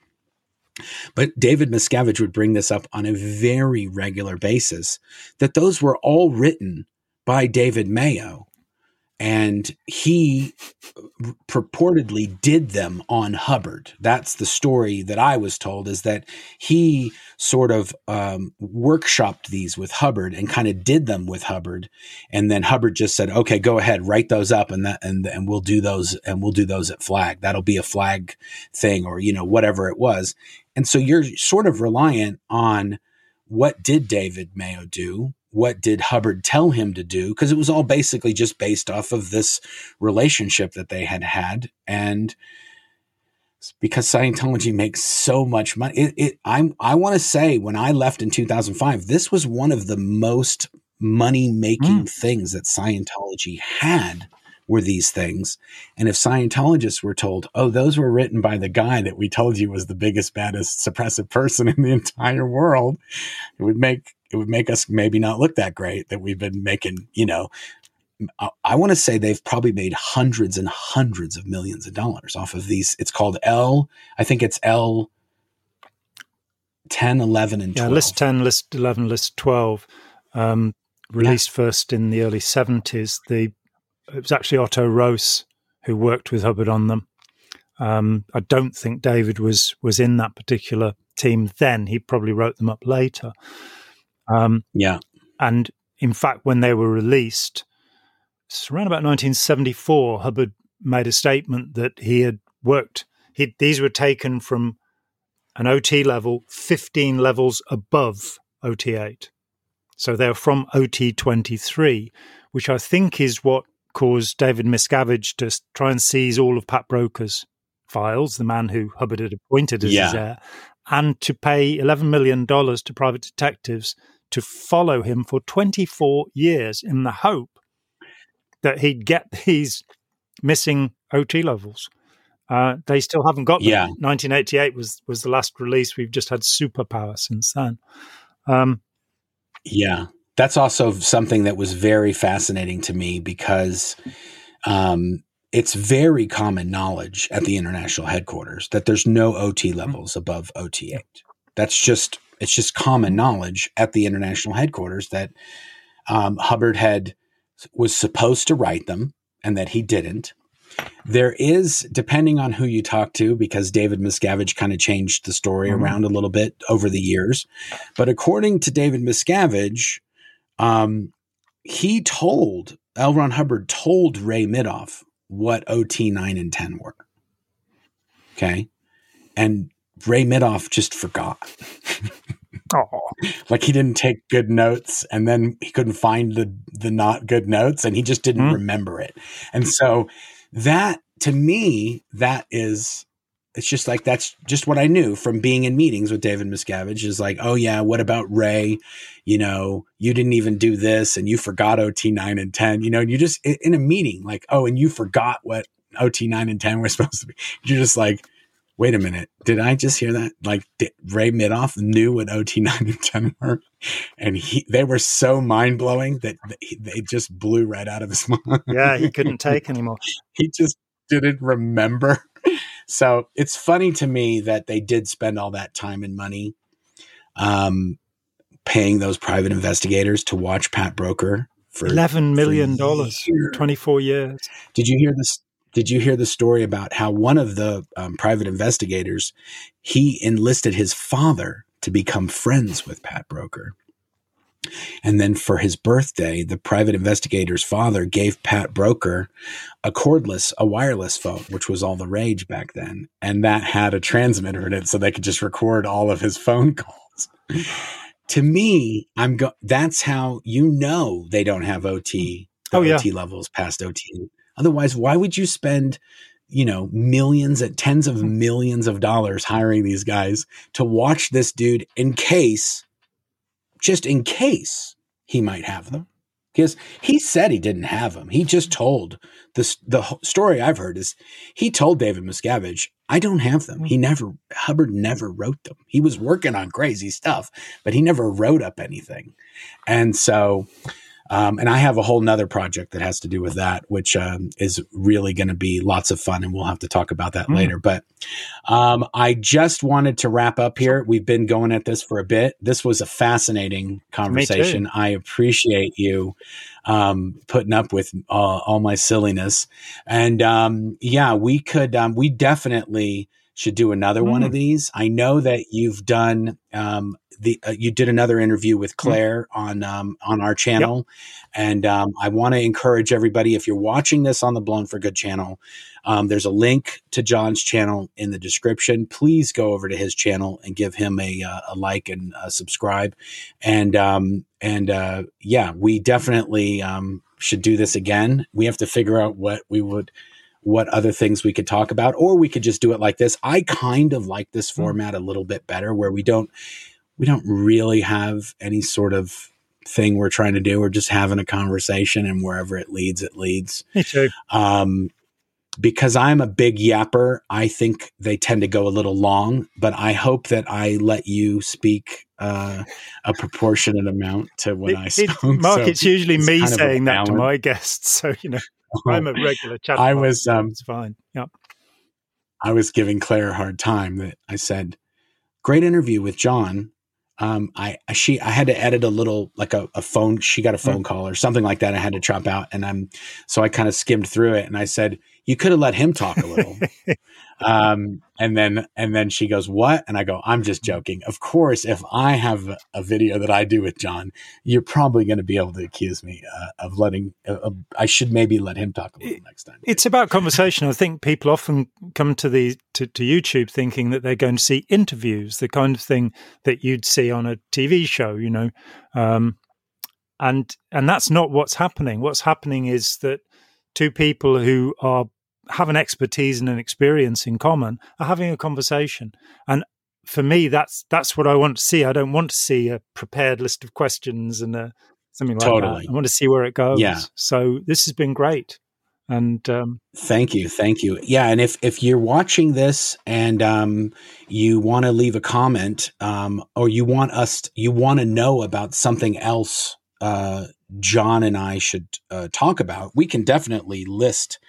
But David Miscavige would bring this up on a very regular basis that those were all written by David Mayo and he purportedly did them on Hubbard. That's the story that I was told is that he sort of um, workshopped these with Hubbard and kind of did them with Hubbard, and then Hubbard just said, "Okay, go ahead, write those up, and that and and we'll do those and we'll do those at flag. That'll be a flag thing, or you know whatever it was." And so you're sort of reliant on what did David Mayo do what did Hubbard tell him to do? Because it was all basically just based off of this relationship that they had had. And because Scientology makes so much money, it, it I'm, I want to say when I left in 2005, this was one of the most money making mm. things that Scientology had were these things. And if Scientologists were told, oh, those were written by the guy that we told you was the biggest, baddest suppressive person in the entire world, it would make it would make us maybe not look that great that we've been making, you know, I, I want to say they've probably made hundreds and hundreds of millions of dollars off of these. It's called L, I think it's L 10, 11, and 12. Yeah, list 10, list 11, list 12. Um, released yeah. first in the early 70s. The it was actually Otto Roos who worked with Hubbard on them. Um, I don't think David was was in that particular team then. He probably wrote them up later. Um, yeah. And in fact, when they were released, around about 1974, Hubbard made a statement that he had worked. He, these were taken from an OT level 15 levels above OT8. So they're from OT23, which I think is what caused David Miscavige to try and seize all of Pat Broeker's files, the man who Hubbard had appointed as yeah. his heir, and to pay $11 million to private detectives to follow him for 24 years in the hope that he'd get these missing OT levels. Uh, they still haven't got them. Yeah. 1988 was was the last release. We've just had Superpower since then. Um, yeah, that's also something that was very fascinating to me because um, it's very common knowledge at the international headquarters that there's no OT mm-hmm. levels above OT8. That's just it's just common knowledge at the international headquarters that um, Hubbard had was supposed to write them and that he didn't. There is, depending on who you talk to, because David Miscavige kind of changed the story mm-hmm. around a little bit over the years. But according to David Miscavige, um, he told L. Ron Hubbard told Ray Mithoff what OT nine and ten were. Okay, and Ray Mithoff just forgot. Oh. like he didn't take good notes and then he couldn't find the the not good notes and he just didn't mm. remember it. And so that to me that is it's just like that's just what I knew from being in meetings with David Miscavige is like, oh yeah, what about Ray? You know, you didn't even do this and you forgot OT nine and 10, you know, and you just in a meeting, like, oh, and you forgot what OT nine and 10 were supposed to be. You're just like, wait a minute, did I just hear that? Like Ray Mithoff knew what OT nine and ten were, and he they were so mind blowing that they just blew right out of his mind. Yeah, he couldn't take anymore. he just didn't remember. So it's funny to me that they did spend all that time and money, um, paying those private investigators to watch Pat Broeker for eleven million dollars, twenty four years. Did you hear this? Did you hear the story about how one of the um, private investigators he enlisted his father to become friends with Pat Broeker? And then for his birthday, the private investigator's father gave Pat Broeker a cordless, a wireless phone, which was all the rage back then. And that had a transmitter in it so they could just record all of his phone calls. to me, I'm go that's how you know they don't have OT, oh, yeah. OT levels past OT Otherwise, why would you spend, you know, millions at tens of mm-hmm. millions of dollars hiring these guys to watch this dude in case, just in case he might have them? Mm-hmm. Because he said he didn't have them. He just told the the story I've heard is he told David Miscavige, "I don't have them." He mm-hmm. never Hubbard never wrote them. He was working on crazy stuff, but he never wrote up anything. And so um, and I have a whole nother project that has to do with that, which um, is really going to be lots of fun. And we'll have to talk about that mm. later. But um, I just wanted to wrap up here. We've been going at this for a bit. This was a fascinating conversation. I appreciate you um, putting up with uh, all my silliness. And um, yeah, we could, um, we definitely should do another mm. one of mm. these. I know that you've done um, the uh, you did another interview with mm. Claire mm. on um, on our channel, yep. and um, I want to encourage everybody if you're watching this on the Blown for Good channel, um, there's a link to Jon's channel in the description. Please go over to his channel and give him a, uh, a like and a subscribe, and um, and uh, yeah, we definitely um, should do this again. We have to figure out what we would what other things we could talk about, or we could just do it like this. I kind of like this hmm. format a little bit better where we don't we don't really have any sort of thing we're trying to do. We're just having a conversation and wherever it leads, it leads. Me too. Um, because I'm a big yapper, I think they tend to go a little long, but I hope that I let you speak uh, a proportionate amount to when it, I spoke. It, Marc, so it's usually me saying that to my guests. So, you know. I'm a regular chat. I was. Um, it's fine. Yep. I was giving Claire a hard time that I said, "Great interview with Jon." Um, I she I had to edit a little like a, a phone. She got a phone mm. call or something like that. I had to chop out, and I'm so I kind of skimmed through it, and I said, "You could have let him talk a little." Um, and then and then she goes, "What?" And I go, "I'm just joking." Of course, if I have a video that I do with Jon, you're probably going to be able to accuse me uh, of letting. Uh, I should maybe let him talk a little it, next time. It's about conversation. I think people often come to the to, to YouTube thinking that they're going to see interviews, the kind of thing that you'd see on a TV show. You know, um, and and that's not what's happening. What's happening is that two people who are have an expertise and an experience in common are having a conversation. And for me, that's that's what I want to see. I don't want to see a prepared list of questions and a, something like totally. that. I want to see where it goes. Yeah. So this has been great. And um, thank you, thank you. Yeah, and if if you're watching this and um, you want to leave a comment, um, or you want us, to, you want to know about something else, uh, Jon and I should uh, talk about, we can definitely list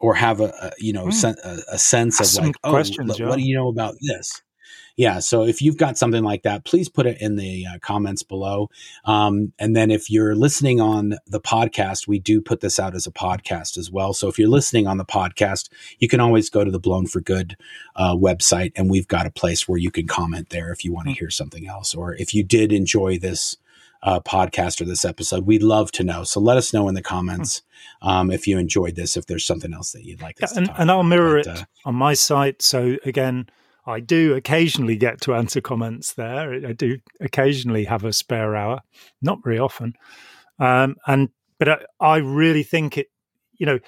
or have a, a you know mm. sen- a, a, sense of like oh what do you know about this? Yeah so if you've got something like that please put it in the uh, comments below. Um, and then if you're listening on the podcast we do put this out as a podcast as well. So if you're listening on the podcast you can always go to the blown for good uh, website and we've got a place where you can comment there if you want to mm. hear something else. Or if you did enjoy this uh, podcast or this episode. We'd love to know. So let us know in the comments um, if you enjoyed this, if there's something else that you'd like yeah, and, and, I'll mirror but, it uh, on my site. So again, I do occasionally get to answer comments there. I do occasionally have a spare hour, not very often. Um, and but I, I really think it, you know,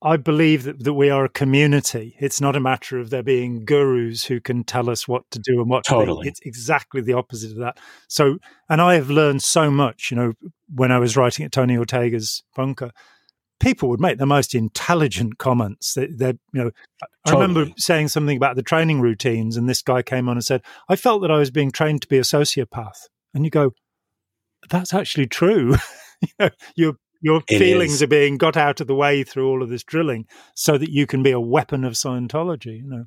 I believe that, that we are a community. It's not a matter of there being gurus who can tell us what to do and what totally. to It's exactly the opposite of that. So, and I have learned so much, you know, when I was writing at Tony Ortega's Bunker, people would make the most intelligent comments. They, they you know, I remember saying something about the training routines, and this guy came on and said, I felt that I was being trained to be a sociopath. And you go, that's actually true. you know, you're your it feelings is. are being got out of the way through all of this drilling so that you can be a weapon of Scientology, you know.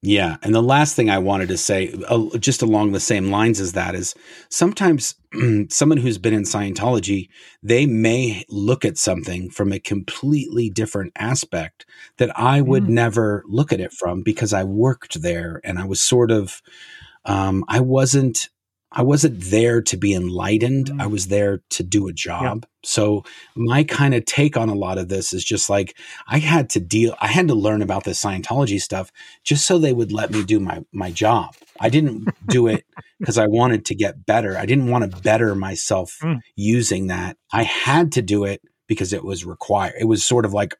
Yeah, and the last thing I wanted to say, uh, just along the same lines as that, is sometimes someone who's been in Scientology, they may look at something from a completely different aspect that I would mm. never look at it from because I worked there and I was sort of, um, I wasn't I wasn't there to be enlightened. Mm. I was there to do a job. Yeah. So my kind of take on a lot of this is just like I had to deal I had to learn about the Scientology stuff just so they would let me do my my job. I didn't do it because I wanted to get better. I didn't want to better myself mm. using that. I had to do it because it was required. It was sort of like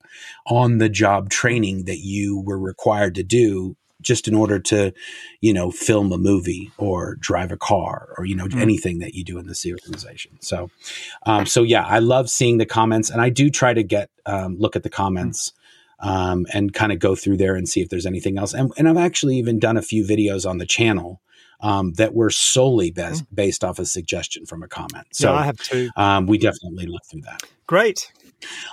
on the job training that you were required to do just in order to, you know, film a movie or drive a car or, you know, mm-hmm. anything that you do in this organization. So, um, so yeah, I love seeing the comments and I do try to get, um, look at the comments. Um, and kind of go through there and see if there's anything else. And, and I've actually even done a few videos on the channel um, that were solely best, mm. based off a suggestion from a comment. So yeah, I have two. Um, we definitely look through that. Great.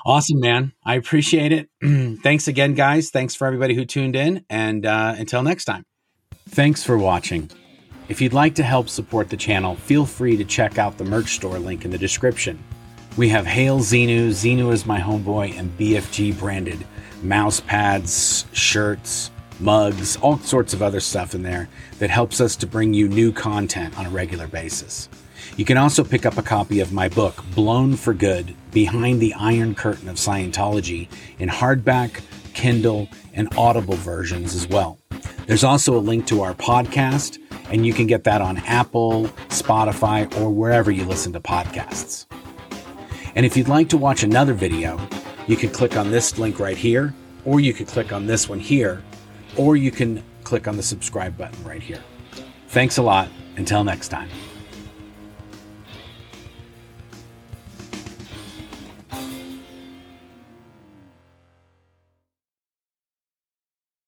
Awesome, man. I appreciate it. Thanks again, guys. Thanks for everybody who tuned in. And uh, until next time, thanks for watching. If you'd like to help support the channel, feel free to check out the merch store link in the description. We have Hail Xenu, Xenu is my homeboy, and BFG branded mouse pads, shirts, mugs, all sorts of other stuff in there that helps us to bring you new content on a regular basis. You can also pick up a copy of my book, Blown for Good Behind the Iron Curtain of Scientology, in hardback, Kindle, and Audible versions as well. There's also a link to our podcast, and you can get that on Apple, Spotify, or wherever you listen to podcasts. And if you'd like to watch another video, you can click on this link right here, or you can click on this one here, or you can click on the subscribe button right here. Thanks a lot. Until next time.